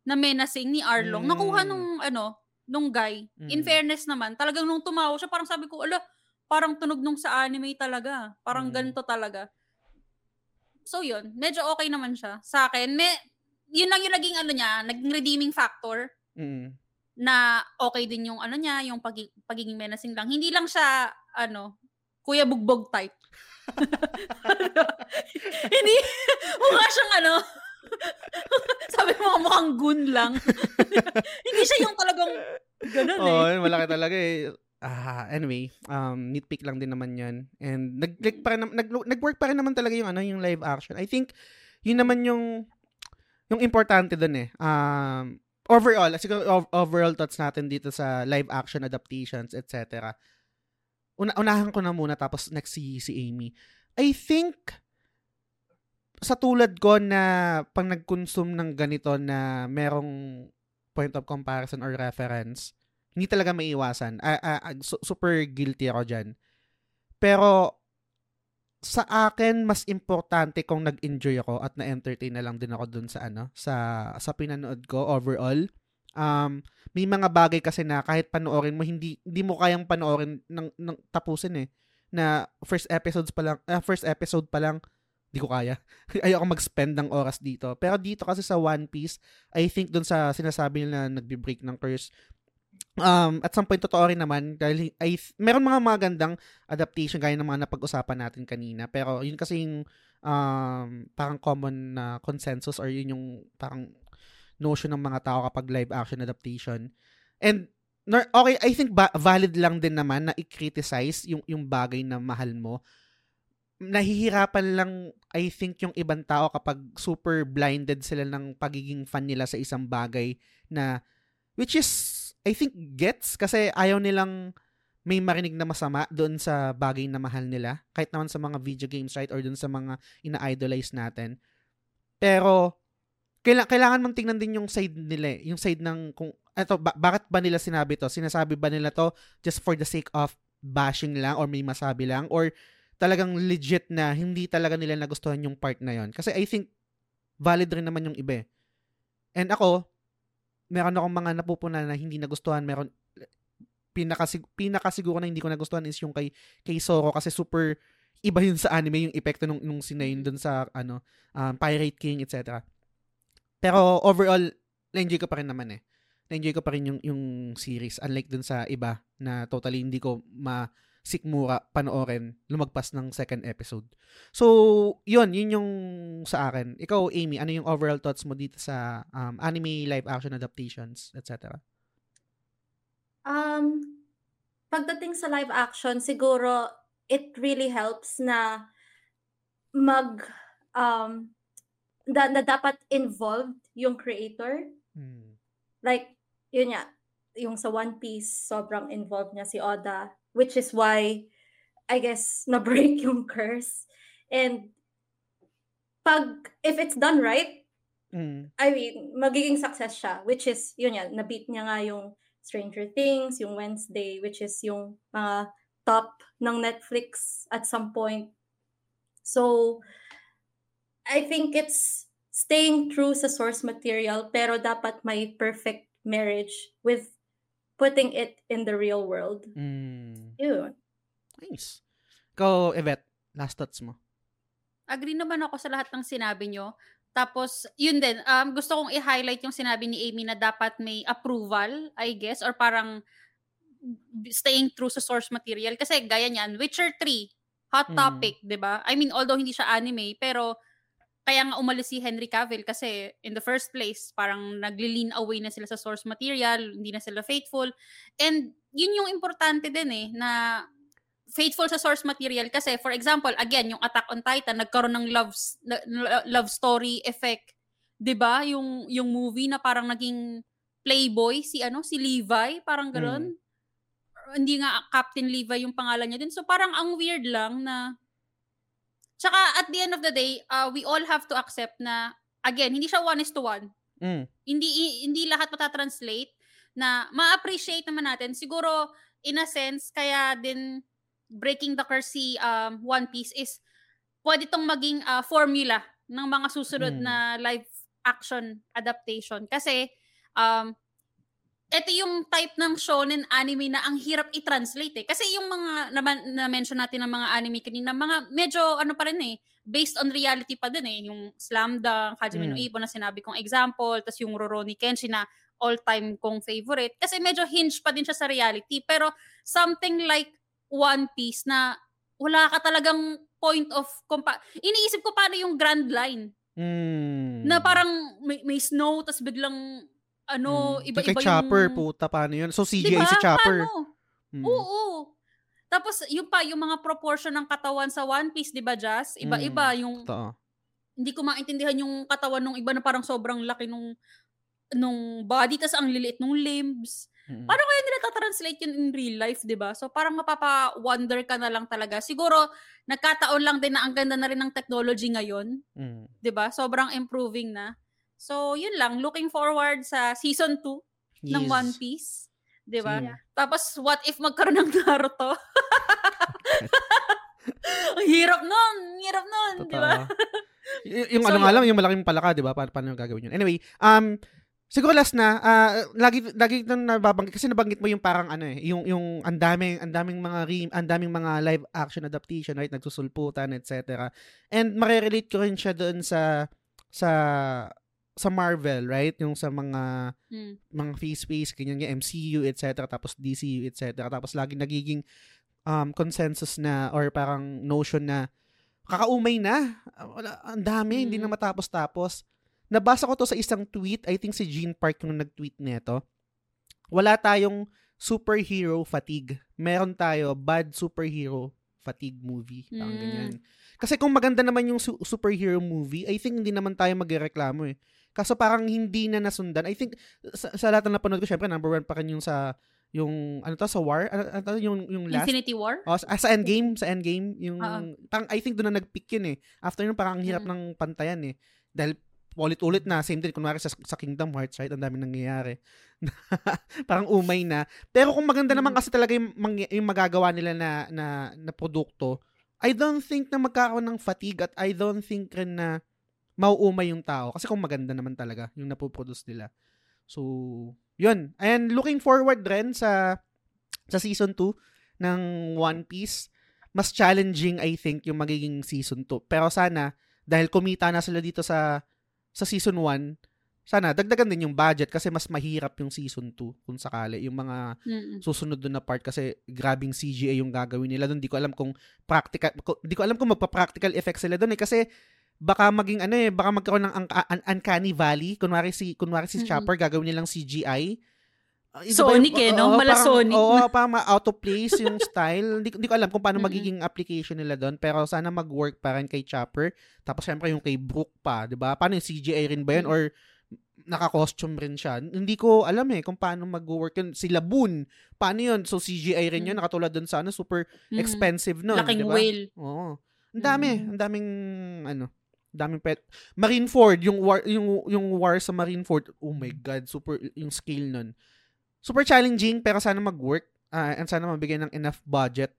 na menacing ni Arlong, Mm. nakuha nung, ano, nung guy. In Mm. fairness naman, talagang nung tumawa siya, parang sabi ko, ala, parang tunog nung sa anime talaga. Parang Mm. ganito talaga. So yun, medyo okay naman siya. Sa akin, may, yun lang yung naging ano niya, naging redeeming factor Mm. na okay din yung ano niya, yung pagi- pagiging menacing lang. Hindi lang siya, ano, kuya bugbog type. Hindi, mukha siyang ano, sabi mo mukhang goon lang. Hindi siya yung talagang ganun Oo, eh. oh, malaki talaga eh. Ah, anyway, um, nitpick lang din naman 'yan. And nag like, pa rin, nam- nag nag-work pa rin naman talaga yung ano, yung live action. I think yun naman yung yung importante doon eh. Um, overall, siguro ov- overall thoughts natin dito sa live action adaptations, etc. Una unahan ko na muna tapos next si si Amy. I think sa tulad ko na pag nag-consume ng ganito na merong point of comparison or reference, hindi talaga maiiwasan. Ah, ah, su- super guilty ako dyan. Pero, sa akin, mas importante kung nag-enjoy ako at na-entertain na lang din ako dun sa ano, sa, sa pinanood ko overall. Um, may mga bagay kasi na kahit panoorin mo, hindi, hindi mo kayang panoorin ng, ng tapusin eh. Na first episodes pa lang, ah, first episode pa lang, di ko kaya. Ayoko mag-spend ng oras dito. Pero dito kasi sa One Piece, I think dun sa sinasabi nila na nagbe-break ng curse, um, at some point, totoo rin naman, dahil ay, meron mga magandang adaptation gaya ng mga napag-usapan natin kanina. Pero yun kasi yung um, parang common na consensus or yun yung parang notion ng mga tao kapag live action adaptation. And okay, I think ba- valid lang din naman na i-criticize yung, yung bagay na mahal mo. Nahihirapan lang, I think, yung ibang tao kapag super blinded sila ng pagiging fan nila sa isang bagay na, which is, I think, gets kasi ayaw nilang may marinig na masama doon sa bagay na mahal nila. Kahit naman sa mga video games, right? Or doon sa mga ina-idolize natin. Pero, kaila- kailangan mong tingnan din yung side nila eh. Yung side ng, kung, eto, ba- bakit ba nila sinabi to? Sinasabi ba nila to just for the sake of bashing lang or may masabi lang? Or talagang legit na hindi talaga nila nagustuhan yung part na yon Kasi I think, valid rin naman yung iba eh. And ako, meron akong mga napupunan na hindi nagustuhan. Meron, pinakasig, pinakasiguro na hindi ko nagustuhan is yung kay, kay Zoro kasi super iba yun sa anime yung epekto nung, nung sinayin dun sa ano, um, Pirate King, etc. Pero overall, na-enjoy ko pa rin naman eh. Na-enjoy ko pa rin yung, yung series. Unlike dun sa iba na totally hindi ko ma sikmura panoorin lumagpas ng second episode. So, yun, yun yung sa akin. Ikaw, Amy, ano yung overall thoughts mo dito sa um, anime live action adaptations, etc.? Um, pagdating sa live action, siguro it really helps na mag um da, na dapat involved yung creator. Hmm. Like, yun nga, yung sa One Piece, sobrang involved niya si Oda, which is why, I guess, na-break yung curse. And, pag, if it's done right, Mm. I mean, magiging success siya, which is, yun yan, na-beat niya nga yung Stranger Things, yung Wednesday, which is yung mga top ng Netflix at some point. So, I think it's staying true sa source material, pero dapat may perfect marriage with putting it in the real world. Mm. Yun. Nice. Ikaw, Yvette, last thoughts mo. Agree naman ako sa lahat ng sinabi nyo. Tapos, yun din, um, gusto kong i-highlight yung sinabi ni Amy na dapat may approval, I guess, or parang staying true sa source material. Kasi gaya niyan, Witcher 3, hot Mm. topic, di ba? I mean, although hindi siya anime, pero kaya nga umalis si Henry Cavill kasi in the first place, parang nagli-lean away na sila sa source material, hindi na sila faithful. And yun yung importante din eh, na faithful sa source material kasi for example, again, yung Attack on Titan nagkaroon ng love love story effect. 'Di ba? Yung yung movie na parang naging playboy si ano, si Levi, parang gano'n. Hindi nga Captain Levi yung pangalan niya din. So parang ang weird lang na Tsaka at the end of the day, uh, we all have to accept na again, hindi siya one is to one Mm. hindi hindi lahat matatranslate na ma-appreciate naman natin. Siguro, in a sense, kaya din breaking the curse si um, One Piece is pwede tong maging uh, formula ng mga susunod Mm. na live action adaptation. Kasi, um, ito yung type ng shonen anime na ang hirap i-translate eh. Kasi yung mga naman na-mention natin ng mga anime kanina, mga medyo ano pa rin eh, based on reality pa din eh. Yung Slam Dunk, Hajime no Mm. Ippo na sinabi kong example, tas yung Rurouni Kenshin na all-time kong favorite. Kasi medyo hinge pa din siya sa reality. Pero something like One Piece na wala ka talagang point of compa- iniisip ko paano yung grand line Mm. na parang may, may snow tas biglang ano Mm. iba-iba Kay Chopper, yung puta, paano yun? So, CGI ba? si Chopper. Paano? Mm. Oo. Tapos yung pa yung mga proportion ng katawan sa One Piece, 'di ba, Jazz? Iba-iba yung Totoo. hindi ko maintindihan yung katawan nung iba na parang sobrang laki nung nung body tas ang liliit nung limbs. Mm. Paano kaya nila ta-translate yun in real life, 'di ba? So parang mapapa-wonder ka na lang talaga. Siguro nagkataon lang din na ang ganda na rin ng technology ngayon, Mm. 'di ba? Sobrang improving na. So, yun lang. Looking forward sa season 2 ng Yes. One Piece. 'Di ba? Same. Tapos, what if magkaroon ng Naruto? Ang hirap nun! Hirap nun! Di ba? Y- yung So, ano nga lang, yung malaking palaka, di ba? Pa- paano yung gagawin yun? Anyway, um, siguro last na, ah, lagi, lagi nang nababanggit, kasi nabanggit mo yung parang ano eh, yung, yung ang daming, ang daming mga, re, ang daming mga live action adaptation, right? Nagsusulputan, etc. And marirelate ko rin siya doon sa, sa, sa Marvel, right? Yung sa mga, Hmm. mga face face ganyan yung MCU etc tapos DCU etc tapos lagi nagiging um consensus na or parang notion na kakaumay na Ah, wala ang dami hindi na Mm. matapos tapos nabasa ko to sa isang tweet I think si Gene Park yung nag-tweet nito wala tayong superhero fatigue meron tayo bad superhero fatigue movie parang Mm. ganyan kasi kung maganda naman yung su- superhero movie I think hindi naman tayo magrereklamo eh Kaso parang hindi na nasundan. I think sa, sa lahat ng napanood ko, syempre number one pa rin yung sa yung ano to sa war ano, ano to, yung yung last Infinity War? oh, sa, sa endgame sa endgame yung Oo. parang I think doon na nag-pick yun eh after yun parang ang hirap Mm. ng pantayan eh dahil ulit-ulit na same din kunwari sa, sa Kingdom Hearts right ang daming nangyayari parang umay na pero kung maganda naman Mm. kasi talaga yung, yung magagawa nila na na na produkto I don't think na magkakaroon ng fatigue at I don't think rin na mauumay yung tao kasi kung maganda naman talaga yung napoproduce nila. So yun. And looking forward rin sa sa season 2 ng One Piece. Mas challenging I think yung magiging season 2 pero sana dahil kumita na sila dito sa sa season 1 sana dagdagan din yung budget kasi mas mahirap yung season 2 kung sakali. Yung mga Mm-mm. susunod doon na part kasi grabing CGI yung gagawin nila. Doon. Di ko alam kung practical ko- di ko alam kung magpa-practical effects sila doon eh. Kasi baka maging ano eh baka magkaroon ng un- un- uncanny valley kunwari si kunwari si Mm-mm. Chopper gagawin nilang CGI Ah, iba Sonic ba eh, yung- no? oo, Mala parang- Sonic. Oo, parang ma- out of place yung style. Hindi, ko- hindi ko alam kung paano Mm-mm. magiging application nila doon. Pero sana mag-work pa rin kay Chopper. Tapos syempre yung kay Brook pa, di ba? Paano yung CGI rin ba yun? Or naka-costume rin siya. Hindi ko alam eh kung paano mag-work yun. Si Laboon, paano yun? So CGI rin yun, Mm. nakatulad doon sa ano, super Mm. expensive nun. Laking di ba? whale. Oo. Ang dami, Mm. ang daming ano, daming pet. Marineford, yung war yung yung war sa Marineford. Oh my god, super yung scale nun. Super challenging pero sana mag-work ah, and sana mabigyan ng enough budget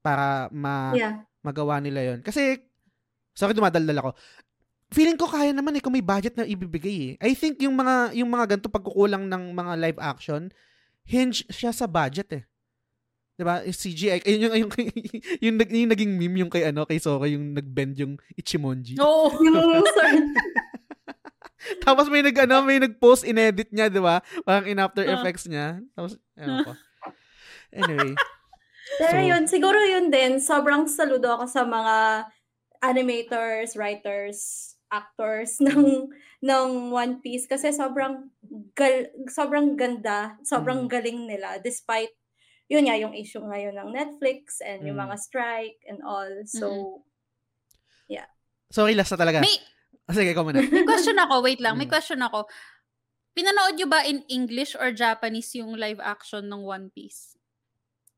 para ma Yeah. magawa nila 'yon. Kasi sorry dumadaldal ako. Feeling ko kaya naman eh kung may budget na ibibigay eh. I think yung mga yung mga ganito pagkukulang ng mga live action hinge siya sa budget eh. 'Di ba? Yung CGI yung yung yung, yung, nag- yung naging meme yung kay ano kay Sora yung nagbend yung Ichimonji. Oo. Yung sir, Tapos may nag ano, may nag-post inedit niya, 'di ba? Parang in After Ah. Effects niya. Tapos ewan ko. Anyway, Pero So- yun, siguro yun din, sobrang saludo ako sa mga animators, writers, actors ng ng One Piece kasi sobrang gal, sobrang ganda, sobrang Mm. galing nila despite yun nga, yung issue ngayon ng Netflix and yung Mm. mga strike and all. So, Sorry, last na talaga. May, Ah, Sige, ikaw muna. may question ako, wait lang, may Mm. question ako. Pinanood nyo ba in English or Japanese yung live action ng One Piece?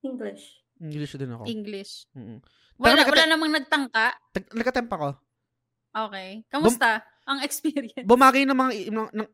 English. English din ako. English. Mm-mm. Wala, wala namang nagtangka? Tag- Nagkatempa ko. Okay. Kamusta ang experience? Bumagi ng mga ng- ng-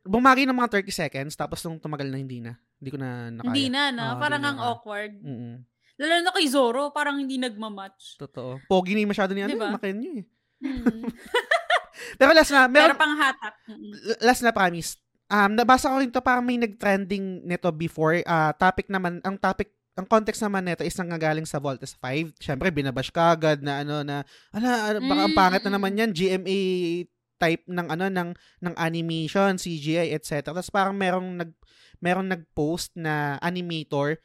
mga 30 seconds tapos nung tumagal na hindi na. Hindi ko na nakaya. Hindi na, no? Oo, parang ang na. awkward. Mm. Lalo na kay Zoro, parang hindi nagmamatch. Totoo. Pogi ni masyado ni ano, Diba? makin niyo eh. Mm. Pero last na, Pero meron, pang hatak. Mm-mm. last na promise. Um, nabasa ko rin to parang may nag-trending nito before. Ah, topic naman, ang topic, ang context naman nito is nanggagaling sa Voltes 5. Siyempre, binabash ka agad na ano na, ala, baka ang Mm, pangit na naman yan, GMA type ng ano ng ng animation, CGI, etc. Tapos parang merong nag merong nag-post na animator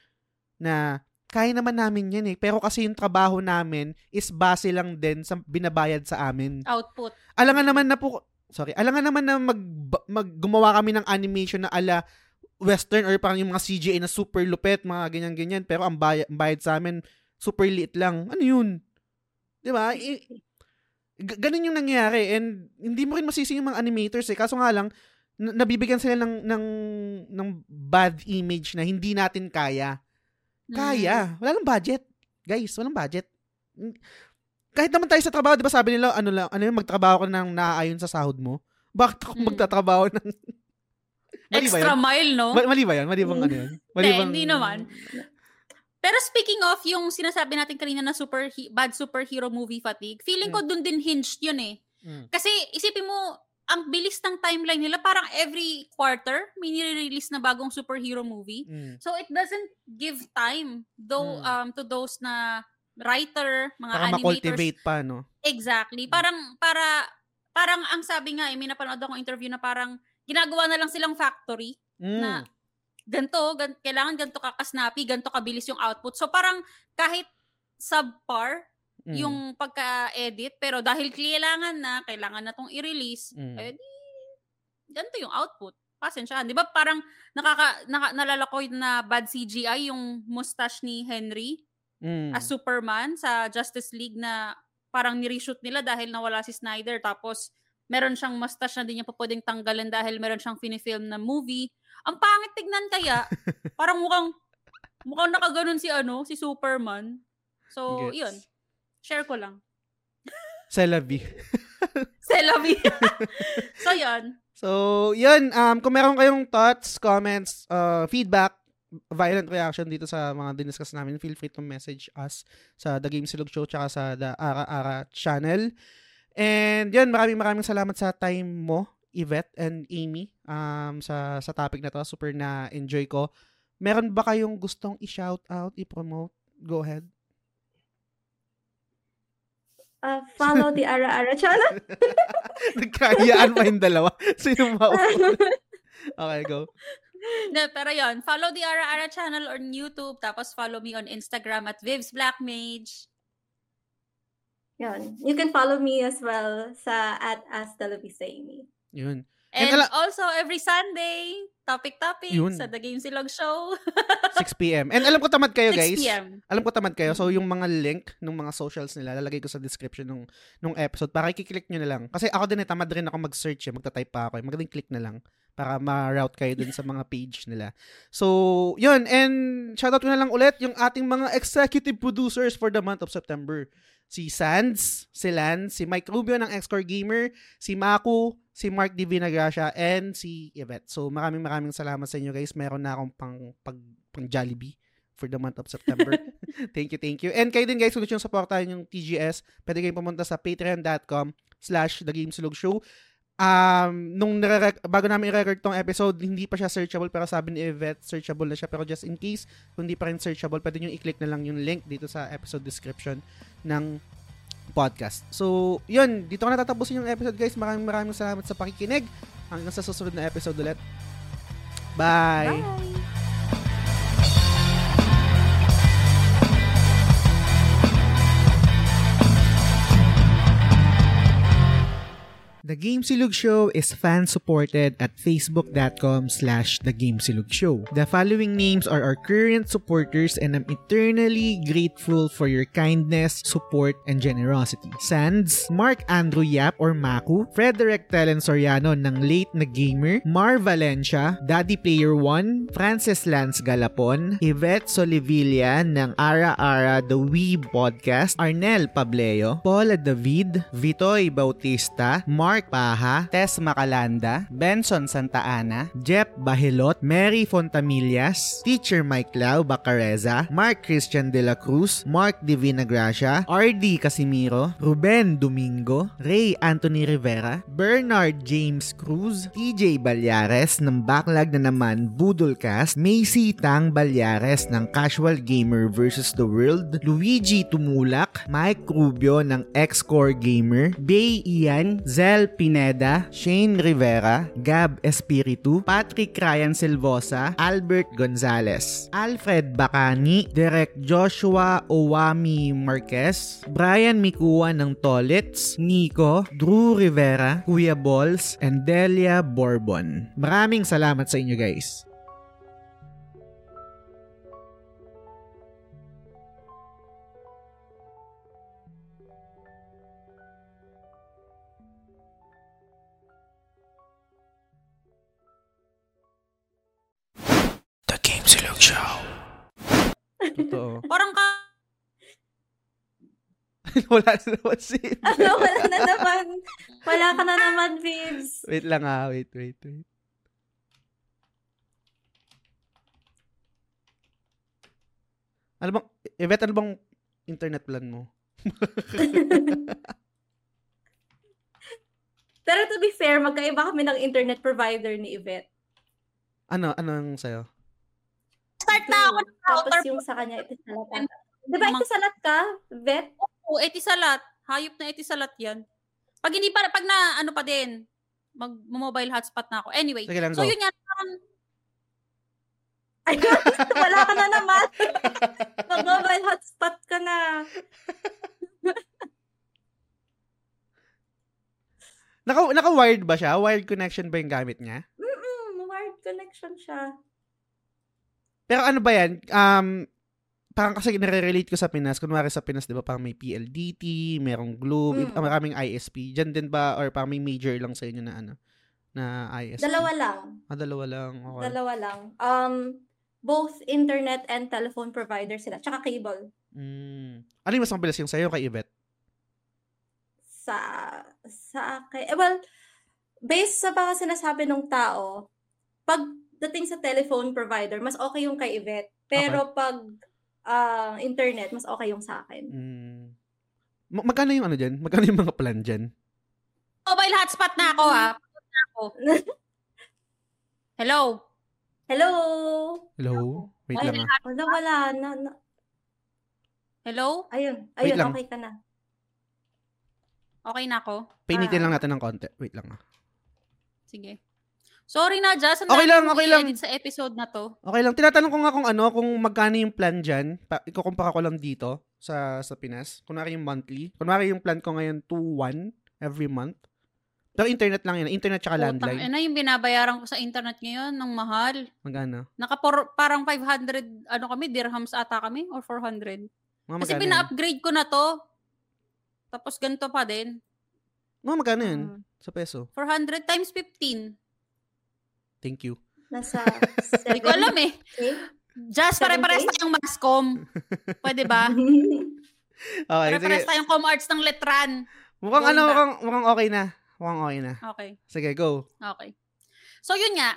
na kaya naman namin yan eh. Pero kasi yung trabaho namin is base lang din sa binabayad sa amin Output. alangan naman na po, sorry, alangan naman na mag, mag gumawa kami ng animation na ala western or parang yung mga CGI na super lupet, mga ganyan-ganyan, pero ang bayad, bayad sa amin, super liit lang. Ano yun? Di ba? I- g- ganun yung nangyayari and hindi mo rin masisi yung mga animators eh. Kaso nga lang, n- nabibigyan sila ng, ng, ng bad image na hindi natin kaya. Mm. Kaya. Wala lang budget. Guys, walang budget. Kahit naman tayo sa trabaho, di ba sabi nila, ano lang, ano yung magtrabaho ka nang naaayon sa sahod mo? Bakit ako Mm. magtatrabaho ng... Mali Extra mile, no? Ma- mali ba yun? Mali bang ano yun? Mali bang... hindi naman. Pero speaking of yung sinasabi natin kanina na super bad superhero movie fatigue, feeling ko dun din hinged yun eh. Mm. Kasi isipin mo, ang bilis ng timeline nila, parang every quarter may nire-release na bagong superhero movie. Mm. So it doesn't give time though Mm. um to those na writer, mga Para animators. ma-cultivate pa, no? Exactly. Parang para parang ang sabi nga, eh, may napanood akong interview na parang ginagawa na lang silang factory Mm. na ganto, gan, kailangan ganto kakasnappy, ganto kabilis yung output. So parang kahit subpar Mm. yung pagka-edit, pero dahil kailangan na, kailangan na tong i-release, Mm. eh di, ganito yung output. Pasensyahan. Di ba parang nakaka, naka, nalala ko na bad CGI yung mustache ni Henry Mm. as Superman sa Justice League na parang nireshoot nila dahil nawala si Snyder tapos meron siyang mustache na din niya pa pwedeng tanggalin dahil meron siyang finifilm na movie. Ang pangit tignan kaya, parang mukhang mukhang nakaganon si ano, si Superman. So, Gets. yun. Share ko lang. C'est la vie. Selavi. so, yun. So, yun. Um, kung meron kayong thoughts, comments, uh, feedback, violent reaction dito sa mga diniscuss namin, feel free to message us sa The Game Silog Show tsaka sa The Ara Ara channel. And yun, maraming maraming salamat sa time mo, Yvette and Amy, um, sa, sa topic na to. Super na-enjoy ko. Meron ba kayong gustong i-shout out, i-promote? Go ahead. Uh, follow the Ara Ara channel. Nagkayaan pa yung dalawa. Sino ba? okay, go. No, pero yun, follow the Ara Ara channel on YouTube, tapos follow me on Instagram at Vivs Black Mage. Yun. You can follow me as well sa at As Amy. Yun. And, And ala- also, every Sunday, topic-topic Yun. sa The Game Silog Show. 6 p.m. And alam ko tamad kayo, 6 guys. p.m. Alam ko tamad kayo. So, yung mga link ng mga socials nila, lalagay ko sa description ng nung episode para i-click nyo na lang. Kasi ako din eh, tamad rin ako mag-search eh. Magta-type pa ako eh. Magaling click na lang para ma-route kayo dun sa mga page nila. So, yun. And shoutout ko na lang ulit yung ating mga executive producers for the month of September. Si Sands, si Lance, si Mike Rubio ng Xcore Gamer, si Maku, si Mark D. Vinagracia, and si Yvette. So, maraming maraming salamat sa inyo guys. Meron na akong pang, pag, pang Jollibee for the month of September. thank you, thank you. And kayo din guys, kung gusto nyo supportahan yung TGS, pwede kayong pumunta sa patreon.com slash The Game Show. Um, nung nare- bago namin i-record tong episode, hindi pa siya searchable pero sabi ni Yvette, searchable na siya. Pero just in case, kung hindi pa rin searchable, pwede nyo i-click na lang yung link dito sa episode description ng podcast. So, yun. Dito ko natatapusin yung episode, guys. Maraming maraming salamat sa pakikinig. Hanggang sa susunod na episode ulit. Bye! Bye! The Game Silog Show is fan-supported at facebook.com slash The Game Silog Show. The following names are our current supporters and I'm eternally grateful for your kindness, support, and generosity. Sands, Mark Andrew Yap or Maku, Frederick Telen Soriano ng Late na Gamer, Mar Valencia, Daddy Player 1, Francis Lance Galapon, Yvette Solivilla ng Ara Ara The Wee Podcast, Arnel Pableo, Paula David, Vitoy Bautista, Mark Paha, Tess Macalanda, Benson Santa Ana, Jeff Bahilot, Mary Fontamillas, Teacher Mike Lau Bacareza, Mark Christian De La Cruz, Mark Divina Gracia, RD Casimiro, Ruben Domingo, Ray Anthony Rivera, Bernard James Cruz, TJ Balyares ng Backlog na naman Budolcast, Macy Tang Balyares ng Casual Gamer vs. The World, Luigi Tumulak, Mike Rubio ng X-Core Gamer, Bay Ian, Zel Pineda, Shane Rivera, Gab Espiritu, Patrick Ryan Silvosa, Albert Gonzalez, Alfred Bacani, Derek Joshua Owami Marquez, Brian Mikua ng Tolits, Nico, Drew Rivera, Kuya Balls, and Delia Bourbon. Maraming salamat sa inyo guys. Totoo. Parang ka, Wala na naman si... Ano, wala na naman. Wala ka na naman, Vibs. Wait lang ah. Wait, wait, wait. Ano bang, Yvette, ano bang internet plan mo? Pero to be fair, magkaiba kami ng internet provider ni Yvette. Ano, ano ang sa'yo? Start na ako ng Tapos router yung sa kanya, ito salat. Di ba ito salat ka, Yvette? po. Etisalat. Hayop na etisalat yan. Pag hindi pa, pag na, ano pa din, mag-mobile hotspot na ako. Anyway, Sige lang, so go. yun nga, parang, Ayun, wala ka na naman. Mag-mobile hotspot ka na. Naka, naka-wired ba siya? Wired connection ba yung gamit niya? Mm-mm, wired connection siya. Pero ano ba yan? Um, parang kasi nare-relate ko sa Pinas. Kunwari sa Pinas, di ba, parang may PLDT, merong Globe, Mm. mm. maraming ISP. Diyan din ba, or parang may major lang sa inyo na ano, na ISP? Dalawa lang. Ah, dalawa lang. Okay. Dalawa lang. Um, both internet and telephone provider sila. Tsaka cable. Mm. Ano yung mas mabilis yung sa'yo kay Yvette? Sa, sa akin. Eh, well, based sa mga sinasabi ng tao, pag dating sa telephone provider, mas okay yung kay Yvette. Pero pag ah, internet, mas okay yung sa akin. Mm. Ma- magkano yung ano dyan? Magkano yung mga plan dyan? mobile hotspot na ako ha. Na ako. Hello? Hello? Hello? Wait lang ah. Wala, wala. Na, na. Hello? Ayun. Wait Ayun, lang. okay ka na. Okay na ako? Painitin Ah. lang natin ng konti. Wait lang ah. Sige. Sorry na, Jazz. Okay lang, okay lang. sa episode na to. Okay lang. Tinatanong ko nga kung ano, kung magkano yung plan dyan. Pa, ikukumpara ko lang dito sa sa Pinas. Kunwari yung monthly. Kunwari yung plan ko ngayon 2-1 every month. Pero internet lang yun. Internet tsaka Putang landline. ina, yung binabayaran ko sa internet ngayon, ng mahal. Magkano? Naka por- parang 500, ano kami, dirhams ata kami, or 400. Mga Kasi pina-upgrade ko na to. Tapos ganito pa din. Mga magkano yun? Mm. Sa peso. 400 times 15. Thank you. Nasa Hindi ko alam eh. Okay. Just pare-pares tayong mascom. Pwede ba? Okay, Pare-pares sige. tayong com arts ng letran. Mukhang Going ano, back. mukhang, mukhang okay na. Mukhang okay na. Okay. Sige, go. Okay. So, yun nga.